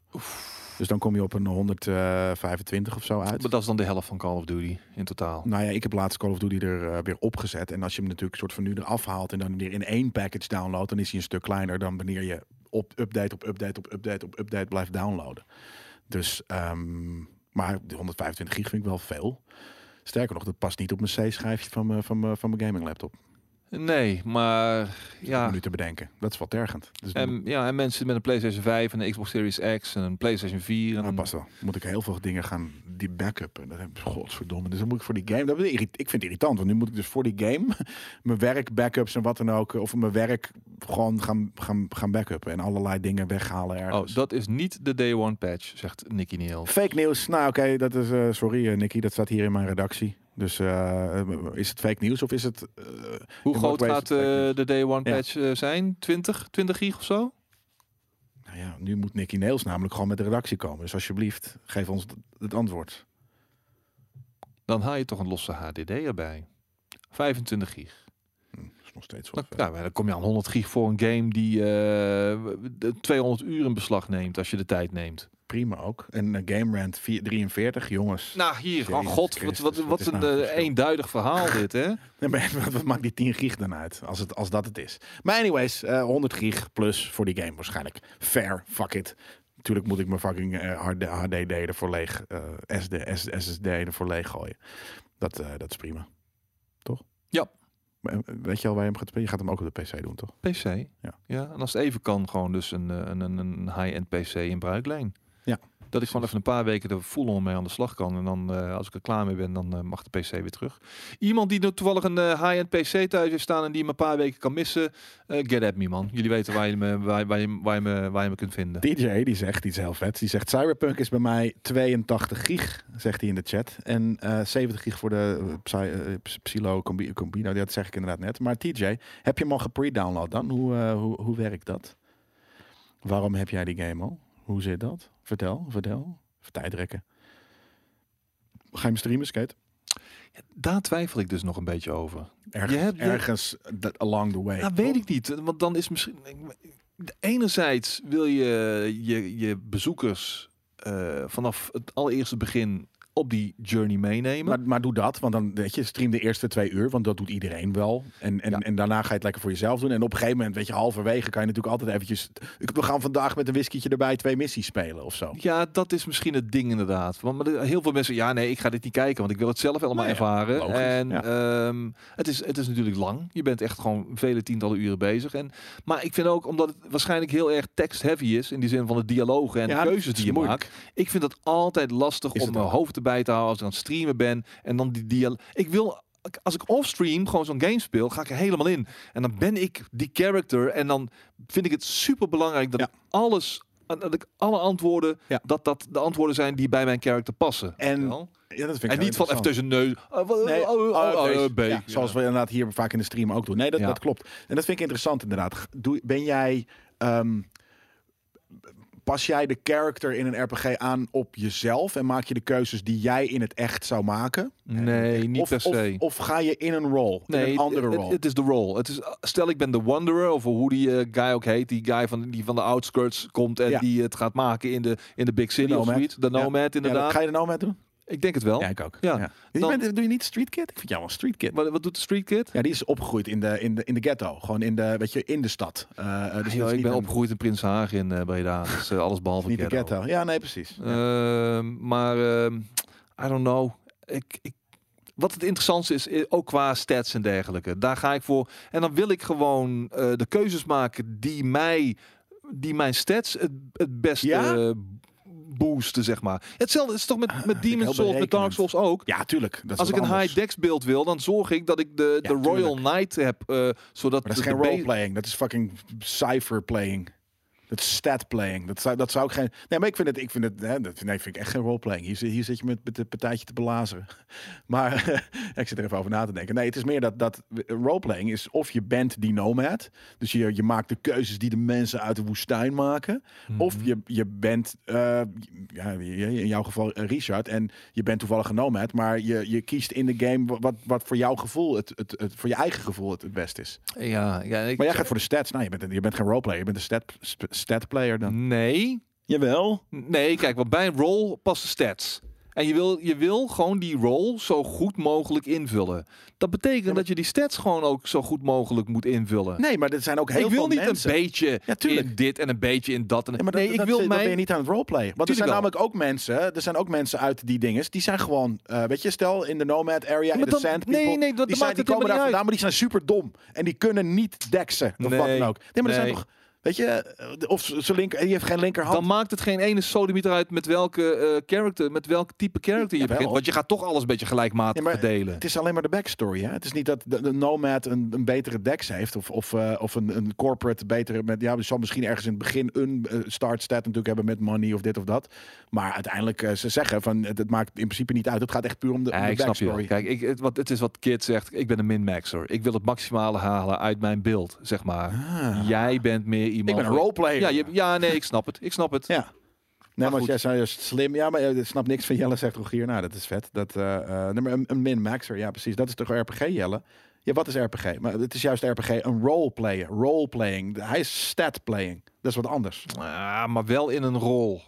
Dus dan kom je op een 125 of zo uit. Maar dat is dan de helft van Call of Duty in totaal. Nou ja, ik heb laatst Call of Duty er weer opgezet. En als je hem natuurlijk soort van nu eraf haalt en dan weer in één package downloadt, dan is hij een stuk kleiner dan wanneer je op update op update op update op update blijft downloaden. Dus, ehm, maar die 125 gig vind ik wel veel. Sterker nog, dat past niet op mijn C-schijfje van mijn, van mijn, van mijn gaming laptop. Nee, maar Ja. Nu te bedenken. Dat is wel tergend. Dus En, ja, en mensen met een PlayStation 5 en een Xbox Series X en een PlayStation 4. En dat een- past wel. Moet ik heel veel dingen gaan die backuppen. Dat heb godverdomme. Dus dan moet ik voor die game. Dat ik vind het irritant. Want nu moet ik dus voor die game mijn werk backups en wat dan ook. Of mijn werk gewoon gaan, gaan, gaan backuppen. En allerlei dingen weghalen ergens. Oh, dat is niet de Day One patch, zegt Nicky Neal. Fake nieuws. Nou oké, dat is eh, sorry eh, Nicky, dat staat hier in mijn redactie. Dus eh, is het fake nieuws of is het... eh, Hoe groot gaat eh, de Day One patch zijn? 20? 20 gig of zo? nou ja, nu moet Nicky Nails namelijk gewoon met de redactie komen. Dus alsjeblieft, geef ons het antwoord. Dan haal je toch een losse HDD erbij. 25 gig. Hm, dat is nog steeds wat. maar dan kom je aan 100 gig voor een game die eh, de 200 uur in beslag neemt als je de tijd neemt. Prima ook. En uh, Game Rant 4 43, jongens. Nou hier, oh god, wat, Christus, wat, wat wat is een nou eh, eenduidig verhaal dit, hè? Nee, maar wat, maakt die 10 gig dan uit? Als, het, als dat het is. Maar anyways, eh 100 gig plus voor die game waarschijnlijk. Fair, fuck it. Natuurlijk moet ik mijn fucking eh, HD, HDD ervoor leeg, eh, SD, S- SSD ervoor leeg gooien. Dat, eh, dat is prima. Toch? Ja. Eh, Weet je al waar je hem gaat spelen? Je gaat hem ook op de PC doen, toch? PC. Ja. ja. En als het even kan, gewoon dus een, eh, een, een, een high-end PC in bruikleen. Ja. Dat ik gewoon even een paar weken er full mee aan de slag kan. En dan, eh, als ik er klaar mee ben, dan eh, mag de PC weer terug. Iemand die nou toevallig een eh, high-end PC thuis heeft staan en die hem een paar weken kan missen, eh, get at me, man. Jullie weten waar je me, waar, waar je, waar je me, waar je me kunt vinden. DJ, die zegt iets heel vets. Die zegt Cyberpunk is bij mij 82 gig, zegt hij in de chat. En eh 70 gig voor de eh, Psy, eh, Ps- Psylo Combi- Combino. Dat zeg ik inderdaad net. Maar TJ, heb je hem al gepre-download dan? Hoe, eh, hoe, hoe werkt dat? Waarom heb jij die game al? Hoe zit dat? Vertel, vertel. Even tijdrekken. Ga je streamen, Skate? Daar twijfel ik dus nog een beetje over. Ergens, hebt- je- ergens along the way. Nou, weet ik niet. Want dan is misschien. Enerzijds wil je je, je bezoekers eh, vanaf het allereerste begin op die journey meenemen. Maar, maar doe dat, want dan weet je, stream de eerste twee uur, want dat doet iedereen wel. En, en, Ja. en daarna ga je het lekker voor jezelf doen. En op een gegeven moment, weet je, halverwege kan je natuurlijk altijd eventjes... We gaan vandaag met een whiskietje erbij twee missies spelen of zo. Ja, dat is misschien het ding inderdaad. Want maar heel veel mensen, ja nee, ik ga dit niet kijken, want ik wil het zelf helemaal Nou ja, ervaren. logisch, en ja. ehm, het, is, het is natuurlijk lang. Je bent echt gewoon vele tientallen uren bezig. En, maar ik vind ook, omdat het waarschijnlijk heel erg text-heavy is, in die zin van de dialogen en de dat keuzes die je moeilijk. maakt. Ik vind het altijd lastig Is om mijn ook. Erbij te houden als ik aan het streamen ben. En dan die dialoog. Ik wil, als ik offstream gewoon zo'n game speel, ga ik er helemaal in. En dan ben ik die character. En dan vind ik het super belangrijk dat Ja. ik alles, dat ik alle antwoorden, Ja. dat dat de antwoorden zijn die bij mijn character passen. En-? Ja, dat vind ik en niet van even tussen neus. Nee, oh, oh, oh, zoals we inderdaad hier vaak in de stream ook doen. Nee, dat, dat klopt. En dat vind ik interessant inderdaad. Doe, ben jij... ehm, pas jij de character in een RPG aan op jezelf en maak je de keuzes die jij in het echt zou maken? Nee, niet of, per of- se. Of, ga je in een rol, in Nee, een andere het- rol? Het is de role. Het is, stel ik ben de Wanderer, of hoe die eh, guy ook heet. Die guy van, die van de outskirts komt en Ja. die het gaat maken in de, in de big city of zoiets. De. Nomad Ja, inderdaad. ga je de Nomad doen? Ik denk het wel. Ja, ik ook. Ja. Je Dan- bent- doe je niet Street Kid? Ik vind jou wel een Street Kid. Wat, wat doet de Street Kid? Ja, die is opgegroeid in de, in de, in de ghetto. Gewoon in de, weet je, in de stad. Eh, eh, dus Ah, joh, ik ben een- opgegroeid in Prinshagen in eh Breda. Dus alles behalve Niet de ghetto. ghetto. Ja, nee, precies. Ehm, maar ehm, I don't know. Ik, ik, wat het interessantste is, ook qua stats en dergelijke. Daar ga ik voor. En dan wil ik gewoon eh, de keuzes maken die mij, die mijn stats het, het beste Ja? Boosten, zeg maar. Hetzelfde is toch met, met ik Demon's Souls, met Dark. Souls ook. Ja, tuurlijk. Dat Als ik een high dex beeld wil, dan zorg ik dat ik de, Ja, de Royal tuurlijk. Knight heb, eh, zodat Maar dat is de- geen roleplaying. Dat is fucking cipher playing. Dat is stat playing. Dat zou, dat zou ik geen. Nee, maar ik vind het. Ik vind het. Hè, dat, nee, vind ik echt geen roleplaying. Hier, zit- hier zit je met, met een partijtje te belazeren. Maar ik zit er even over na te denken. Nee, het is meer dat dat roleplaying is of je bent die nomad. Dus je, je maakt de keuzes die de mensen uit de woestijn maken. Of Mhm. je, je bent, eh, ja, in jouw geval eh, Richard, en je bent toevallig een nomad, maar je, je kiest in de game wat, wat voor jouw gevoel, het, het, het, voor je eigen gevoel het, het beste is. Ja, ja ik, Maar jij gaat voor de stats. Nou, je bent, je bent geen roleplayer, je bent een stat, stat player dan. Nee, Jawel. Nee, kijk, want bij een rol passen stats. En je wil, je wil gewoon die rol zo goed mogelijk invullen. Dat betekent maar- dat je die stats gewoon ook zo goed mogelijk moet invullen. Nee, maar er zijn ook heel ik wil veel niet mensen. een beetje Ja, in dit en een beetje in dat. En Ja, maar nee, dat, ik dat- wil dat ben je niet aan het roleplayen. Want er zijn namelijk ook mensen, er zijn ook mensen uit die dinges, die zijn gewoon, eh, weet je, stel in de nomad area, in de sand nee, people, nee, dat- die, dat zijn, maakt die het komen daar vandaan, maar die zijn super dom. En die kunnen niet deksen, of wat Nee, dan ook. Nee, maar er zijn toch, weet je, eh, of ze linker, die heeft geen linkerhand. Dan maakt het geen ene sodemieter uit met welke eh, character, met welk type character je Jawel. begint. Want je gaat toch alles een beetje gelijkmatig Ja, verdelen. Het is alleen maar de backstory. Hè? Het is niet dat de, de Nomad een, een betere dex heeft. Of, of, eh, of een, een corporate betere. Met, ja, er zal misschien ergens in het begin een eh, start stat natuurlijk hebben met money of dit of dat. Maar uiteindelijk, ze zeggen van het, het maakt in principe niet uit. Het gaat echt puur om de, om Ja, de ik snap je. backstory. Kijk, ik, het, wat, het is wat Kid zegt. Ik ben een min-maxer. Ik wil het maximale halen uit mijn beeld, zeg maar. Ah. Jij bent meer iemand... ik ben een roleplayer. Ja, je, ja, nee, ik snap het. Ik snap het. Ja. Nee, maar, jij zei juist slim. Ja, maar je snapt niks van Jelle, zegt Rogier. Nou, dat is vet. Dat, eh eh, maar een, een min-maxer, ja precies. Dat is toch RPG, Jelle? Ja, wat is RPG? Maar het is juist RPG, een roleplayer. Roleplaying. Hij is stat-playing. Dat is wat anders. Ah, maar wel in een rol.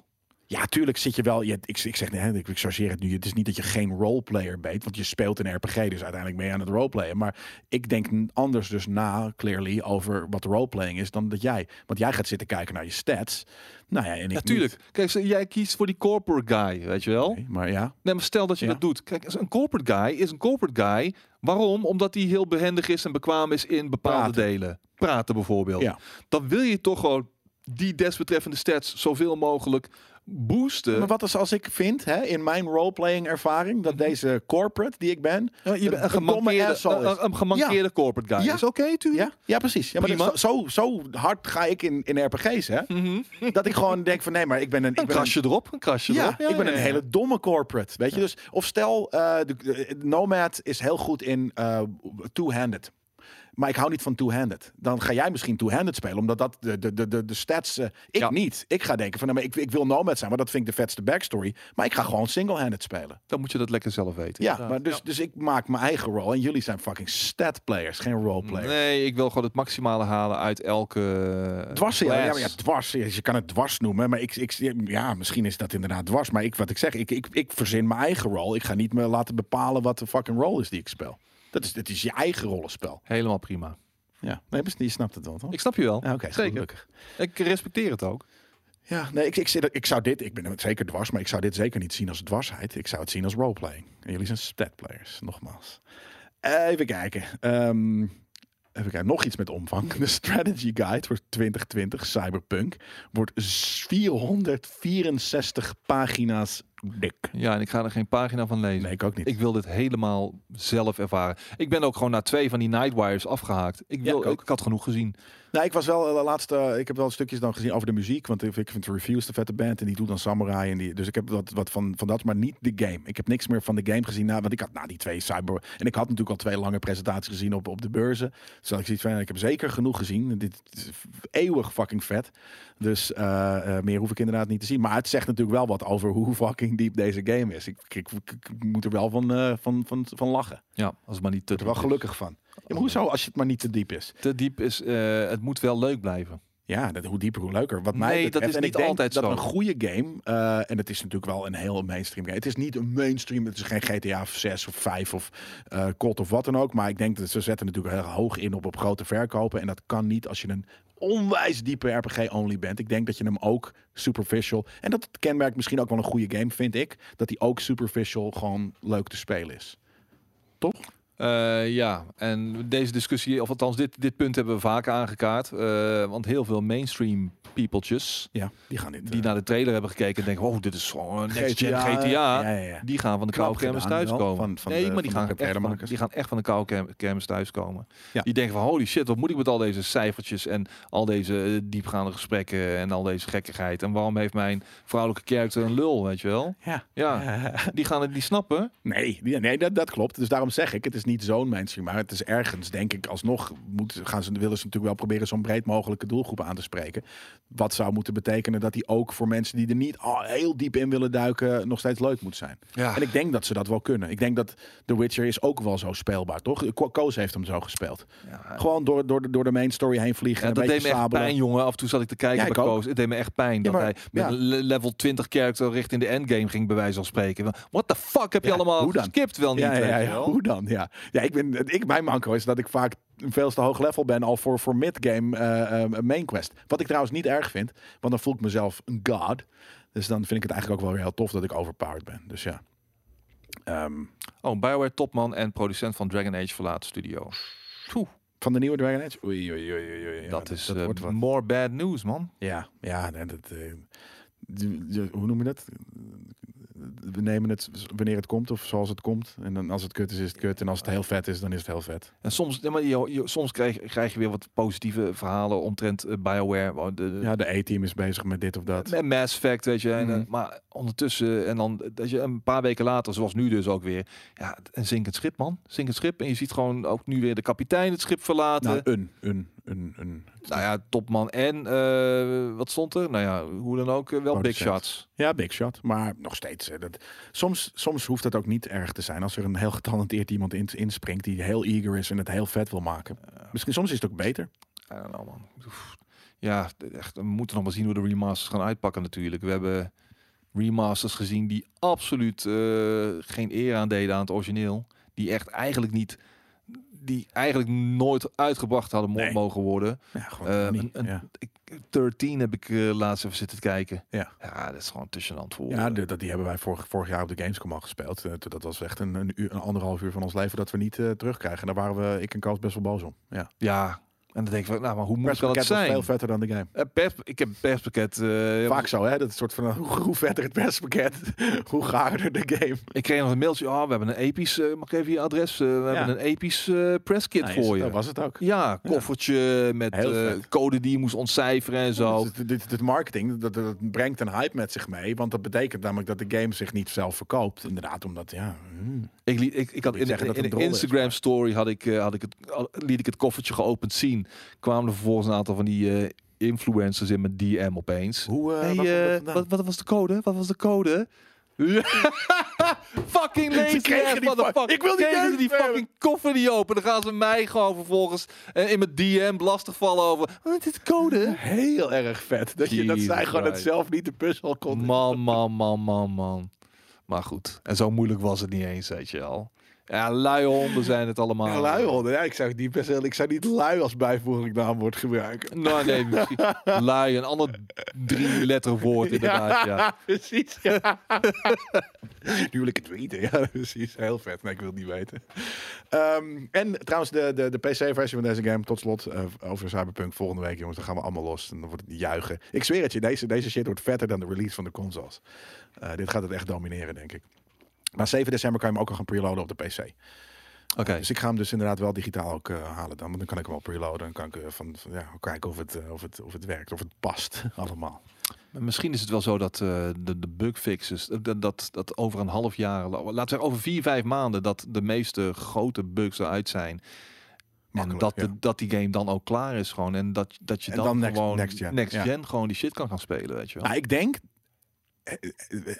Ja, tuurlijk zit je wel. Je, ik, ik zeg, nee, ik, ik chargeer het nu. Het is niet dat je geen roleplayer bent, want je speelt een RPG, dus uiteindelijk ben je aan het roleplayen. Maar ik denk anders dus na, clearly, over wat roleplaying is dan dat jij. Want jij gaat zitten kijken naar je stats. Nou ja, en ik Natuurlijk. Kijk, zo- jij kiest voor die corporate guy, weet je wel? maar ja. Nee, maar stel dat je Ja. dat doet. Kijk, een corporate guy is een corporate guy. Waarom? Omdat hij heel behendig is en bekwaam is in bepaalde Praten. delen. Praten bijvoorbeeld. Ja. Dan wil je toch gewoon die desbetreffende stats zoveel mogelijk boosten. Maar wat is als ik vind, hè, in mijn roleplaying ervaring, dat deze corporate die ik ben, Ja, je een een gemankeerde, een, een gemankeerde corporate guy. Ja. Is oké, tuurlijk. Ja, ja precies. Ja, maar dat- zo, zo hard ga ik in, in RPG's, hè? Mhm. Dat ik gewoon denk van nee, maar ik ben een. Ik Een ben een krasje erop, een krasje erop. ik ben een hele domme corporate. Weet je, dus of stel, eh, de, de Nomad is heel goed in eh, two-handed. Maar ik hou niet van two-handed. Dan ga jij misschien two-handed spelen, omdat dat de, de, de, de, de stats. eh, ik Ja. niet. Ik ga denken van, nou, maar ik, ik wil nomad zijn, maar dat vind ik de vetste backstory. Maar ik ga gewoon single-handed spelen. Dan moet je dat lekker zelf weten. Ja, inderdaad. maar dus, dus ik maak mijn eigen rol. En jullie zijn fucking stat players, geen role players. Nee, ik wil gewoon het maximale halen uit elke eh, Dwars, ja, ja, class. maar ja, dwars. Je kan het dwars noemen, maar ik, ik, ja, misschien is dat inderdaad dwars. Maar ik, wat ik zeg, ik, ik, ik verzin mijn eigen rol. Ik ga niet me laten bepalen wat de fucking rol is die ik speel. Dat is, dat is je eigen rollenspel. Helemaal prima. Ja, nee, je snapt het wel, toch? Ik snap je wel. Ja, Oké, Zeker. gelukkig. Ik respecteer het ook. Ja, nee, ik, ik, ik zou dit, ik ben zeker dwars, maar ik zou dit zeker niet zien als dwarsheid. Ik zou het zien als roleplaying. En jullie zijn statplayers, nogmaals. Even kijken. Ehm, even kijken, nog iets met omvang. De strategy guide voor 2020 Cyberpunk wordt s- 464 pagina's dik. Ja, en ik ga er geen pagina van lezen. Nee, ik ook niet. Ik wil dit helemaal zelf ervaren. Ik ben ook gewoon na twee van die Nightwires afgehaakt. Ik, wil, ik ook. ik, had genoeg gezien. Nou, ik was wel de laatste. Ik heb wel stukjes dan gezien over de muziek. Want ik vind Refuse de vette band. En die doet dan Samurai. En die, dus ik heb wat, wat van, van dat, maar niet de game. Ik heb niks meer van de game gezien. Nou, want ik had na die twee cyber. En ik had natuurlijk al twee lange presentaties gezien op, op de beurzen. Dus had ik zoiets van. Ik heb zeker genoeg gezien. Dit is eeuwig fucking vet. Dus eh, eh, meer hoef ik inderdaad niet te zien. Maar het zegt natuurlijk wel wat over hoe fucking diep deze game is. Ik, ik, ik- ik moet er wel van, eh, van, van, van lachen. Ja, als het maar niet te er wel diep is. gelukkig van. Ja, maar hoezo als je het maar niet te diep is? Te diep is, eh, het moet wel leuk blijven. Ja, dat, hoe dieper, hoe leuker. Wat mij Nee, dat is en niet altijd dat zo. een goede game, eh, en het is natuurlijk wel een heel mainstream game. Het is niet een mainstream, het is geen GTA 6 of 5 of eh COD of wat dan ook. Maar ik denk dat ze zetten natuurlijk heel hoog in op, op grote verkopen. En dat kan niet als je een onwijs diepe RPG-only bent. Ik denk dat je hem ook superficial, en dat kenmerkt misschien ook wel een goede game, vind ik. Dat die ook superficial gewoon leuk te spelen is. Toch? Eh, ja, en deze discussie, of althans dit, dit punt hebben we vaker aangekaart. Eh, want heel veel mainstream peopletjes Ja, die gaan dit. die eh, naar de trailer hebben gekeken en denken, oh, dit is gewoon een next gen GTA, GTA. ja, ja, ja. Die gaan van de koude kermis thuiskomen. van- van nee, de- maar die van gaan, de echt van, die gaan echt van de koude ker- kermis thuiskomen. Ja. Die denken van, holy shit, wat moet ik met al deze cijfertjes en al deze diepgaande gesprekken en al deze gekkigheid. En waarom heeft mijn vrouwelijke character een lul, weet je wel? Ja. Ja, die gaan het niet snappen. Nee, die- nee dat, dat klopt. Dus daarom zeg ik, het is niet zo'n mainstream. Maar het is ergens, denk ik, alsnog moet, gaan ze, willen ze natuurlijk wel proberen zo'n breed mogelijke doelgroep aan te spreken. Wat zou moeten betekenen dat die ook voor mensen die er niet al heel diep in willen duiken, nog steeds leuk moet zijn. Ja. En ik denk dat ze dat wel kunnen. Ik denk dat The Witcher is ook wel zo speelbaar, toch? Ko- Koos heeft hem zo gespeeld. Gewoon door, door, de, door de main story heen vliegen. Ja, en dat een deed me echt pijn, jongen. Af en toe zat ik te kijken Ja, bij. Koos. Het deed me echt pijn dat maar- hij met level 20 character richting de endgame ging, bij wijze van spreken. What the fuck heb je allemaal hoe dan? geskipt wel niet? Ja, ja, hoe dan? Ja, ja ik ben, ik, mijn manco is dat ik vaak een veel te hoog level ben al voor, voor mid-game eh, eh, main quest. Wat ik trouwens niet erg vind, want dan voel ik mezelf een god. Dus dan vind ik het eigenlijk ook wel weer heel tof dat ik overpowered ben. Dus ja. Ehm, Oh, Bioware topman en producent van Dragon Age verlaat studio. Van de nieuwe Dragon Age? Oei, oei, oei, oei. Ja, dat is dat eh, more bad news, man. Ja, ja, dat, hoe noem je dat? We nemen het wanneer het komt of zoals het komt. En dan als het kut is, is het kut. En als het heel vet is, dan is het heel vet. En soms, ja, maar je, je- soms krijg, krijg je weer wat positieve verhalen omtrent eh, Bioware. De, Ja, de A-team is bezig met dit of dat. Met Mass Effect, weet je. En, eh, Mhm. maar ondertussen, en dan dat je een paar weken later, zoals nu dus ook weer, ja, een zinkend schip, man. Zinkend schip. En je ziet gewoon ook nu weer de kapitein het schip verlaten. Nou, Nou, een, een, een, een. ja, topman. En eh, wat stond er? Nou ja, hoe dan ook, eh, wel big shots. Ja, big shot. Maar nog steeds. eh, Dat, soms, soms hoeft dat ook niet erg te zijn. Als er een heel getalenteerd iemand in, inspringt die heel eager is en het heel vet wil maken. Misschien soms is het ook beter. I don't know, man. Oef. Ja, echt, we moeten nog maar zien hoe de remasters gaan uitpakken natuurlijk. We hebben remasters gezien die absoluut geen eer aan deden aan het origineel. Die echt eigenlijk niet, die eigenlijk nooit uitgebracht hadden Nee. mogen worden. Ja, Eh, niet. een, een, ja. ik, 13 heb ik eh, laatst even zitten kijken. Ja. ja, dat is gewoon tussenland voor. Ja, de- dat, die hebben wij vorig, vorig jaar op de Gamescom al gespeeld. Eh, dat was echt een, een, uur, een anderhalf uur van ons leven dat we niet eh, terugkrijgen. Daar waren we, ik en Koos, best wel boos om. Ja. ja, En dan denk ik van, nou, maar hoe moet dat zijn? veel vetter dan de game. Pers, ik heb perspakket. eh, Vaak zo, hè? Dat is soort van, hoe, hoe vetter het perspakket, hoe gaarder de game. Ik kreeg nog een mailtje. Oh, we hebben een episch. eh, mag ik even je adres? We hebben een episch presskit Nice, voor je. Dat was het ook. Ja, koffertje met code die je moest ontcijferen en zo. Dit, dit, dit marketing, dat, dat brengt een hype met zich mee. Want dat betekent namelijk dat de game zich niet zelf verkoopt. Inderdaad, omdat, ja... hmm. Ik, liet, ik, ik had in, zeggen dat in het een is, Instagram story had ik, had ik het, liet ik het koffertje geopend zien. Kwamen er vervolgens een aantal van die eh, influencers in mijn DM opeens. Hoe, eh, Hey, eh, wat, wat was de code? Wat was de code? fucking lazy motherfucker. Ik wil game die fucking koffer niet open. Dan gaan ze mij gewoon vervolgens in mijn DM lastigvallen over. Wat is de code? Heel erg vet. Dat, je, dat zij gewoon het zelf niet de puzzel kon. Man, man, man, man, man. Maar goed. En zo moeilijk was het niet eens, weet je wel. Ja, lui honden zijn het allemaal. Ja, lui honden. Ja, ik zou, die best wel, ik zou niet lui als bijvoeglijk naamwoord gebruiken. Nou, nee, misschien. lui, een ander drie letter woord inderdaad, ja. precies. Ja. nu wil ik het weten. Ja, precies. Heel vet. Nee, ik wil het niet weten. Ehm, en trouwens, de, de, de PC-versie van deze game, tot slot, eh, over Cyberpunk volgende week, jongens. Dan gaan we allemaal los. En dan wordt het juichen. Ik zweer het je, deze, deze shit wordt vetter dan de release van de consoles. Eh, dit gaat het echt domineren, denk ik. Maar 7 december kan je hem ook al gaan preloaden op de PC. Oké. Dus ik ga hem dus inderdaad wel digitaal ook eh, halen dan. Want dan kan ik hem al preloaden. Dan kan ik eh, van, van, ja, kijken of het, eh, of, het, of het werkt, of het past allemaal. Maar Misschien is het wel zo dat de, de bugfixes, dat, dat, dat over een half jaar, la- laten we zeggen over vier, vijf maanden, dat de meeste grote bugs eruit zijn. En dat, ja. dat die game dan ook klaar is gewoon. En dat, dat je dan, dan next- gewoon next gen, next ja. gen gewoon die shit kan gaan spelen, weet je wel. Nou, ik denk,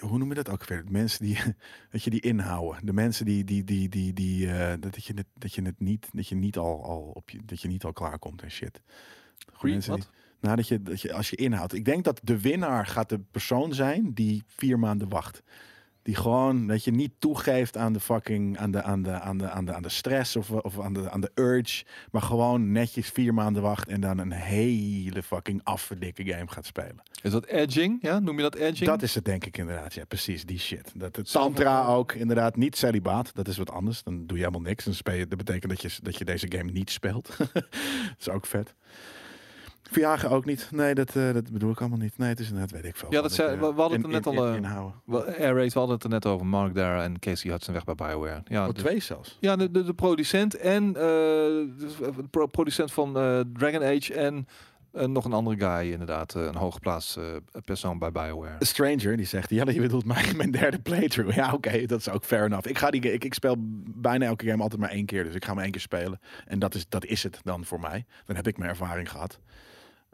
hoe noem je dat ook weer? Mensen die, dat je die inhouden. De mensen die, die, die, die, die eh, dat je het, dat je het niet, dat je niet al, al op je, dat je niet al klaar komt en shit. Free? mensen die- nou, dat je, dat je, als je inhoudt. Ik denk dat de winnaar gaat de persoon zijn die vier maanden wacht. Die gewoon, dat je niet toegeeft aan de fucking, aan de, aan de, aan de, aan de, aan de stress of, of aan, de, aan de urge. Maar gewoon netjes vier maanden wacht en dan een hele fucking afverdikke game gaat spelen. Is dat edging? Ja, noem je dat edging? Dat is het denk ik inderdaad. Ja, precies. Die shit. Dat het tantra ook inderdaad niet celibaat. Dat is wat anders. Dan doe je helemaal niks. Dan speel je, dat betekent dat je, dat je deze game niet speelt. dat is ook vet. Verjagen ook niet. Nee, dat, eh, dat bedoel ik allemaal niet. Nee, het is net weet ik veel. Ja, dat zei- ik, we- we hadden het in- er net in- al, in- eh, inhouden. Wel, Air Raid, we hadden het er net over. Mark Dara en Casey Hudson weg bij BioWare. Ja, Oh, de- twee zelfs. Ja, de, de, de producent en eh, de pro- producent van eh, Dragon Age en eh, nog een andere guy inderdaad, eh, een hooggeplaatst eh, persoon bij BioWare. A Stranger, die zegt, ja, je bedoelt mijn, mijn derde playthrough. Ja, oké, dat is ook fair enough. Ik, ga die, ik, ik speel bijna elke game altijd maar één keer. Dus ik ga hem één keer spelen. En dat is, dat is het dan voor mij. Dan heb ik mijn ervaring gehad.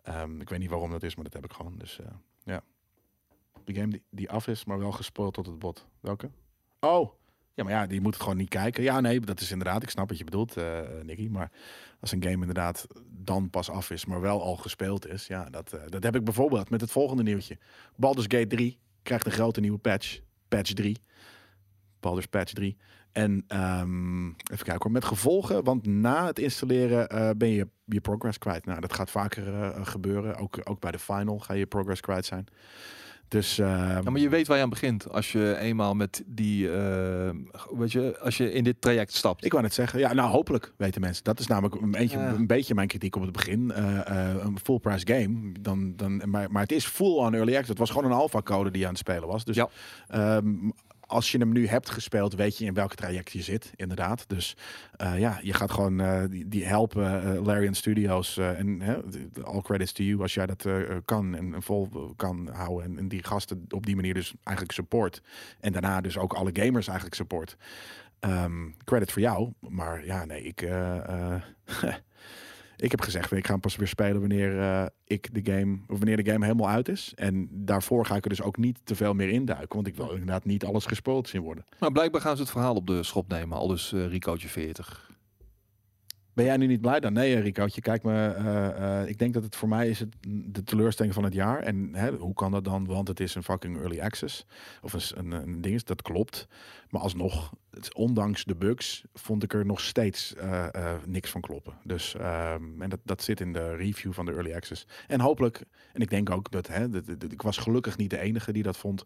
Ehm, ik weet niet waarom dat is, maar dat heb ik gewoon. Dus eh, ja. De game die, die af is, maar wel gespoild tot het bot. Welke? Oh, ja, maar ja, die moet gewoon niet kijken. Ja, nee, dat is inderdaad, ik snap wat je bedoelt, eh Nicky. Maar als een game inderdaad dan pas af is, maar wel al gespeeld is. Ja, dat, eh, dat heb ik bijvoorbeeld met het volgende nieuwtje. Baldur's Gate 3 krijgt een grote nieuwe patch. Patch 3. Baldur's Patch 3. En ehm, even kijken hoor, met gevolgen, want na het installeren eh, ben je je progress kwijt. Nou, dat gaat vaker eh, gebeuren. Ook, ook bij de final ga je je progress kwijt zijn. Dus ehm, Ja, maar je weet waar je aan begint als je eenmaal met die, eh, weet je, als je in dit traject stapt. Ik wou net zeggen, ja, nou hopelijk weten mensen. Dat is namelijk een beetje, Ja. een beetje mijn kritiek op het begin. Een full price game, dan, dan, maar, maar het is full on early access. Het was gewoon een alpha code die aan het spelen was. Dus Ja. ehm, als je hem nu hebt gespeeld, weet je in welk traject je zit, inderdaad. Dus eh, ja, je gaat gewoon eh, die, helpen, eh, Larian Studios. en all credits to you als jij dat kan en, vol kan houden. En, die gasten op die manier dus eigenlijk support. En daarna dus ook alle gamers eigenlijk support. Ehm, credit voor jou. Maar ja, nee, ik, ik heb gezegd, ik ga hem pas weer spelen wanneer eh, ik de game, of wanneer de game helemaal uit is. En daarvoor ga ik er dus ook niet te veel meer induiken. Want ik wil inderdaad niet alles gespoeld zien worden. Maar blijkbaar gaan ze het verhaal op de schop nemen, al dus eh Ricootje 40. Ben jij nu niet blij dan? Nee, Ricootje, kijk me. eh, eh, ik denk dat het voor mij is het de teleurstelling van het jaar. En hè, hoe kan dat dan? Want het is een fucking early access. Of een, een, ding is, dat klopt. Maar alsnog, ondanks de bugs vond ik er nog steeds eh, eh, niks van kloppen. Dus ehm, en dat, dat zit in de review van de early access. En hopelijk, en ik denk ook dat hè, dat- ik was gelukkig niet de enige die dat vond.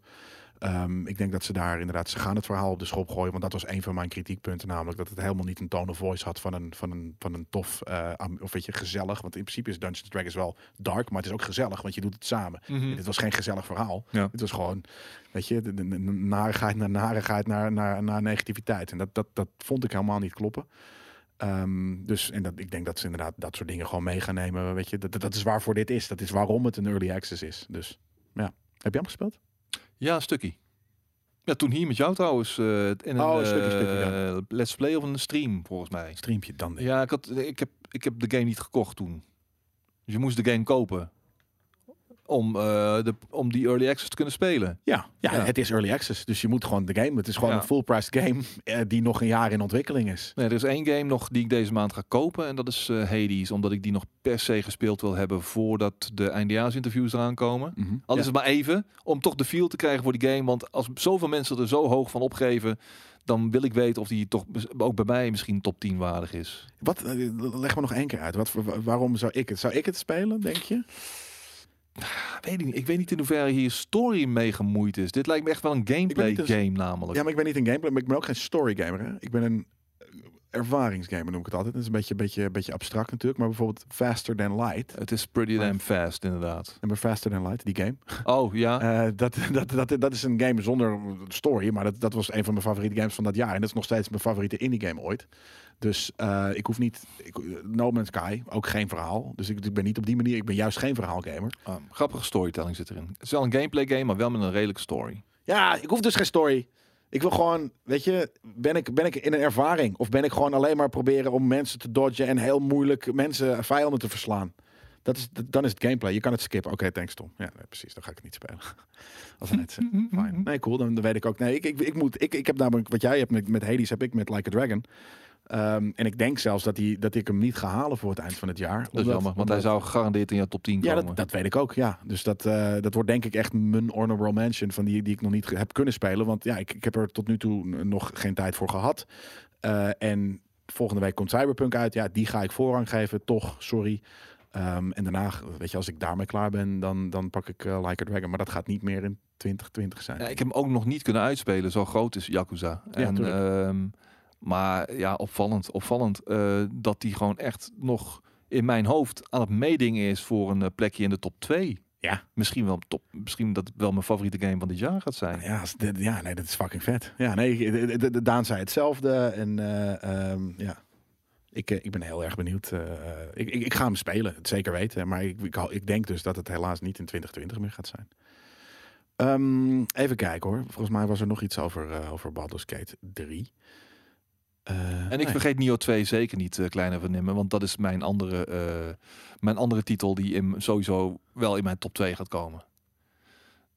Ehm, ik denk dat ze daar inderdaad, ze gaan het verhaal op de schop gooien. Want dat was een van mijn kritiekpunten. Namelijk dat het helemaal niet een tone of voice had van een, van een, van een tof, eh, of weet je, gezellig. Want in principe is Dungeons Dragons wel dark, maar het is ook gezellig, want je doet het samen. Mhm. Dit was geen gezellig verhaal. Ja. Het was gewoon, weet je, de, de, de narigheid naar narigheid naar, naar, naar negativiteit. En dat, dat, dat vond ik helemaal niet kloppen. Ehm, dus en dat, ik denk dat ze inderdaad dat soort dingen gewoon mee gaan nemen. Weet je, dat, dat- dat is waarvoor dit is. Dat is waarom het een early access is. Dus ja. Heb je hem gespeeld? Ja, een stukje. Ja, toen hier met jou trouwens. eh in een Oh, een stukje, eh, let's play of een stream, volgens mij. Streampje dan. Ja, ik, had, ik, heb, ik heb de game niet gekocht toen. Dus je moest de game kopen. Om, eh, de, om die early access te kunnen spelen. Ja, ja, Ja. het is early access. Dus je moet gewoon de game. Het is gewoon Ja. een full-priced game eh, die nog een jaar in ontwikkeling is. Nee, er is één game nog die ik deze maand ga kopen. En dat is eh, Hades. Omdat ik die nog per se gespeeld wil hebben voordat de eindejaarsinterviews eraan komen. Mhm. Al Ja. is het maar even, om toch de feel te krijgen voor die game. Want als zoveel mensen er zo hoog van opgeven, dan wil ik weten of die toch ook bij mij misschien top 10 waardig is. Wat, leg me nog één keer uit. Wat, waarom zou ik het? Zou ik het spelen, denk je? Weet ik, niet. ik weet niet in hoeverre hier story mee gemoeid is. Dit lijkt me echt wel een gameplay game namelijk. Ja, maar ik ben niet een gameplay, maar ik ben ook geen story gamer. Hè? Ik ben een ervaringsgamer, noem ik het altijd. Dat is een beetje, beetje, beetje abstract natuurlijk. Maar bijvoorbeeld Faster Than Light. Het is pretty Maar- damn fast inderdaad. Nummer Faster Than Light, die game. Oh ja, Eh, dat, dat, dat, dat is een game zonder story, maar dat, dat was een van mijn favoriete games van dat jaar. En dat is nog steeds mijn favoriete indie game ooit. Dus eh, ik hoef niet... Ik, no Man's Sky, ook geen verhaal. Dus ik, ik ben niet op die manier... Ik ben juist geen verhaalgamer. Ah, grappige storytelling zit erin. Het is wel een gameplay game, maar wel met een redelijke story. Ja, ik hoef dus geen story. Ik wil gewoon, weet je, ben ik, ben ik in een ervaring? Of ben ik gewoon alleen maar proberen om mensen te dodgen en heel moeilijk mensen, vijanden te verslaan? Dat is, dan is het gameplay. Je kan het skippen. Oké, thanks Tom. Ja, precies. Dan ga ik het niet spelen. Als hij het. Fine. Nee, cool. Dan, dan weet ik ook. Nee, ik, ik, ik, moet, ik, ik heb namelijk, wat jij hebt met, met Hades, heb ik met Like a Dragon. Ehm, en ik denk zelfs dat, die, dat ik hem niet ga halen voor het eind van het jaar. Dat is jammer, want hij zou gegarandeerd in je top 10 Ja, komen. dat, dat weet ik ook, ja. Dus dat, eh, dat wordt denk ik echt mijn honorable mention van die, die ik nog niet heb kunnen spelen. Want ja, ik, ik heb er tot nu toe nog geen tijd voor gehad. Eh, en volgende week komt Cyberpunk uit. Ja, die ga ik voorrang geven, toch, sorry. Ehm, en daarna, weet je, als ik daarmee klaar ben, dan, dan pak ik eh, Like a Dragon. Maar dat gaat niet meer in 2020 zijn. Ja, ik heb hem ook nog niet kunnen uitspelen. Zo groot is Yakuza. en, ehm, maar ja, opvallend. Opvallend eh, dat die gewoon echt nog in mijn hoofd aan het meedingen is voor een eh, plekje in de top 2. Ja. Misschien wel top. Misschien dat het wel mijn favoriete game van dit jaar gaat zijn. Ja, ja, nee, dat is fucking vet. Ja, nee, de, de, de Daan zei hetzelfde. En eh, ehm, ja, ik, ik ben heel erg benieuwd. eh, ik, ik, ik ga hem spelen, het zeker weten. Maar ik, ik, ik denk dus dat het helaas niet in 2020 meer gaat zijn. Ehm, even kijken hoor. Volgens mij was er nog iets over, eh over Baldur's Gate 3. Eh, En ik nee. vergeet Nio 2 zeker niet, uh, Kleine van Nimmen. Want dat is mijn andere, eh, mijn andere titel die in, sowieso wel in mijn top 2 gaat komen.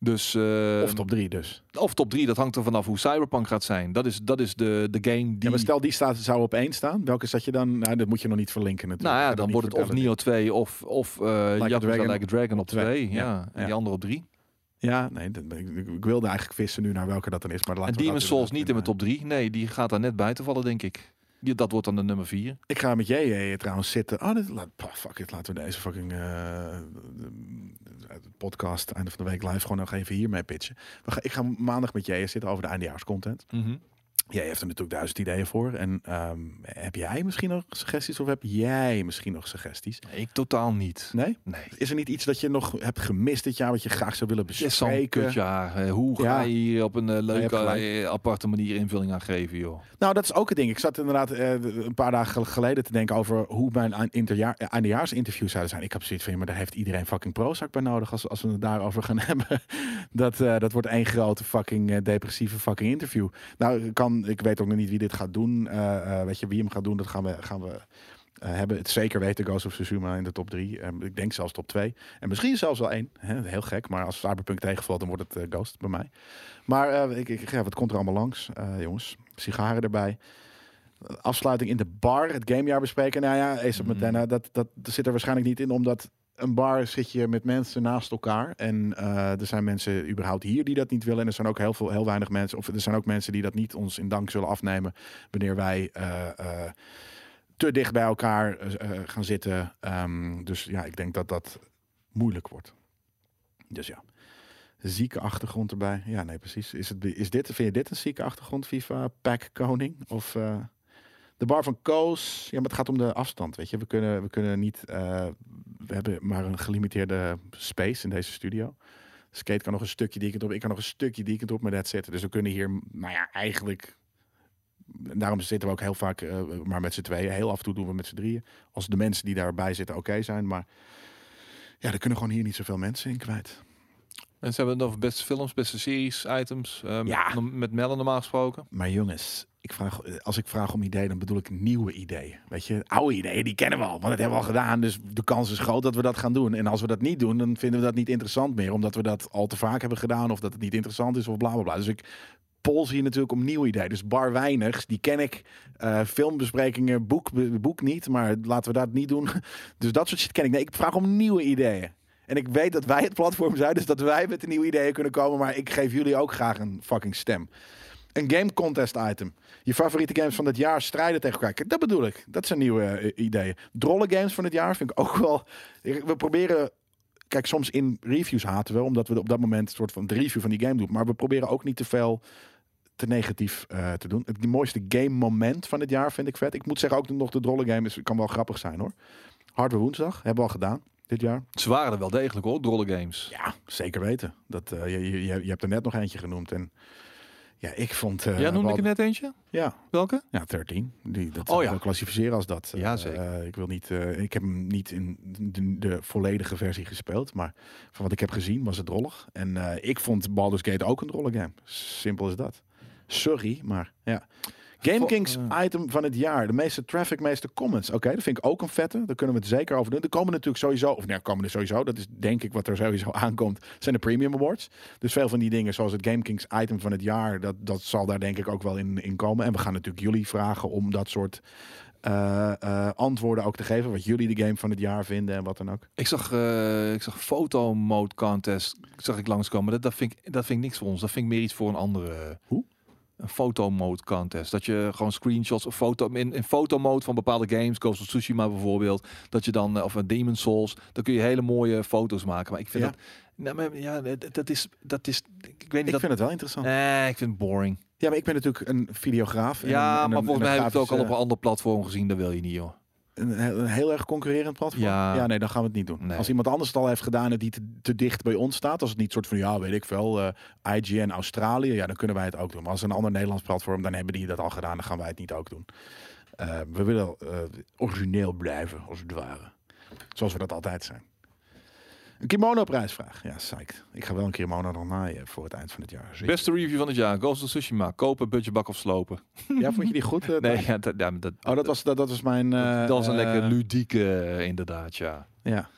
Dus, eh, Of top 3 dus. of top 3, dat hangt er vanaf hoe Cyberpunk gaat zijn. Dat is, dat is de, de game die... Ja, maar stel die staat, zou op één staan. Welke zat je dan? Nou, dat moet je nog niet verlinken natuurlijk. nou ja, dan wordt het of. Nio 2 of, of uh, a Yakuza Dragon Like a Dragon op twee. 2. Ja. Ja, En ja. die andere op 3. Ja, nee, ik, wilde eigenlijk vissen nu naar welke dat dan is. Maar laten En dat Demon's Souls niet in mijn top 3. Nee, die gaat daar net buiten vallen, denk ik. Die, dat wordt dan de nummer 4. Ik ga met jij eh, trouwens zitten. Oh, dit, laat, fuck it, laten we deze fucking eh, podcast einde van de week live gewoon nog even hiermee pitchen. We gaan, ik ga maandag met jij zitten over de eindejaarscontent. Jij heeft er natuurlijk duizend ideeën voor. En ehm, heb jij misschien nog suggesties of heb jij misschien nog suggesties? Nee, ik totaal niet. Nee? Nee. Is er niet iets dat je nog hebt gemist dit jaar wat je graag zou willen bespreken? Eh, Hoe ga Ja. je hier op een eh, leuke, eh, aparte manier invulling aan geven, joh? Nou, dat is ook het ding. Ik zat inderdaad eh, een paar dagen gel- geleden te denken over hoe mijn eindejaarsinterviews zouden zijn. Ik heb zoiets van, ja, maar daar heeft iedereen fucking Prozac bij nodig als, als we het daarover gaan hebben. Dat, dat wordt één grote fucking depressieve fucking interview. Nou, ik ik weet ook nog niet wie dit gaat doen. Eh, eh, weet je, wie hem gaat doen, dat gaan we, gaan we eh, hebben. Het zeker weten, Ghost of Tsushima in de top drie. Eh, ik denk zelfs top twee. En misschien zelfs wel één. Heel gek, maar als Cyberpunk tegenvalt, dan wordt het Ghost bij mij. Maar ik, ik, ja, wat komt er allemaal langs, jongens? Sigaren erbij. Afsluiting in de bar, het gamejaar bespreken. Nou ja, Ace of. Montana, dat, dat, dat zit er waarschijnlijk niet in, omdat een bar zit je met mensen naast elkaar. En eh, er zijn mensen überhaupt hier die dat niet willen. En er zijn ook heel, veel, heel weinig mensen. Of er zijn ook mensen die dat niet ons in dank zullen afnemen. Wanneer wij eh, eh, te dicht bij elkaar gaan zitten. Ehm, dus ja, ik denk dat dat moeilijk wordt. Dus ja. Zieke achtergrond erbij. Ja, nee, precies. Is, het, is dit, vind je dit een zieke achtergrond, FIFA? Pack Koning? Of de bar van Koos? Ja, maar het gaat om de afstand, weet je. We kunnen, we kunnen niet... eh, we hebben maar een gelimiteerde space in deze studio. Skate kan nog een stukje die ik op. Ik kan nog een stukje die ik op, maar dat zitten. Dus we kunnen hier, nou ja, eigenlijk... Daarom zitten we ook heel vaak eh, maar met z'n tweeën. Heel af en toe doen we met z'n drieën. Als de mensen die daarbij zitten oké zijn. Maar ja, er kunnen gewoon hier niet zoveel mensen in kwijt. En ze hebben het over beste films, beste series, items. eh, Ja. met, met Mellen normaal gesproken. Maar jongens, ik vraag, als ik vraag om ideeën, dan bedoel ik nieuwe ideeën. Weet je, oude ideeën, die kennen we al, want dat hebben we al gedaan. Dus de kans is groot dat we dat gaan doen. En als we dat niet doen, dan vinden we dat niet interessant meer. Omdat we dat al te vaak hebben gedaan of dat het niet interessant is of bla bla bla. Dus ik pols hier natuurlijk om nieuwe ideeën. Dus Bar Weinigs, die ken ik. Eh, filmbesprekingen, boek, boek niet. Maar laten we dat niet doen. Dus dat soort shit ken ik. Nee, ik vraag om nieuwe ideeën. En ik weet dat wij het platform zijn, dus dat wij met de nieuwe ideeën kunnen komen. Maar ik geef jullie ook graag een fucking stem. Een game contest item. Je favoriete games van het jaar strijden tegen elkaar. Kijk, Dat bedoel ik. Dat zijn nieuwe eh, ideeën. Drolle games van het jaar vind ik ook wel. We proberen. Kijk, soms in reviews haten we, omdat we op dat moment een soort van de review van die game doen. Maar we proberen ook niet te veel te negatief eh, te doen. Het mooiste game moment van het jaar vind ik vet. Ik moet zeggen, ook nog de drolle game is, kan wel grappig zijn hoor. Hardware woensdag hebben we al gedaan dit jaar. Ze waren er wel degelijk hoor, drolle games. Ja, zeker weten. Dat, eh, je, je, je hebt er net nog eentje genoemd. En ja, ik vond... eh, ja, noemde ik er net eentje? Ja, Welke? ja, 13. Die, dat Oh ja. ja. klassificeren als dat. Ja, Eh, zeker. eh, ik, wil niet, ik heb hem niet in de, de volledige versie gespeeld. Maar van wat ik heb gezien was het drollig. En ik vond Baldur's Gate ook een drolle game. Simpel is dat. Sorry, maar ja. Game Vo- Kings eh. item van het jaar. De meeste traffic, meeste comments. Oké, dat vind ik ook een vette. Daar kunnen we het zeker over doen. Er komen natuurlijk sowieso, of nee, komen er sowieso. Dat is denk ik wat er sowieso aankomt. Zijn de Premium Awards. Dus veel van die dingen, zoals het Game Kings item van het jaar, dat, dat zal daar denk ik ook wel in, in komen. En we gaan natuurlijk jullie vragen om dat soort eh, eh, antwoorden ook te geven. Wat jullie de game van het jaar vinden en wat dan ook. Ik zag, eh ik zag foto mode contest zag ik langskomen. Dat, dat, vind ik, dat vind ik niks voor ons. Dat vind ik meer iets voor een andere. Hoe? Een foto mode contest. Dat je gewoon screenshots of foto in, in foto mode van bepaalde games, Ghost of Tsushima bijvoorbeeld, dat je dan eh, of een Demon Souls, dan kun je hele mooie foto's maken. Maar ik vind Ja. dat, nou, maar ja, dat, dat is, dat is, ik weet niet Ik dat. vind het wel interessant. Nee, ik vind het boring. Ja, maar ik ben natuurlijk een videograaf. en ja, een- en maar een- volgens en mij heb ik het ook al op een ander platform gezien. Dat wil je niet, joh. Een, heel- erg concurrerend platform? Ja. nee, dan gaan we het niet doen. Nee. Als iemand anders het al heeft gedaan en die te, te dicht bij ons staat, als het niet soort van, ja, weet ik veel, eh, IGN Australië, ja, dan kunnen wij het ook doen. Maar als een ander Nederlands platform, dan hebben die dat al gedaan, dan gaan wij het niet ook doen. Eh, we willen eh, origineel blijven, als het ware. Zoals we dat altijd zijn. Een kimono prijsvraag. Ja, psyched. Ik ga wel een kimono nog naaien voor het eind van het jaar. Zeker. Beste review van het jaar, Ghost of Tsushima. Kopen, budgetbak of slopen. Ja, vond je die goed? eh, Nee, ja, dat, ja, dat, Oh, dat was, dat, dat was mijn... eh, dat was een lekker eh, ludieke, eh, inderdaad, ja. Ja,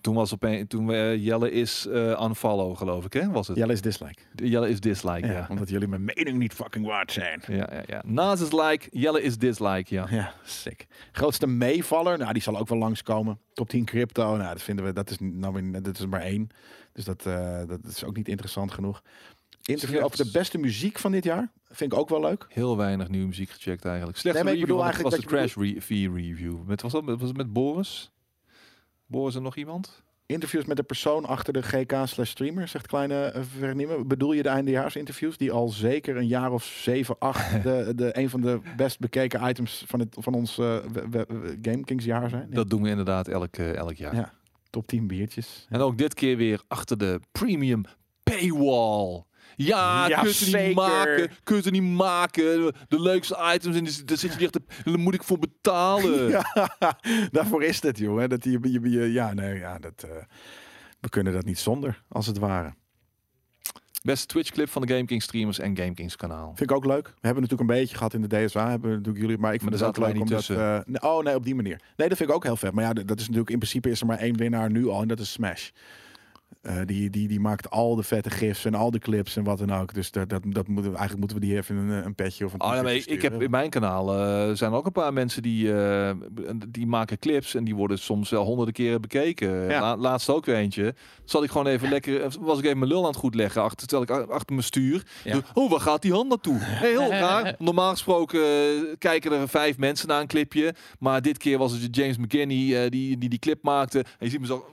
Toen was opeens, toen we Jelle is eh unfollow, geloof ik, hè? Was het? Jelle is dislike. Jelle is dislike, Ja, ja. Omdat jullie mijn mening niet fucking waard zijn. Ja, ja, ja. Naast is like, Jelle is dislike, ja. Ja, sick. Grootste meevaller, nou die zal ook wel langskomen. Top 10 crypto, nou dat vinden we, dat is nou weer, dat is maar één. Dus dat, eh, dat is ook niet interessant genoeg. Interview Slechts. over de beste muziek van dit jaar, vind ik ook wel leuk. Heel weinig nieuwe muziek gecheckt eigenlijk. Slechtste Nee, ik bedoel was, was de eigenlijk Crash re review. Met, was, dat, was het met Boris? Boris en nog iemand? Interviews met de persoon achter de GK slash streamer, zegt kleine uh, vernemen. Bedoel je de eindejaarsinterviews die al zeker een jaar of zeven, acht de, de, een van de best bekeken items van, het, van ons eh, Game Kings jaar zijn? Ja. Dat doen we inderdaad elk, eh, elk jaar. Ja. Top 10 biertjes. En ook dit keer weer achter de premium paywall. Ja, Ja, kun je het niet maken. Kun je het niet maken. De leukste items. En daar zit je echt Daar moet ik voor betalen. Ja, daarvoor is het, joh. Hè? Dat je, je, je- ja, nee, ja, dat, eh, we kunnen dat niet zonder, als het ware. Beste Twitch clip van de Game King streamers en Game Kings kanaal. Vind ik ook leuk. We hebben natuurlijk een beetje gehad in de DSA, hebben natuurlijk jullie, maar ik Maar vind daar het ook leuk niet omdat. eh, oh nee, op die manier. Nee, dat vind ik ook heel vet. Maar ja, dat dat is natuurlijk in principe is er maar één winnaar nu al en dat is Smash. Eh, die, die, die maakt al de vette gifs en al de clips en wat dan ook. Dus dat, dat, dat moeten we, eigenlijk moeten we die even een, een petje of een Oh, t-shirtje ik, heb in mijn kanaal eh, zijn ook een paar mensen die, eh, die maken clips en die worden soms wel honderden keren bekeken. Ja. La- laatst ook weer eentje. Zat ik gewoon even lekker, was ik even mijn lul aan het goed leggen achter, terwijl ik achter mijn stuur. Ja. Oh, waar gaat die hand naartoe? Heel raar. Normaal gesproken kijken er vijf mensen naar een clipje, maar dit keer was het James McKinney die, die die clip maakte. En je ziet me zo.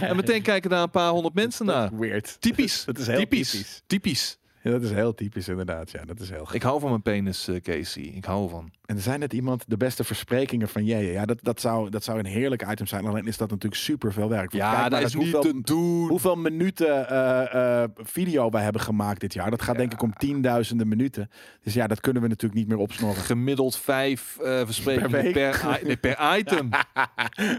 En meteen kijken daar een paar honderd mensen naar. Weird. Typisch. Dat is heel typisch. typisch. Typisch. Ja, dat is heel typisch inderdaad. Ja, dat is heel Ik hou van mijn penis, eh, Casey. Ik hou van. En er zijn net iemand de beste versprekingen van jij. Ja, dat, dat, zou, dat zou een heerlijk item zijn. Alleen is dat natuurlijk super veel werk. Want Ja, dat is niet hoeveel, te doen. hoeveel minuten eh, eh, video wij hebben gemaakt dit jaar. Dat gaat denk ik om tienduizenden minuten. Dus ja, dat kunnen we natuurlijk niet meer opsnorren. Gemiddeld vijf eh versprekingen Per per, nee, item.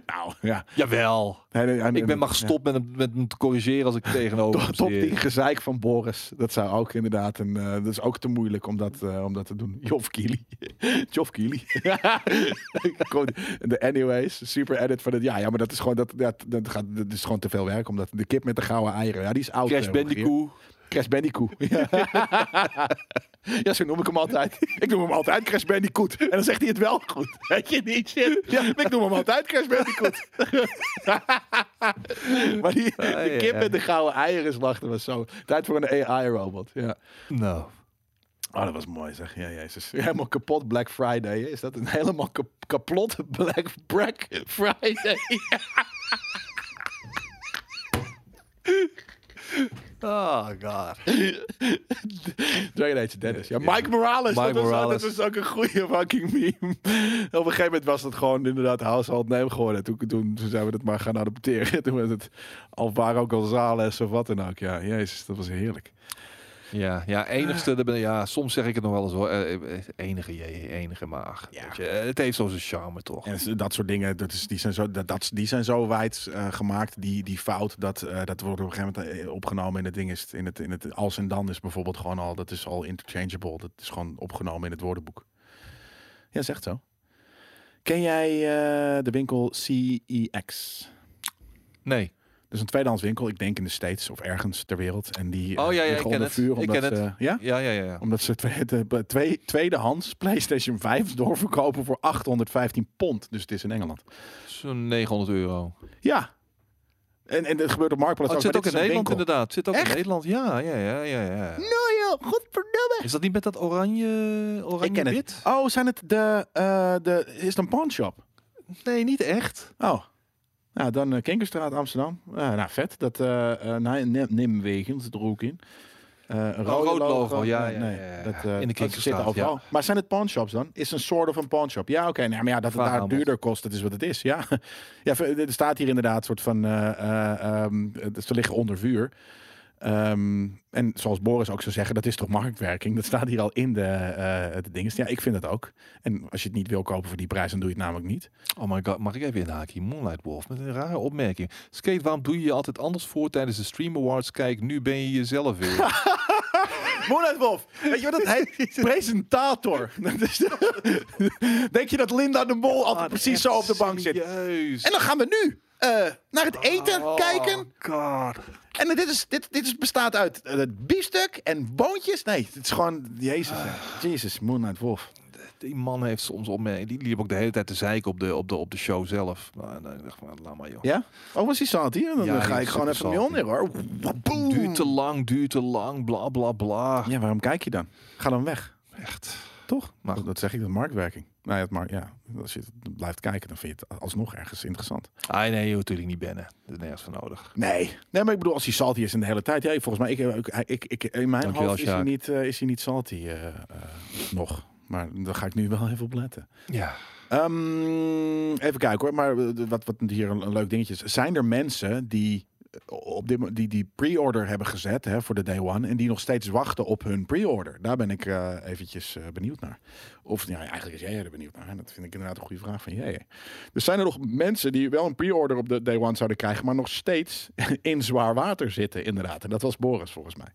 nou, ja. Jawel. Nee, nee, nee, Ik ben maar ja. gestopt met, hem, met te corrigeren als ik tegenover Top, top zit. 10 gezeik van Boris. Dat zou ook inderdaad een. dat is ook te moeilijk om dat, om dat te doen. Jof Kili. Kili. Gewoon de anyways, super edit van het. Ja, ja, maar dat is gewoon dat, dat, dat gaat. Dat is gewoon te veel werk. Omdat de kip met de gouden eieren. Ja, die is oud. Crash Bandicoot. Crash Bandicoot. Ja. ja, zo noem ik hem altijd. Ik noem hem altijd Crash Bandicoot. En dan zegt hij het wel goed. Weet je niet? Shit. Ja, ik noem hem altijd Crash Bandicoot. maar die, Ah, de ja, kip met de gouden eieren slachten was zo. Tijd voor een AI-robot. Ja. Nou. Oh, dat was mooi zeg. Ja, jezus. Helemaal kapot Black Friday. Is dat een helemaal kap kapot Black, Black Friday? Oh god. Dragon Age Dennis. Ja, Mike Morales. Mike dat, was, Morales. dat was ook een goede fucking meme. Op een gegeven moment was het gewoon inderdaad household name geworden. Toen, toen, toen zijn we het maar gaan adopteren. Toen was het Alvaro González of wat dan ook. Ja, jezus, dat was heerlijk. Ja, ja, enigste. ben- Ja, soms zeg ik het nog wel eens hoor. Eh, eh, enige, je, enige Ja. weet je, eh, het heeft zo zijn charme toch. En dat soort dingen, dat is, die, zijn zo, dat, dat, die zijn zo wijd eh, gemaakt, die, die fout, dat, eh, dat wordt op een gegeven moment eh, opgenomen in het ding. Is, in, het, in het als en dan is bijvoorbeeld gewoon al, dat is al interchangeable. Dat is gewoon opgenomen in het woordenboek. Ja, zegt zo. Ken jij eh, de winkel CEX? Nee. Dat is een tweedehands winkel, ik denk in de States of ergens ter wereld. En die eh, Oh, ja, ja, ik ken het. vuur Ik omdat ken het. ze- ja? Ja, ja, ja. ja. Omdat ze twee, de- twee, tweedehands PlayStation 5 doorverkopen voor 815 pond. Dus het is in Engeland. Zo'n 900 euro. Ja. En, en het gebeurt op Marktplaats Oh, het ook. zit ook in Nederland winkel. inderdaad. Het zit ook Echt? in Nederland. Ja, ja, ja, ja, ja. Nou ja, godverdomme. Is dat niet met dat oranje, oranje Ik ken het. wit? Oh, zijn het de, eh, de... Is het een pawnshop? Nee, niet echt. Oh. Nou, dan uh, Kinkerstraat, Amsterdam. Eh, nou, vet. Dat eh eh nee, Nim- Nimwegen zit er ook in. Eh een rood logo. logo, ja, Nee, ja, nee, ja, ja. Dat, eh, In de zit Kinkerstraat, overal. ja. Maar zijn het pawnshops dan? Is een soort of een pawnshop? Ja, oké. Nee, maar ja, dat het daar duurder kost, dat is wat het is. Ja, ja er staat hier inderdaad een soort van... eh, eh, ehm, ze liggen onder vuur. Ehm, en zoals Boris ook zou zeggen, dat is toch marktwerking? Dat staat hier al in de, eh de dingen. Ja, ik vind dat ook. En als je het niet wil kopen voor die prijs, dan doe je het namelijk niet. Oh my god, mag ik even inhaken? Moonlight Wolf, met een rare opmerking. Skate, waarom doe je je altijd anders voor tijdens de Stream Awards? Kijk, nu ben je jezelf weer. Moonlight Wolf, weet je wat dat heet? Presentator. Denk je dat Linda de Mol altijd precies zo op de bank zit? En dan gaan we nu eh, naar het eten Oh, kijken. god. En dit, is, dit, dit is, bestaat uit eh, biefstuk en boontjes. Nee, het is gewoon... Jezus, ja. Jezus, Moonlight Wolf. Die man heeft soms opmerkingen. Die liep ook de hele tijd te zeiken op de, op de, op de show zelf. Maar dan dacht ik, van, laat maar joh. Ja? Oh, was die zat hier? Dan Ja, ga ik gewoon even mee onder hoor. Boom. Duurt te lang, duurt te lang, bla bla bla. Ja, waarom kijk je dan? Ga dan weg. Echt. Toch? Maar dat, dat zeg ik, dat marktwerking. Nou ja, markt, ja, als je het blijft kijken, dan vind je het alsnog ergens interessant. Ah, nee, je hoeft natuurlijk niet bannen. Dat is nergens voor nodig. Nee. nee, maar ik bedoel, als hij salty is in de hele tijd. Ja, volgens mij, ik, ik, ik, ik, in mijn Dankjewel, hoofd is hij, niet, eh, is hij niet salty eh, eh, nog. Maar daar ga ik nu wel even op letten. Ja. Ehm, even kijken hoor, maar wat, wat hier een, een leuk dingetje is. Zijn er mensen die op dit, mo- die, die pre-order hebben gezet hè, voor de day one en die nog steeds wachten op hun pre-order? Daar ben ik eh, eventjes eh, benieuwd naar. Of ja, eigenlijk is jij er benieuwd naar. Dat vind ik inderdaad een goede vraag van jij. Dus zijn er nog mensen die wel een pre-order op de day one zouden krijgen, maar nog steeds in zwaar water zitten, inderdaad. En dat was Boris volgens mij.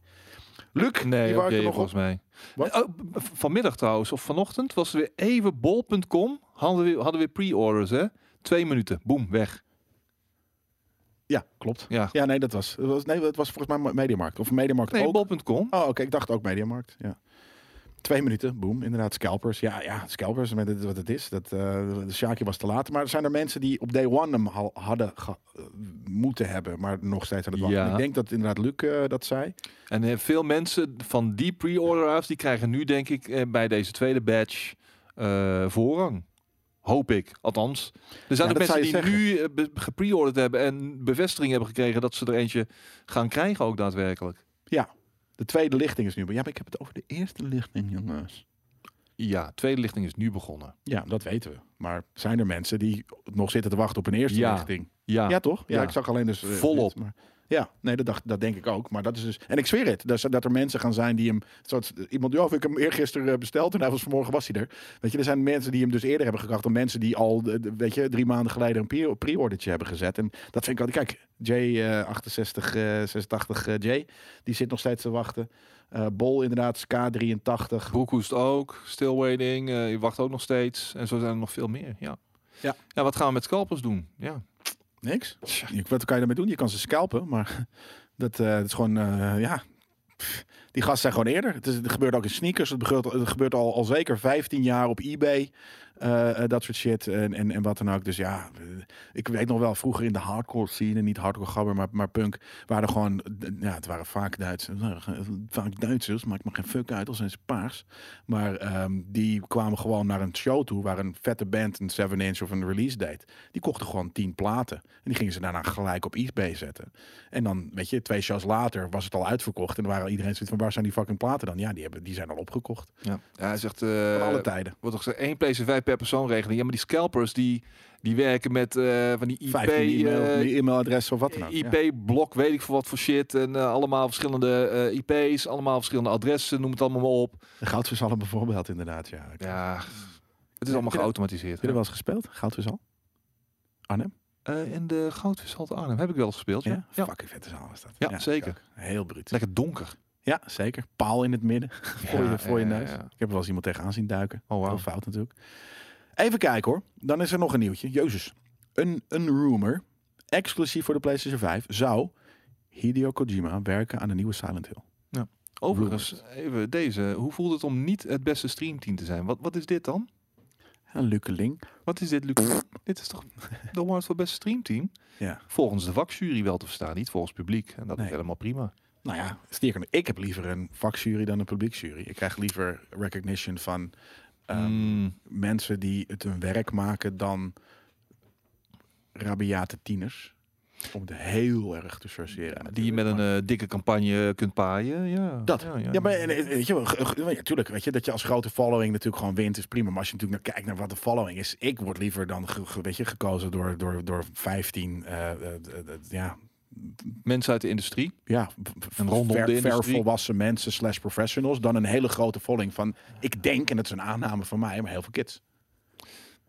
Luc, Nee, die jij nog volgens op. mij. Oh, vanmiddag trouwens, of vanochtend, was er weer even bol.com. Hadden we hadden we pre-orders, hè? Twee minuten, boem, weg. Ja, klopt. Ja. Ja, nee, dat was, dat was, nee, dat was volgens mij Mediamarkt. Of Mediamarkt Nee, ook. bol.com. Oh, oké. Ik dacht ook Mediamarkt. Ja. Twee minuten, boom. Inderdaad, scalpers. Ja, ja, scalpers, met het, wat het is. Dat, eh de Shaki was te laat. Maar er zijn er mensen die op day one hem al hadden eh, moeten hebben, maar nog steeds aan het wachten. Ja. Ik denk dat inderdaad Luc eh, dat zei. En veel mensen van die pre-orderaars, die krijgen nu denk ik bij deze tweede batch voorrang. Hoop ik, althans. Er zijn Ja, ook mensen die nu eh, gepre-orderd hebben en bevestiging hebben gekregen dat ze er eentje gaan krijgen ook daadwerkelijk. Ja, de tweede lichting is nu. Ja, maar ik heb het over de eerste lichting, jongens. Ja, tweede lichting is nu begonnen. Ja, dat weten we. Maar zijn er mensen die nog zitten te wachten op een eerste Ja. lichting? Ja, Ja, toch? Ja, Ja. ik zag alleen dus... eh, Volop. dit, maar, ja, nee, dat, dacht, dat denk ik ook. Maar dat is dus... En ik zweer het. Dus, dat er mensen gaan zijn die hem... Zoals iemand... Ja, of ik hem eergisteren eh, besteld en hij was vanmorgen was hij er. Weet je, er zijn mensen die hem dus eerder hebben gekocht dan mensen die al, weet je, drie maanden geleden een pre- pre-ordertje hebben gezet. En dat vind ik altijd... Kijk, J68, eh 86 eh, J, die zit nog steeds te wachten. Bol inderdaad, K83. Broekhoest ook, still waiting, je wacht ook nog steeds. En zo zijn er nog veel meer, ja. Ja. ja, wat gaan we met scalpers doen? Ja. Niks. Wat kan je daarmee doen? Je kan ze scalpen, maar dat, eh, dat is gewoon, eh, ja. Pff, Die gasten zijn gewoon eerder. Het, is, het gebeurt ook in sneakers. Het gebeurt, het gebeurt al, al zeker 15 jaar op eBay. Eh, eh, dat soort shit en, en, en wat dan ook. Dus ja, eh, ik weet nog wel, vroeger in de hardcore scene, niet hardcore gabber, maar, maar punk, waren er gewoon, ja, het waren vaak Duitsers, vaak Duitsers, maakt me geen fuck uit, al zijn ze paars. Maar ehm, die kwamen gewoon naar een show toe, waar een vette band een 7 inch of een release deed. Die kochten gewoon 10 platen. En die gingen ze daarna gelijk op eBay zetten. En dan, weet je, twee shows later was het al uitverkocht. En dan waren iedereen zoiets van, waar zijn die fucking platen dan? Ja, die, hebben, die zijn al opgekocht. Ja. ja, hij zegt... Van alle tijden. wordt toch één PlayStation 5 per persoon regeling. Ja, maar die scalpers die, die werken met eh, van die IP, 15 e-mail, eh, die e-mailadres of wat dan ook. IP-blok, weet ik veel wat voor shit. En eh, allemaal verschillende IP's, allemaal verschillende adressen, noem het allemaal maar op. De goudvisallen bijvoorbeeld, inderdaad. Ja. Ja, het is allemaal geautomatiseerd. Heb je er wel eens gespeeld? Goudvisal? Arnhem? In de Goudvishalte Arnhem heb ik wel eens gespeeld. Ja, ja. Fucking vette zaal is dat. Ja, zeker. Heel bruut. lekker donker. Ja, zeker. Paal in het midden. voor je, voor je neus. Ik heb er wel eens iemand tegenaan zien duiken. Oh, Heel wauw. fout natuurlijk. Even kijken hoor. Dan is er nog een nieuwtje. Jezus. Een, een rumor, exclusief voor de PlayStation 5, zou Hideo Kojima werken aan een nieuwe Silent Hill. Overigens, even deze. Hoe voelt het om niet het beste streamteam te zijn? Wat, wat is dit dan? Een lukkeling. Wat is dit, Luc? dit is toch de award voor beste streamteam? Ja. Volgens de vakjury wel te verstaan, niet volgens publiek. En dat Nee. is helemaal prima. Nou ja, sterker ik heb liever een vakjury dan een publiekjury. Ik krijg liever recognition van ehm, Mm, mensen die het hun werk maken dan rabiate tieners. Om het heel erg te sorteren. die je met een eh, dikke campagne kunt paaien. Ja, Dat. Ja, ja. Ja, maar en, en, weet je, wel, ge- ge- ja, tuurlijk, weet je, dat je als grote following natuurlijk gewoon wint is prima. Maar als je natuurlijk naar kijkt naar wat de following is, ik word liever dan weet je, gekozen door, door, door 15, eh, eh, eh, eh, ja, Mensen uit de industrie. ja, En rondom ver, de industrie. volwassen mensen slash professionals dan een hele grote following van, ik denk, en dat is een aanname van mij, maar heel veel kids.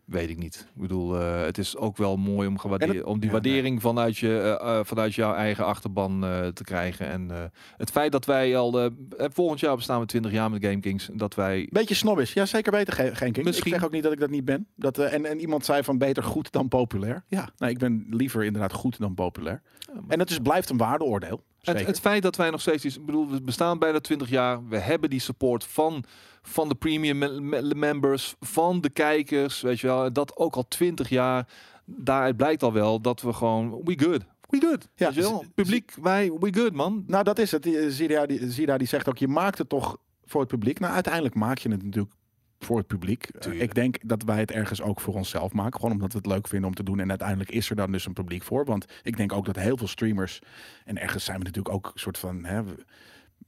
Weet ik niet. Ik bedoel, eh, het is ook wel mooi om, om die ja, waardering vanuit, je, eh, eh, vanuit jouw eigen achterban te krijgen. En het feit dat wij al... volgend jaar bestaan we 20 jaar met Game Kings. Dat wij... Beetje snobbish, ja zeker weten, geen, geen king. Misschien. Ik zeg ook niet dat ik dat niet ben. Dat, en, en iemand zei van beter goed dan populair. Ja, nou, ik ben liever inderdaad goed dan populair. En het is, blijft een waardeoordeel. Het, het feit dat wij nog steeds... Ik bedoel, we bestaan bijna 20 jaar. We hebben die support van, van de premium me- me- members, van de kijkers. Weet je wel, dat ook al 20 jaar. Daaruit blijkt al wel dat we gewoon... We good. We good. Ja, weet wel? z- Publiek, wij, we good, man. Nou, dat is het. Die- Zida die, Zida die zegt ook, je maakt het toch voor het publiek. Nou, uiteindelijk maak je het natuurlijk voor het publiek. Eh, Tuurlijk. ik denk dat wij het ergens ook voor onszelf maken. Gewoon omdat we het leuk vinden om te doen. En uiteindelijk is er dan dus een publiek voor. Want ik denk ook dat heel veel streamers... En ergens zijn we natuurlijk ook een soort van... Hè, we-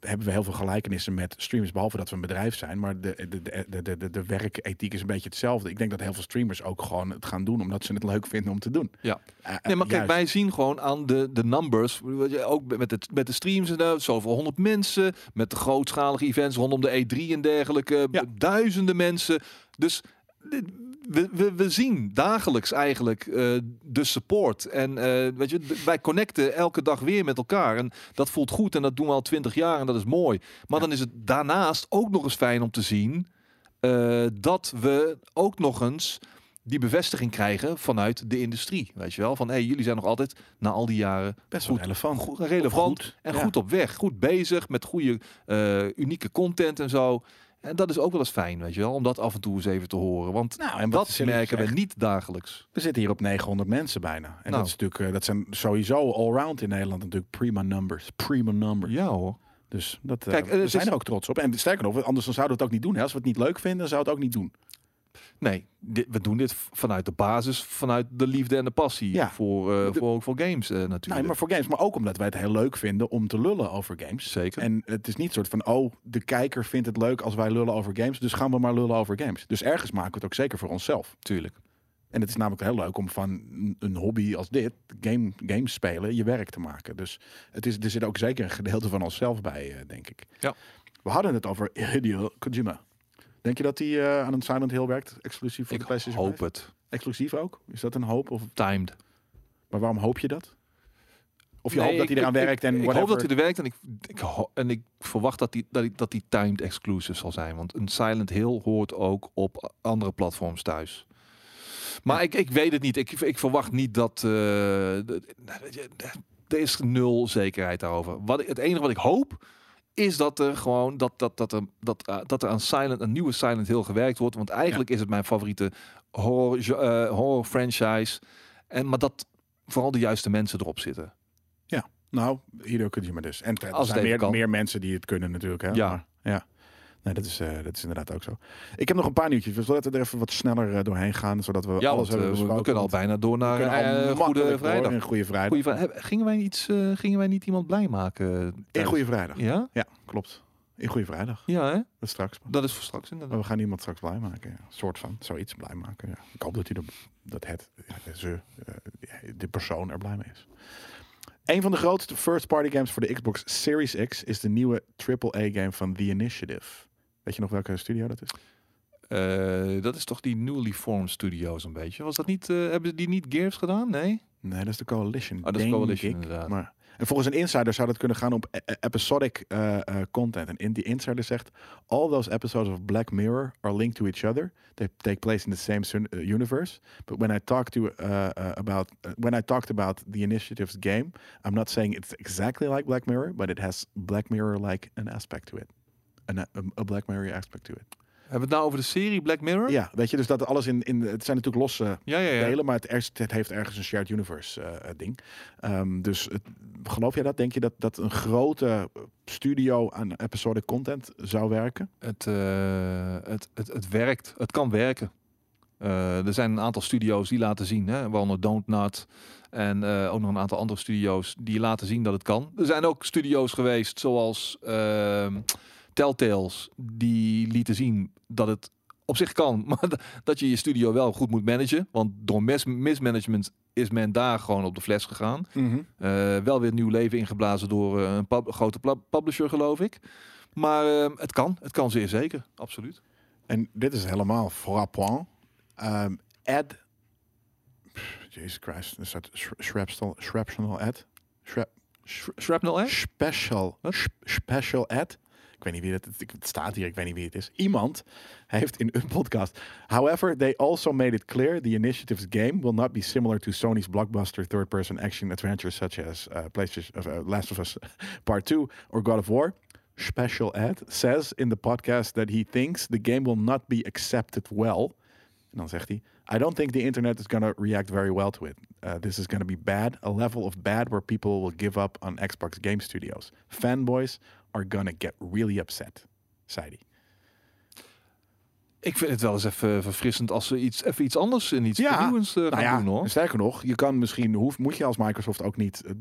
hebben we heel veel gelijkenissen met streamers, behalve dat we een bedrijf zijn. Maar de, de, de, de, de, werkethiek is een beetje hetzelfde. Ik denk dat heel veel streamers ook gewoon het gaan doen, omdat ze het leuk vinden om te doen. Ja. Eh, Nee, maar kijk, wij zien gewoon aan de, de numbers, ook met de, met de streams en zo, zoveel honderd mensen, met de grootschalige events rondom de E3 en dergelijke, Ja. duizenden mensen. Dus we, we, we zien dagelijks eigenlijk eh, de support. En eh, weet je, wij connecten elke dag weer met elkaar. En dat voelt goed en dat doen we al twintig jaar en dat is mooi. Maar Ja. dan is het daarnaast ook nog eens fijn om te zien eh, dat we ook nog eens die bevestiging krijgen vanuit de industrie. Weet je wel? Van hey, jullie zijn nog altijd na al die jaren Best wel goed, relevant. goed, relevant goed, en ja. goed op weg. Goed bezig met goede, unieke content en zo. En dat is ook wel eens fijn, weet je wel, om dat af en toe eens even te horen. Want Nou, en dat merken we niet dagelijks. We zitten hier op 900 mensen bijna. En Nou. dat, is natuurlijk, eh, dat zijn sowieso allround in Nederland natuurlijk prima numbers. Prima numbers. Ja hoor. Dus dat, eh, Kijk, eh, we zijn is- er ook trots op. En sterker nog, anders dan zouden we het ook niet doen. Hè? Als we het niet leuk vinden, zouden we het ook niet doen. Nee, dit, we doen dit vanuit de basis, vanuit de liefde en de passie Ja. voor, De- voor, voor games eh, natuurlijk. Nee, maar voor games. Maar ook omdat wij het heel leuk vinden om te lullen over games. Zeker. En het is niet soort van, oh, de kijker vindt het leuk als wij lullen over games. Dus gaan we maar lullen over games. Dus ergens maken we het ook zeker voor onszelf. Tuurlijk. En het is namelijk heel leuk om van een- een hobby als dit, game, games spelen, je werk te maken. Dus het is, er zit ook zeker een gedeelte van onszelf bij, eh, denk ik. Ja. We hadden het over Hideo Kojima. Denk je dat hij eh, aan een Silent Hill werkt, exclusief voor Ik de PlayStation hoop 5? het. Exclusief ook? Is dat een hoop? Of, Timed. maar waarom hoop je dat? Of je Nee, hoopt dat hij eraan ik- werkt en ik, ik hoop dat hij er werkt en ik, en ik verwacht dat die, dat, die, dat die timed exclusive zal zijn. Want een Silent Hill hoort ook op andere platforms thuis. Maar ik, ik weet het niet. Ik, ik verwacht niet dat... de- er is nul zekerheid daarover. Wat, het enige wat ik hoop is dat er gewoon dat, dat, dat, er, dat, eh, dat er aan Silent, een nieuwe Silent Hill gewerkt wordt. Want eigenlijk is het mijn favoriete horror, eh, horror franchise. En, maar dat vooral de juiste mensen erop zitten. Nou, Hideo Kojima dus. En er Als het zijn meer, meer mensen die het kunnen natuurlijk. Hè? Ja. Maar, ja. Nee, dat is, eh, dat is inderdaad ook zo. Ik heb nog een paar nieuwtjes. Dus laten we er even wat sneller eh, doorheen gaan. Zodat we Ja, alles want, hebben eh, we- besproken. we kunnen al bijna door we naar makkelijk Goede Vrijdag. in Goede Vrijdag. Goeie Vrijdag. Heb- Gingen wij, iets, gingen wij niet iemand blij maken? in tijdens- Goede Vrijdag. Ja? Ja, klopt. In Goede Vrijdag. Ja, hè? Dat is straks. Dat is voor straks Maar inderdaad. we gaan iemand straks blij maken. Ja. Een soort van. Zoiets blij maken. Ja. Ik hoop dat, hij er, dat het, ze, de persoon er blij mee is. Een van de grootste first-party games voor de Xbox Series X is de nieuwe AAA-game van The Initiative. Weet je nog welke studio dat is? Eh, dat is toch die newly formed studios een beetje. Was dat niet, eh, hebben die niet Gears gedaan? Nee? Nee, dat is de Coalition. Oh, dat is Coalition, ik. inderdaad. Maar, en volgens een insider zou dat kunnen gaan op e- e- episodic eh, content. En in die insider zegt: All those episodes of Black Mirror are linked to each other. They take place in the same uh, universe. But when I talked to uh, uh, about uh, when I talked about the initiative's game, I'm not saying it's exactly like Black Mirror, but it has Black Mirror like an aspect to it. A Black Mirror aspect to it. Hebben we het nou over de serie Black Mirror? Ja, weet je, dus dat alles in, in het zijn natuurlijk losse ja, ja. ja. delen, maar het, het heeft ergens een shared universe eh, eh, ding. Ehm, dus het, geloof jij dat? Denk je dat, dat een grote studio aan episodic content zou werken? Het, eh, het, het, het werkt. Het kan werken. Er zijn een aantal studio's die laten zien, hè, waaronder Don't Not en ook nog een aantal andere studio's die laten zien dat het kan. Er zijn ook studio's geweest zoals ehm, Telltales die lieten zien dat het op zich kan, maar da- dat je je studio wel goed moet managen, want door mis mismanagement is men daar gewoon op de fles gegaan. Eh, wel weer nieuw leven ingeblazen door eh, een pub- grote pub- publisher, geloof ik. Maar eh, het kan, het kan zeer zeker, absoluut. En dit is helemaal frappant. Ehm Ed, Pff, Jesus Christ, is dat sh- shrapsel, shrapsel Ed? Shrap, Sh- Shrapnel, hè? special, special Ed. Ik weet niet wie het, het staat hier, ik weet niet wie het is. Iemand heeft in een podcast. However, they also made it clear the initiative's game will not be similar to Sony's blockbuster third-person action adventures such as uh, PlayStation, uh, Last of Us Part 2 or God of War. Special Ed says in the podcast that he thinks the game will not be accepted well. En dan zegt hij: I don't think the internet is going to react very well to it. Uh, this is going to be bad, a level of bad where people will give up on Xbox Game Studios. Fanboys are to get really upset, zei hij. Ik vind het wel eens even verfrissend als ze iets, even iets anders en iets Ja, vernieuwends eh, gaan Nou ja, doen, hoor. sterker nog, je kan misschien, hoeft, moet je als Microsoft ook niet eh,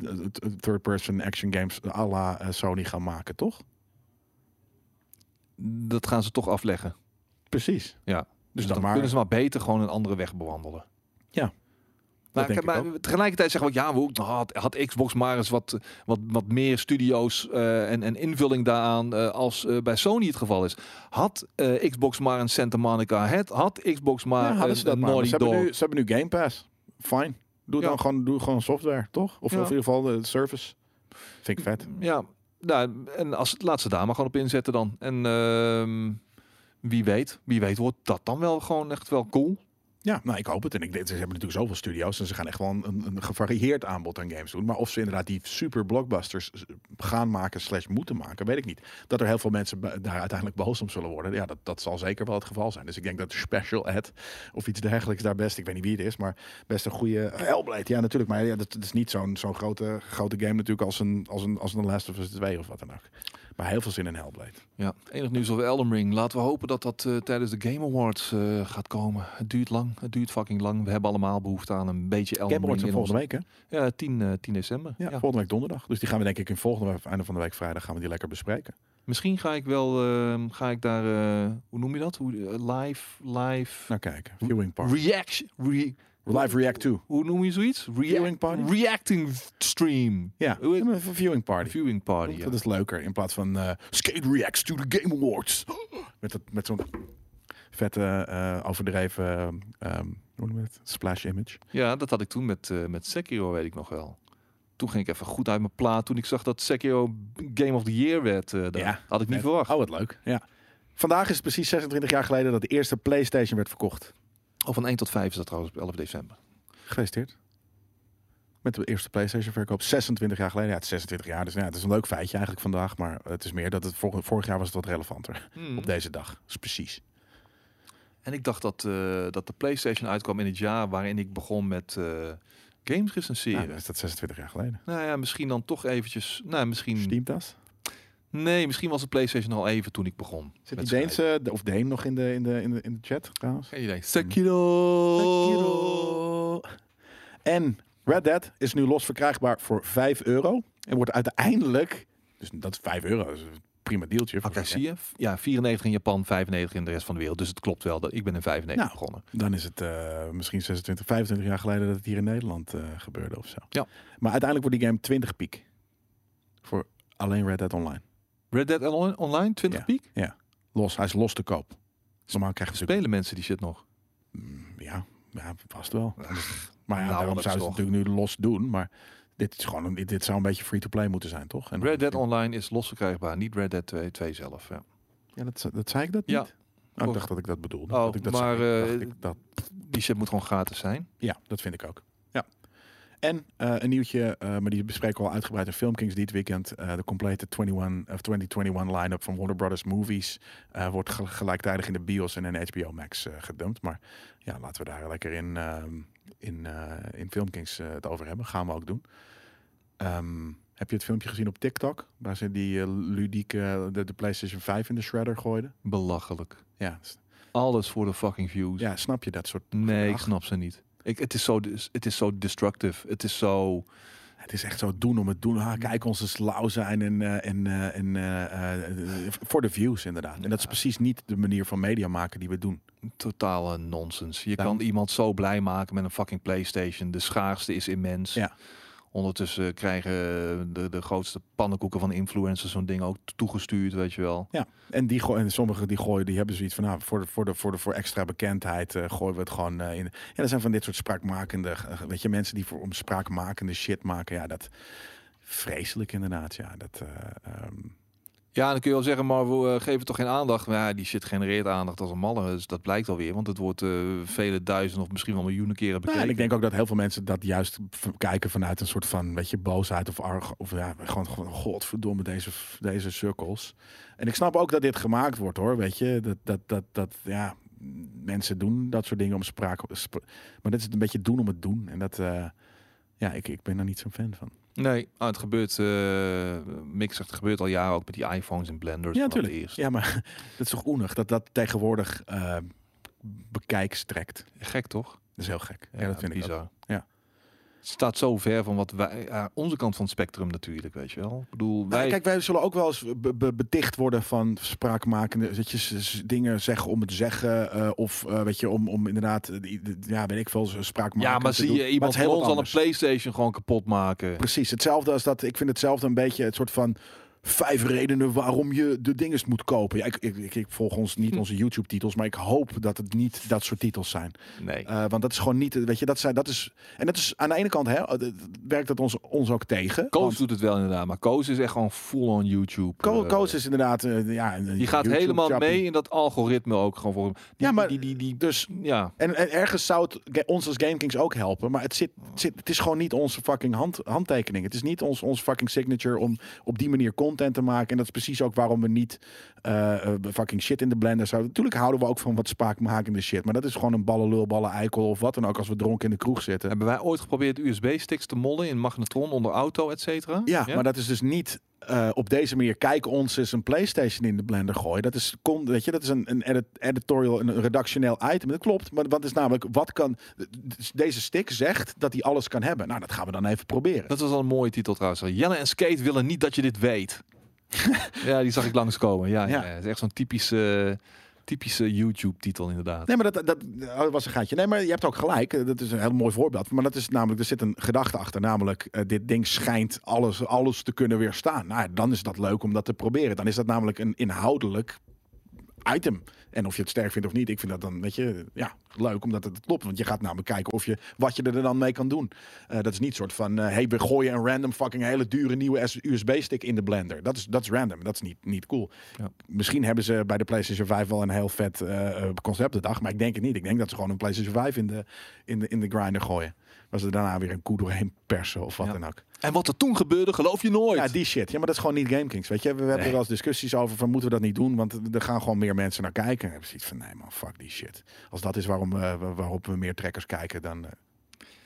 third-person action games à la Sony gaan maken, toch? Dat gaan ze toch afleggen. Precies. Ja. Dus dan dan maar. kunnen ze maar beter gewoon een andere weg bewandelen. Ja, Maar, denk maar ik tegelijkertijd zeggen we, ja, we nou, had, had Xbox maar eens wat, wat, wat meer studio's eh, en, en invulling daaraan eh, als eh, bij Sony het geval is. Had Xbox maar een Santa Monica, het, had Xbox maar ja, een, ze dat een Naughty Ze hebben, Dog. nu, ze hebben nu Game Pass. Fine. Doe Ja. dan gewoon, doe gewoon software, toch? Of, Ja. of in ieder geval de service. Vind ik vet. Ja, nou, en als, laat ze daar maar gewoon op inzetten dan. En ehm, wie weet, wie weet wordt dat dan wel gewoon echt wel cool. Ja, nou, ik hoop het. En ik, ze hebben natuurlijk zoveel studio's en ze gaan echt wel een, gevarieerd aanbod aan games doen. Maar of ze inderdaad die super blockbusters gaan maken slash moeten maken, weet ik niet. Dat er heel veel mensen daar uiteindelijk boos om zullen worden, ja, dat, dat zal zeker wel het geval zijn. Dus ik denk dat special ad of iets dergelijks daar best, ik weet niet wie het is, maar best een goede Hellblade. Ja, natuurlijk. Maar ja, dat, dat is niet zo'n zo'n grote, grote game natuurlijk als een, als een, als een Last of Us 2 of wat dan ook. Maar heel veel zin in Hellblade. Ja, enig nieuws over Elden Ring. Laten we hopen dat dat uh, tijdens de Game Awards uh, gaat komen. Het duurt lang. Het duurt fucking lang. We hebben allemaal behoefte aan een beetje Elden Game Awards Ring. volgende week, hè? Ja, 10, uh, 10 december. Ja, ja, volgende week donderdag. Dus die gaan we denk ik in volgende week, einde van de week vrijdag, gaan we die lekker bespreken. Misschien ga ik wel, uh, ga ik daar, uh, hoe noem je dat? Hoe, uh, live, live. Nou kijken, viewing party. Reaction, re live react to. Hoe noem je zoiets? Rea viewing party. Reacting stream. Ja, een viewing party. Viewing party. Dat, ja. is leuker in plaats van Skate reacts to the Game Awards. Met, dat, met zo'n vette, overdreven, um, hoe noem je het? Splash image. Ja, dat had ik toen met, met Sekiro, weet ik nog wel toen ging ik even goed uit mijn plaat toen ik zag dat Sekiro Game of the Year werd. Uh, ja, had ik niet net. verwacht. Oh, wat leuk. Ja. Vandaag is het precies 26 jaar geleden dat de eerste PlayStation werd verkocht. Oh, van 1 tot 5 is dat trouwens op 11 december. Gefeliciteerd. Met de eerste PlayStation verkoop 26 jaar geleden. Ja, het is 26 jaar, dus ja, het is een leuk feitje eigenlijk vandaag. Maar het is meer dat het vorig, vorig jaar was het wat relevanter. Hmm. Op deze dag. Is precies. En ik dacht dat, uh, dat de PlayStation uitkwam in het jaar waarin ik begon met uh, games recenseren. Ja, is dat 26 jaar geleden. Nou ja, misschien dan toch eventjes. Nou, misschien. Steamtas? Nee, misschien was de PlayStation al even toen ik begon. Zit die Deense of Deen nog in de, in de, in de, in de chat trouwens? Geen idee. Sekiro. Sekiro. En Red Dead is nu los verkrijgbaar voor 5 euro. En wordt uiteindelijk, dus dat is 5 euro, dat is een prima deeltje. Oké, zie je? Ja, 94 in Japan, 95 in de rest van de wereld. Dus het klopt wel. Dat ik ben in 95 nou, begonnen. Dan is het uh, misschien 26, 25 jaar geleden dat het hier in Nederland uh, gebeurde of zo. Ja. Maar uiteindelijk wordt die game 20 piek. Voor alleen Red Dead Online. Red Dead Online, 20 ja. piek? Ja. Los, hij is los te koop. Normaal krijg je Spelen mensen die shit nog? Mm, Ja, ja vast wel. Ach, maar ja, nou, daarom zou ze het natuurlijk nu los doen. Maar dit, is gewoon, een- dit, zou een beetje free-to-play moeten zijn, toch? En Red Dead Online is los verkrijgbaar, niet Red Dead 2, 2 zelf. Ja. Ja, dat, dat zei ik dat niet? Ja. Oh, ik dacht dat ik dat bedoelde. Oh, dat ik dat maar, zei. eh, ik dat, Die shit moet gewoon gratis zijn. ja, dat vind ik ook. En eh, een nieuwtje, eh, maar die bespreken we al uitgebreid in Filmkings dit weekend. Eh, de complete 21, of 2021 line-up van Warner Brothers Movies wordt ge- gelijktijdig in de bios en in HBO Max gedumpt. Maar ja, laten we daar lekker in, ehm, in, in Filmkings het over hebben. Gaan we ook doen. Ehm, heb je het filmpje gezien op TikTok? Waar ze die ludieke, de, de PlayStation 5 in de shredder gooiden? Belachelijk. Ja, Alles voor de fucking views. ja snap je dat soort... Nee, ik snap ze niet. Ik, het, is zo, het is zo destructive. Het is zo... Het is echt zo doen om het doen. Ah, kijk, onze slauw zijn en, eh, en, eh, en eh, voor de views inderdaad. En dat is precies niet de manier van media maken die we doen. totale nonsens. Je kan iemand zo blij maken met een fucking PlayStation. De schaarste is immens. Ja. Ondertussen krijgen de, de grootste pannenkoeken van influencers zo'n ding ook toegestuurd, weet je wel. Ja, en, die en sommigen die gooien, die hebben zoiets van, nou, voor, de, voor, de, voor, de, voor extra bekendheid eh, gooien we het gewoon eh, in. Ja, er zijn van dit soort spraakmakende, eh, weet je, mensen die voor om spraakmakende shit maken. Ja, dat vreselijk inderdaad. Ja, dat. eh, ehm, Ja, dan kun je wel zeggen, maar we eh, geven toch geen aandacht. Maar ja, die shit genereert aandacht als een malle. Dus dat blijkt alweer, want het wordt eh, vele duizenden of misschien wel miljoenen keren nou, bekeken. en ik denk ook dat heel veel mensen dat juist kijken vanuit een soort van, weet je, boosheid of arg, of ja, gewoon, gewoon godverdomme deze, deze cirkels. En ik snap ook dat dit gemaakt wordt, hoor, weet je, dat, dat, dat, dat ja, mensen doen dat soort dingen om spraak, sp- maar dit is een beetje doen om het doen. En dat, eh, ja, ik, ik ben daar niet zo'n fan van. Nee, ah, het gebeurt, eh Mick zegt, het gebeurt al jaren ook met die iPhones en blenders. Ja, natuurlijk. Ja, maar dat is toch oenig dat dat tegenwoordig eh bekijks trekt. Gek toch? Dat is heel gek. Ja, dat vind ik ook. bizar. Ja. Staat zo ver van wat wij, ja, onze kant van het spectrum natuurlijk, weet je wel. Ik bedoel, wij, kijk, wij zullen ook wel eens be- be- beticht worden van spraakmakende dat je dingen zeggen om het zeggen eh, of eh, weet je om, om inderdaad eh, ja weet ik veel spraakmakend ja, maar te zie doen. je iemand heel ons al een. PlayStation gewoon kapot maken? Precies, hetzelfde als dat. Ik vind hetzelfde een beetje het soort van vijf redenen waarom je de dinges moet kopen. Ja, ik, ik, ik, ik volg ons niet Hm. onze YouTube-titels, maar ik hoop dat het niet dat soort titels zijn. Nee. Eh, want dat is gewoon niet, weet je, dat, zijn, dat is. En dat is aan de ene kant hè, eh, werkt dat ons, ons ook tegen. Koos want doet het wel inderdaad, maar Koos is echt gewoon full on YouTube. Co- eh, Coach is inderdaad. ja, een Die gaat helemaal chappie. mee in dat algoritme ook gewoon voor hem. Die, Ja, maar- die, die, die, Dus ja. En, en ergens zou het ons als GameKings ook helpen. Maar het, zit, het, zit, het is gewoon niet onze fucking hand, handtekening. Het is niet ons, ons fucking signature om op die manier content te maken. En dat is precies ook waarom we niet eh, eh, fucking shit in de blender zouden. Natuurlijk houden we ook van wat spraakmakende shit. Maar dat is gewoon een ballenlul, ballen eikel of wat dan ook als we dronken in de kroeg zitten. Hebben wij ooit geprobeerd USB-sticks te mollen in magnetron onder auto, et cetera? Ja, maar dat is dus niet eh, op deze manier. Kijk ons eens een PlayStation in de blender gooien. Dat is, kon, weet je, dat is een, een edit- editorial, een redactioneel item. Dat klopt. Maar wat is namelijk, wat kan. Deze stick zegt dat hij alles kan hebben. Nou, dat gaan we dan even proberen. Dat was al een mooie titel trouwens. Jelle en Skate willen niet dat je dit weet. ja, die zag ik langskomen. Ja, ja. Ja. ja. Het is echt zo'n typische, typische YouTube-titel inderdaad. Nee, maar dat, dat, dat was een gaatje. Nee, maar je hebt ook gelijk. Eh, Dat is een heel mooi voorbeeld. Maar dat is namelijk, er zit een gedachte achter. Namelijk, eh, dit ding schijnt alles, alles te kunnen weerstaan. Nou, dan is dat leuk om dat te proberen. Dan is dat namelijk een inhoudelijk item. En of je het sterk vindt of niet, ik vind dat dan, weet je, ja, leuk omdat het klopt. Want je gaat namelijk kijken of je, wat je er dan mee kan doen. Eh, dat is niet soort van, eh hey, we gooien een random fucking hele dure nieuwe USB-stick in de blender. Dat is, dat is random. Dat is niet, niet cool. Ja. Misschien hebben ze bij de PlayStation 5 wel een heel vet eh, concept de dag, maar ik denk het niet. Ik denk dat ze gewoon een PlayStation 5 in de, in de, in de grinder gooien. Was er daarna weer een koe doorheen persen of wat Ja. dan ook. En wat er toen gebeurde, geloof je nooit. Ja, die shit. Ja, maar dat is gewoon niet GameKings. Weet je, we hebben Nee. er wel eens discussies over van moeten we dat niet doen, want er gaan gewoon meer mensen naar kijken. En ik heb zoiets van nee man, fuck die shit. Als dat is waarom we, waarop we meer trekkers kijken dan eh,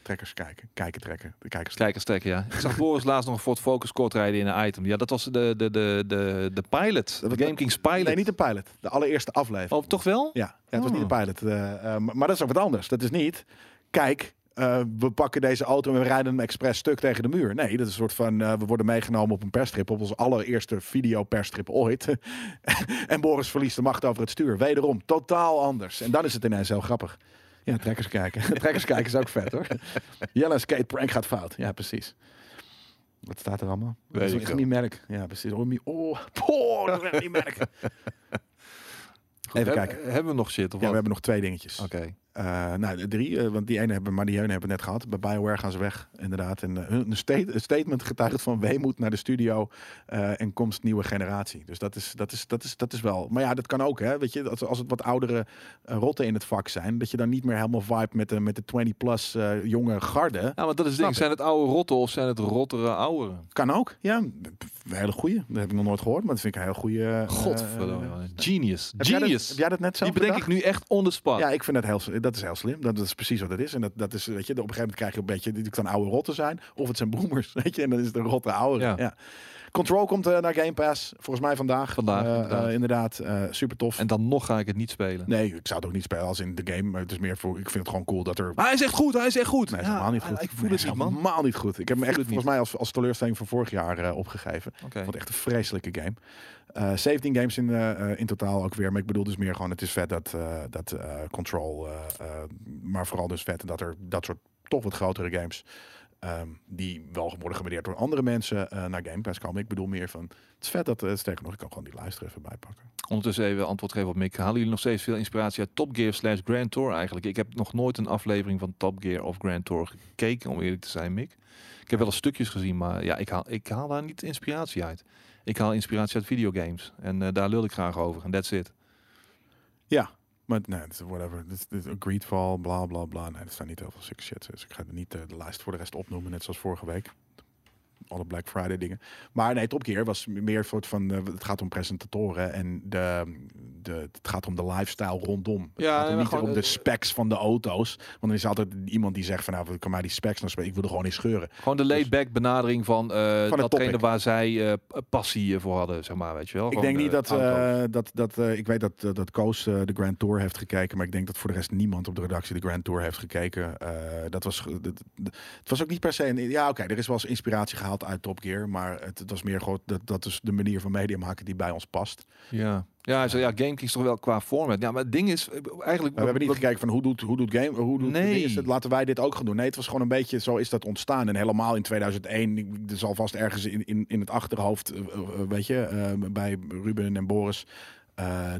trekkers kijken, kijken trekken, de kijkers. Kijkers trekken, ja. Ik zag Boris laatst nog een Ford Focus kort rijden in een item. Ja, dat was de, de, de, de, de pilot. De Game Kings pilot. Nee, niet de pilot. De allereerste aflevering. Oh, toch wel? Ja, ja het was Oh. niet de pilot. eh, eh, maar maar dat is ook wat anders. Dat is niet, kijk, eh, we pakken deze auto en we rijden hem expres stuk tegen de muur. Nee, dat is een soort van, eh, we worden meegenomen op een perstrip, op onze allereerste video-perstrip ooit. en Boris verliest de macht over het stuur. Wederom, totaal anders. En dan is het ineens heel grappig. Ja, trekkers kijken. trekkers kijken is ook vet hoor. Jelle skate prank gaat fout. Ja, precies. Wat staat er allemaal? Weet dat is echt niet merk. Ja, precies. Oh, oh, oh, dat is echt niet merk. Goed, Even heb- kijken. Hebben we nog shit? Of Ja, wat? we hebben nog twee dingetjes. Oké. Eh, nou, de drie, eh, want die ene hebben, maar die ene hebben we net gehad. Bij Bioware gaan ze weg, inderdaad. En eh, een, state- een statement getuigt van weemoed naar de studio en komst nieuwe generatie. Dus dat is, dat, is, dat, is, dat is wel. Maar ja, dat kan ook, hè? Weet je, als, als het wat oudere rotten in het vak zijn, dat je dan niet meer helemaal vibe met de, met de 20-plus eh, jonge garde. Ja, maar dat is ding. Zijn het oude rotten of zijn het rottere ouderen? Kan ook, ja. Een hele goeie. Dat heb ik nog nooit gehoord, maar dat vind ik een heel goede. Godverdomme. Genius. heb jij dat- Genius. heb jij dat net zelf Die bedenk ik nu echt on the spot. Ja, ik vind dat heel, dat is heel slim. Dat is precies wat het is. En dat, dat is, weet je, op een gegeven moment krijg je een beetje, dit kan oude rotten zijn, of het zijn boomers, weet je, en dan is het een rotte oude. Ja. Ja. Control komt eh, naar Game Pass, volgens mij vandaag. Vandaag, Eh, inderdaad. eh, inderdaad, super tof. En dan nog ga ik het niet spelen. Nee, ik zou het ook niet spelen als in de game, maar het is meer voor, ik vind het gewoon cool dat er... Maar hij is echt goed, hij is echt goed. Nee, Ja, helemaal niet goed. Ik voel Nee, het is niet, man. Helemaal niet goed. Ik heb hem echt volgens mij als, als teleurstelling van vorig jaar opgegeven. Oké. Ik vond het echt een vreselijke game. Eh 17 games in, in totaal ook weer. Maar ik bedoel dus meer gewoon, het is vet dat, dat Control, maar vooral dus vet dat er dat soort toch wat grotere games, ehm, die wel worden gewaardeerd door andere mensen, eh, naar Game Pass komen. Ik bedoel meer van, het is vet dat, uh, sterker nog, ik kan gewoon die lijst er even bij pakken. Ondertussen even antwoord geven op Mick. Halen jullie nog steeds veel inspiratie uit Top Gear slash Grand Tour eigenlijk? Ik heb nog nooit een aflevering van Top Gear of Grand Tour gekeken, om eerlijk te zijn, Mick. Ik heb wel eens stukjes gezien, maar ja, ik haal, ik haal daar niet inspiratie uit. Ik haal inspiratie uit videogames. En eh, daar lul ik graag over. En that's it. Ja, maar nee, whatever. Dit is Greedfall, bla bla bla. Nee, dat zijn niet heel veel sick shit. Dus ik ga er niet eh, de lijst voor de rest opnoemen, net zoals vorige week. Alle Black Friday dingen. Maar nee, Top Gear was meer soort van... eh, het gaat om presentatoren en de, de, het gaat om de lifestyle rondom. Het Ja, gaat om maar niet gewoon, om de specs van de auto's. Want er is altijd iemand die zegt van... Nou, kan mij die specs nog spelen? Ik wil er gewoon niet scheuren. Gewoon de laid-back benadering van, eh het datgene topic. waar zij eh, passie voor hadden, zeg maar, weet je wel. Ik denk niet eh, dat, dat, dat ik weet dat, dat, Koos de Grand Tour heeft gekeken, maar ik denk dat voor de rest niemand op de redactie de Grand Tour heeft gekeken. Dat was, dat- het was ook niet per se, een, ja oké, er is wel eens inspiratie gehaald uit Top Gear, maar het, het was meer gewoon, dat, dat is de manier van media maken die bij ons past. Ja. Ja, zei, ja, is toch wel qua format. Ja, maar het ding is, eh, eigenlijk... we hebben niet wat- gekeken van hoe doet, hoe doet game, hoe doet Nee. is het, laten wij dit ook gaan doen. Nee, het was gewoon een beetje, zo is dat ontstaan. En helemaal in 2001, ik- er zal vast ergens in, in, in het achterhoofd, eh, eh, weet je, bij Ruben en Boris, eh,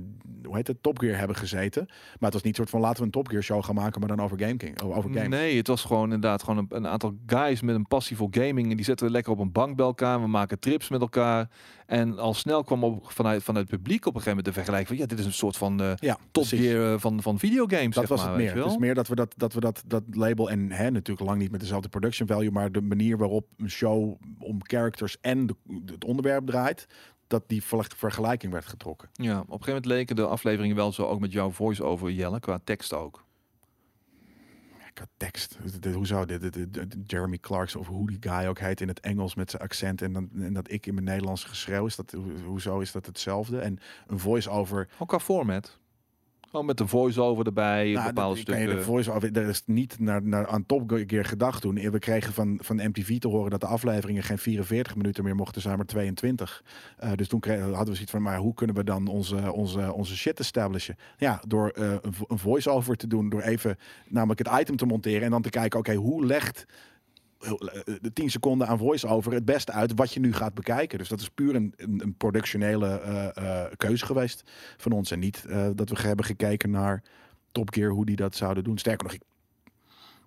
hoe heet het, Top Gear hebben gezeten. Maar het was niet soort van, laten we een Top Gear show gaan maken, maar dan over Game King, over games. Nee, het was gewoon inderdaad gewoon een, een aantal guys met een passie voor gaming. En die zetten we lekker op een bank bij elkaar. We maken trips met elkaar. En al snel kwam op, vanuit, vanuit het publiek op een gegeven moment de vergelijking van... Ja, dit is een soort van eh Ja, top precies. gear eh, van, van videogames, Dat was maar, het meer. Het is meer dat we dat, dat we dat, dat label en hè, natuurlijk lang niet met dezelfde production value, maar de manier waarop een show om characters en de, het onderwerp draait, dat die ver- vergelijking werd getrokken. Ja, op een gegeven moment leken de afleveringen wel zo, ook met jouw voice-over, Jelle, qua tekst ook. Ik had tekst. Hoe zou dit, dit, dit- Jeremy Clarkson of hoe die guy ook heet in het Engels met zijn accent en, dan, en dat ik in mijn Nederlands geschreeuw is dat hoe- hoezo is dat hetzelfde en een voice-over Ook qua format. Gewoon met een voice-over erbij, Nou, bepaalde dat- stukken. de voice-over, er is niet naar, naar, aan Top Gear gedacht toen. We kregen van, van MTV te horen dat de afleveringen geen 44 minuten meer mochten zijn, maar 22. Eh, dus toen kregen, hadden we zoiets van, maar hoe kunnen we dan onze, onze, onze shit establishen? Ja, door eh, een voice-over te doen, door even namelijk het item te monteren en dan te kijken, oké, hoe legt eh, de 10 seconden aan voice-over het beste uit wat je nu gaat bekijken. Dus dat is puur een, een, een productionele eh, eh, keuze geweest van ons. En niet eh, dat we hebben gekeken naar Top Gear, hoe die dat zouden doen. Sterker nog, ik,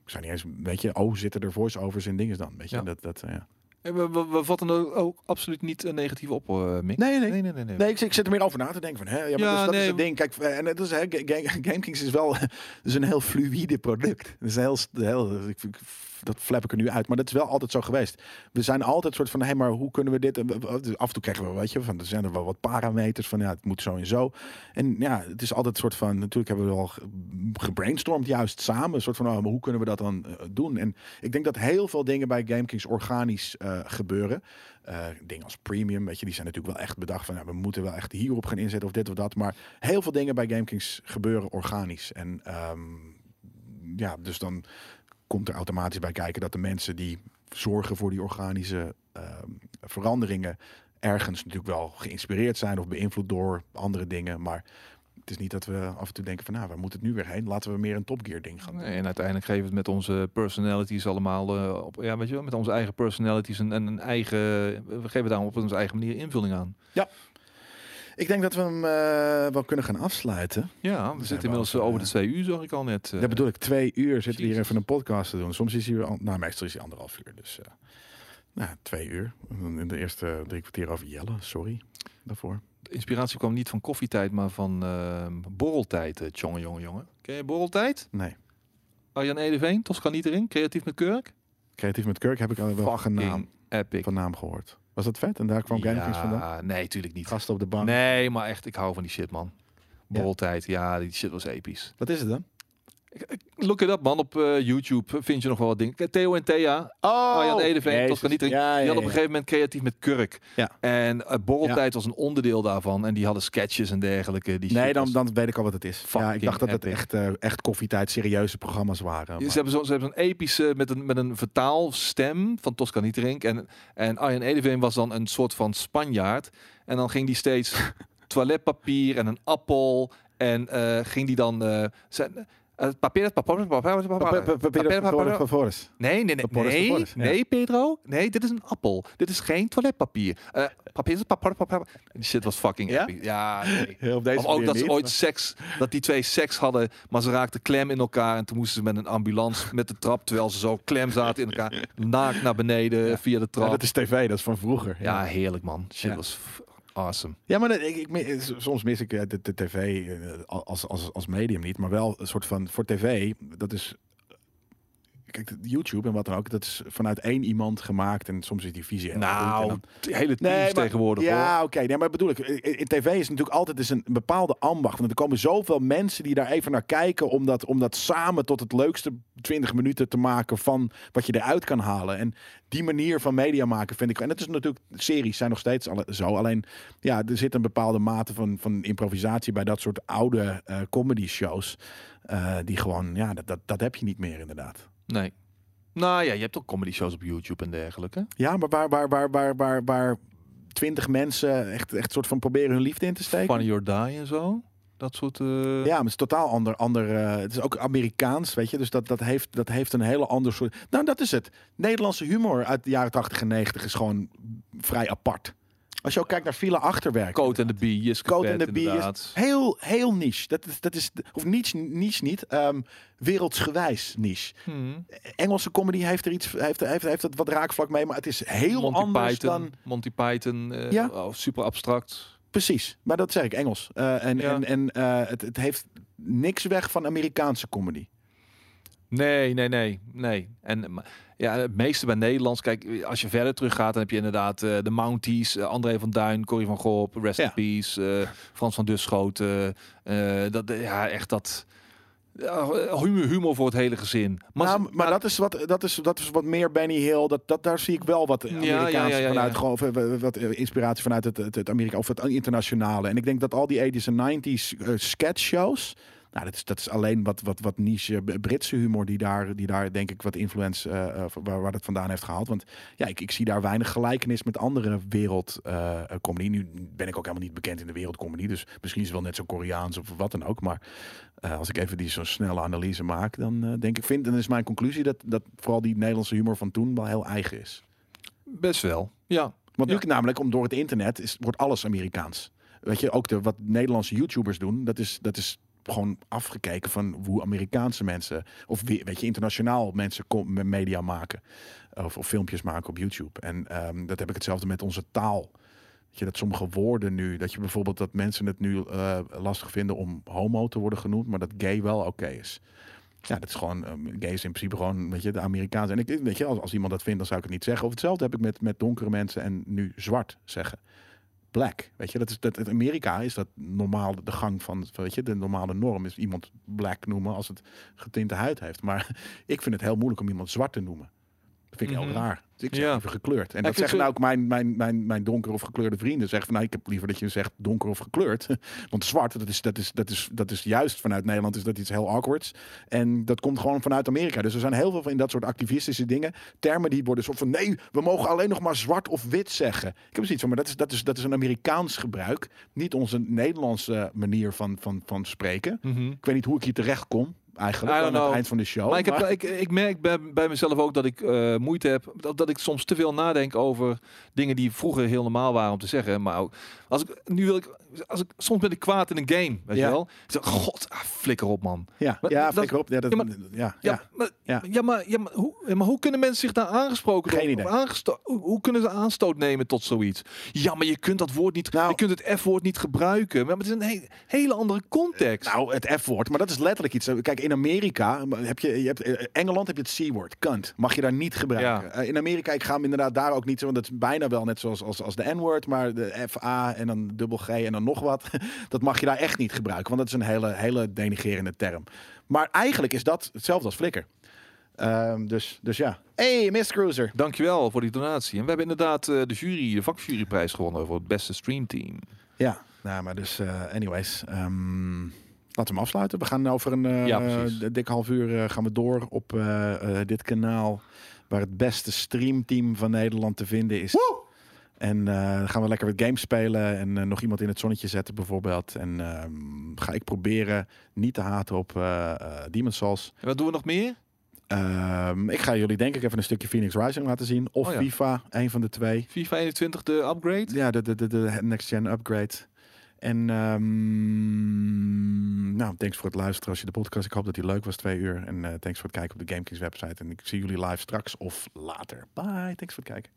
ik zou niet eens, weet je, oh, zitten er voice-overs in dingen dan? Weet je, Ja. dat, dat, eh, ja. Eh, We, we, we vatten er ook absoluut niet eh, negatief op, eh Mick. Nee, nee. nee, nee. nee, nee. Nee, ik, zit- ik zit er meer over na te denken van, hè, ja, maar Ja, dus dat nee. is het ding. Kijk, eh, en het is, hè, Ga- Ga- GameKings is wel is een heel fluïde product. Het is een heel, heel ik, ik- dat flap ik er nu uit, maar dat is wel altijd zo geweest. We zijn altijd soort van, hé, maar hoe kunnen we dit? Dus Af en toe krijgen we, weet je, van, er zijn er wel wat parameters van, ja, het moet zo en zo. En ja, het is altijd een soort van, natuurlijk hebben we wel ge- gebrainstormd juist samen, een soort van, oh, maar hoe kunnen we dat dan eh, doen? En ik denk dat heel veel dingen bij GameKings organisch eh, gebeuren. Eh, dingen als premium, weet je, die zijn natuurlijk wel echt bedacht van, we moeten wel echt hierop gaan inzetten of dit of dat. Maar heel veel dingen bij GameKings gebeuren organisch. En ehm, ja, dus dan komt er automatisch bij kijken dat de mensen die zorgen voor die organische ehm, veranderingen ergens natuurlijk wel geïnspireerd zijn of beïnvloed door andere dingen. Maar het is niet dat we af en toe denken van, nou, waar moet het nu weer heen? Laten we meer een Top Gear ding gaan doen. En uiteindelijk geven we het met onze personalities allemaal eh, op, ja, weet je wel, met onze eigen personalities en een, een eigen, we geven daar op onze eigen manier invulling aan. Ik denk dat we hem eh, wel kunnen gaan afsluiten. Ja, we zitten inmiddels over, eh, over de eh, twee uur, zag ik al net. eh. Dat bedoel ik, twee uur zitten we hier even een podcast te doen. Soms is an- nou meestal is hij anderhalf uur. Dus nou, twee uur. In de eerste drie kwartier over Jelle, sorry daarvoor. De inspiratie kwam niet van koffietijd, maar van borreltijd, eh, jongen, jongen, jongen. Ken je borreltijd? Nee, Arjan Edeveen, Tosca niet erin, creatief met Kurk. Creatief met Kirk heb ik al wel van naam, epic. van naam gehoord. Was dat vet? En daar kwam GameKings vandaan? ja, nee, tuurlijk niet. Gasten op de bank. Nee, maar echt, ik hou van die shit, man. Borreltijd, ja, die shit was episch. Wat is het dan? Look it up, man. Op eh, YouTube vind je nog wel wat dingen. Theo en Thea, Oh, Arjan Edeveen. Tosca niet. Ja, ja, Die hadden op een gegeven moment creatief met Kurk. Ja. En uh, Borreltijd was een onderdeel daarvan. En die hadden sketches en dergelijke. Die Nee, dan, was- dan weet ik al wat het is. Ja, ik dacht dat het echt, eh, echt koffietijd serieuze programma's waren. Ze hebben zo'n ze hebben zo'n epische met een, met een vertaalstem van Tosca Nieterink. En, en Arjan Edeveen was dan een soort van Spanjaard. En dan ging die steeds toiletpapier en een appel. En ging die dan... zijn, eh, papier, papier, papier, papier, papier, Favores. Nee, nee, nee, nee, nee, Pedro. Nee, dit is een appel. Dit is geen toiletpapier. Eh papier, papier, papier. Die shit was fucking Ja? epic. Ja, nee. Heel op deze Of ook dat ze ooit seks, dat die twee seks hadden, maar ze raakten klem in elkaar en toen moesten ze met een ambulance met de trap, terwijl ze zo klem zaten in elkaar, naakt naar beneden via de Ja, trap. dat is tv, dat is van vroeger. Ja, heerlijk man. Shit was awesome. Ja, maar ik, ik, soms mis ik eh, de, de tv eh, als, als, als medium niet, maar wel een soort van voor tv. Dat is kijk, YouTube en wat dan ook. Dat is vanuit één iemand gemaakt en soms is die visie heel Nou, dan- hele teams maar- tegenwoordig Ja, oké. nee, maar bedoel ik, in in tv is natuurlijk altijd is een bepaalde ambacht. Want er komen zoveel mensen die daar even naar kijken om dat, om dat samen tot het leukste 20 minuten te maken van wat je eruit kan halen. En die manier van media maken vind ik. En het is natuurlijk, series zijn nog steeds alle, zo. Alleen ja, er zit een bepaalde mate van, van improvisatie bij dat soort oude eh, comedy shows. eh, die gewoon, ja, dat, dat, dat heb je niet meer inderdaad. Nee. Nou ja, je hebt ook comedy shows op YouTube en dergelijke. Ja, maar waar, waar, waar, waar, waar, waar twintig mensen echt, echt soort van proberen hun liefde in te steken. Funny or Die en zo. Dat soort... eh, Ja, maar het is totaal ander. ander eh, het is ook Amerikaans, weet je. Dus dat, dat, heeft, dat heeft een hele ander soort. Nou, dat is het. Nederlandse humor uit de jaren 80 en 90 is gewoon vrij apart. Als je ook kijkt naar file achterwerk. Coat and the Bee, Code and Vet, the Bee heel, heel niche. Dat is, dat is, of niche, niche niet, ehm, wereldsgewijs niche. Hmm. Engelse comedy heeft er iets, heeft, heeft, heeft het wat raakvlak mee, maar het is heel Monty anders Python, dan. Monty Python, eh, Ja. oh, super abstract. Precies, maar dat zeg ik Engels. Eh, en Ja. en, en eh, het, het heeft niks weg van Amerikaanse comedy. Nee, nee, nee, nee. En ja, het meeste bij Nederlands. Kijk, als je verder teruggaat, dan heb je inderdaad eh, de Mounties, eh, André van Duin, Corrie van Gorp, Rest Ja. in Peace, eh, Frans van Duschoten. dat, ja, echt dat humor, humor voor het hele gezin. Maar, Maar, maar, dat, is wat, dat, is, dat is wat meer Benny Hill. Dat, dat, daar zie ik wel wat Amerikaans ja, ja, vanuit. Gewoon, wat inspiratie vanuit het, het, het Amerika of het internationale. En ik denk dat al die 80s en 90s eh, sketch shows. Nou, dat is, dat is alleen wat, wat, wat niche eh, Britse humor die daar, die daar denk ik wat influence eh, waar, waar dat vandaan heeft gehaald. Want ja, ik, ik zie daar weinig gelijkenis met andere wereldcomedy. nu ben ik ook helemaal niet bekend in de wereldcomedy. Dus misschien is het wel net zo Koreaans of wat dan ook. Maar als ik even die zo'n snelle analyse maak, dan denk ik, vind, dan is mijn conclusie dat, dat vooral die Nederlandse humor van toen wel heel eigen is. best wel. Ja, Want Ja. nu namelijk, om door het internet, is, wordt alles Amerikaans. Weet je, ook de, wat Nederlandse YouTubers doen, dat is, dat is gewoon afgekeken van hoe Amerikaanse mensen, of weet je, internationaal mensen media maken. Of, of filmpjes maken op YouTube. En ehm, dat heb ik hetzelfde met onze taal. Weet je, dat sommige woorden nu, dat je bijvoorbeeld dat mensen het nu eh, lastig vinden om homo te worden genoemd, maar dat gay wel oké is. Ja, dat is gewoon, ehm, gay is in principe gewoon, weet je, de Amerikaanse. En ik, weet je, als, als iemand dat vindt, dan zou ik het niet zeggen. Of hetzelfde heb ik met, met donkere mensen en nu zwart zeggen. Black, weet je, dat is dat in Amerika is dat normaal de gang van, weet je, de normale norm is iemand black noemen als het getinte huid heeft. Maar ik vind het heel moeilijk om iemand zwart te noemen. Dat vind ik Mhm. heel raar. Dus ik zeg Ja. liever gekleurd. En ik dat zeggen zo- nou ook mijn, mijn, mijn, mijn donker of gekleurde vrienden. Zeggen van nou, ik heb liever dat je zegt donker of gekleurd. Want zwart, dat is, dat is, dat is, dat is juist vanuit Nederland is dat iets heel awkwards. En dat komt gewoon vanuit Amerika. Dus er zijn heel veel van in dat soort activistische dingen. Termen die worden zo van nee, we mogen alleen nog maar zwart of wit zeggen. Ik heb zoiets van, maar dat is, dat is, dat is een Amerikaans gebruik. Niet onze Nederlandse manier van, van, van spreken. Mhm. Ik weet niet hoe ik hier terecht kom. Eigenlijk aan het eind van de show. Maar ik, heb, ik, ik merk bij, bij mezelf ook dat ik eh, moeite heb. Dat, dat ik soms te veel nadenk over dingen die vroeger heel normaal waren om te zeggen. Maar ook, als ik, nu wil ik, als ik, soms ben ik kwaad in een game, weet Ja. je wel. Ik zeg, god, ah, flikker op man. ja, maar ja, flikker op. Ja, dat, ja, maar- ja, Ja, maar, Ja. ja. maar, ja, maar, hoe, maar hoe kunnen mensen zich daar aangesproken Geen idee. aangesto- hoe, hoe kunnen ze aanstoot nemen tot zoiets? Ja, maar je kunt dat woord niet, Nou- je kunt het F-woord niet gebruiken. Maar het is een he- hele andere context. Nou, het F-woord, maar dat is letterlijk iets. Kijk, in Amerika heb je, je hebt, eh, Engeland heb je het C-woord, kant. Mag je daar niet gebruiken. Eh, in Amerika, ik ga hem inderdaad daar ook niet want dat is bijna wel net zoals als, als de N-woord, maar de F-A en dan dubbel G en dan nog wat, dat mag je daar echt niet gebruiken, want dat is een hele, hele denigerende term. Maar eigenlijk is dat hetzelfde als flikker. Ehm, dus, dus ja. Hey, Miss Cruiser. Dankjewel voor die donatie. En we hebben inderdaad eh, de jury, de vakjuryprijs gewonnen voor het beste streamteam. Ja, nou, maar dus, eh, anyways. ehm, laten we hem afsluiten. We gaan over een Ja, eh, dik half uur eh, gaan we door op eh, eh, dit kanaal. Waar het beste streamteam van Nederland te vinden is. En eh, dan gaan we lekker wat games spelen en eh, nog iemand in het zonnetje zetten bijvoorbeeld. En ehm, ga ik proberen niet te haten op eh Demon's Souls. En wat doen we nog meer? Ehm, ik ga jullie denk ik even een stukje Phoenix Rising laten zien. Of Oh ja. FIFA, een van de twee. FIFA 21, de upgrade? Ja, de, de, de, de next gen upgrade. En ehm, nou, thanks voor het luisteren als je de podcast. Ik hoop dat die leuk was, twee uur. En thanks voor het kijken op de GameKings website. En ik zie jullie live straks of later. Bye, thanks voor het kijken.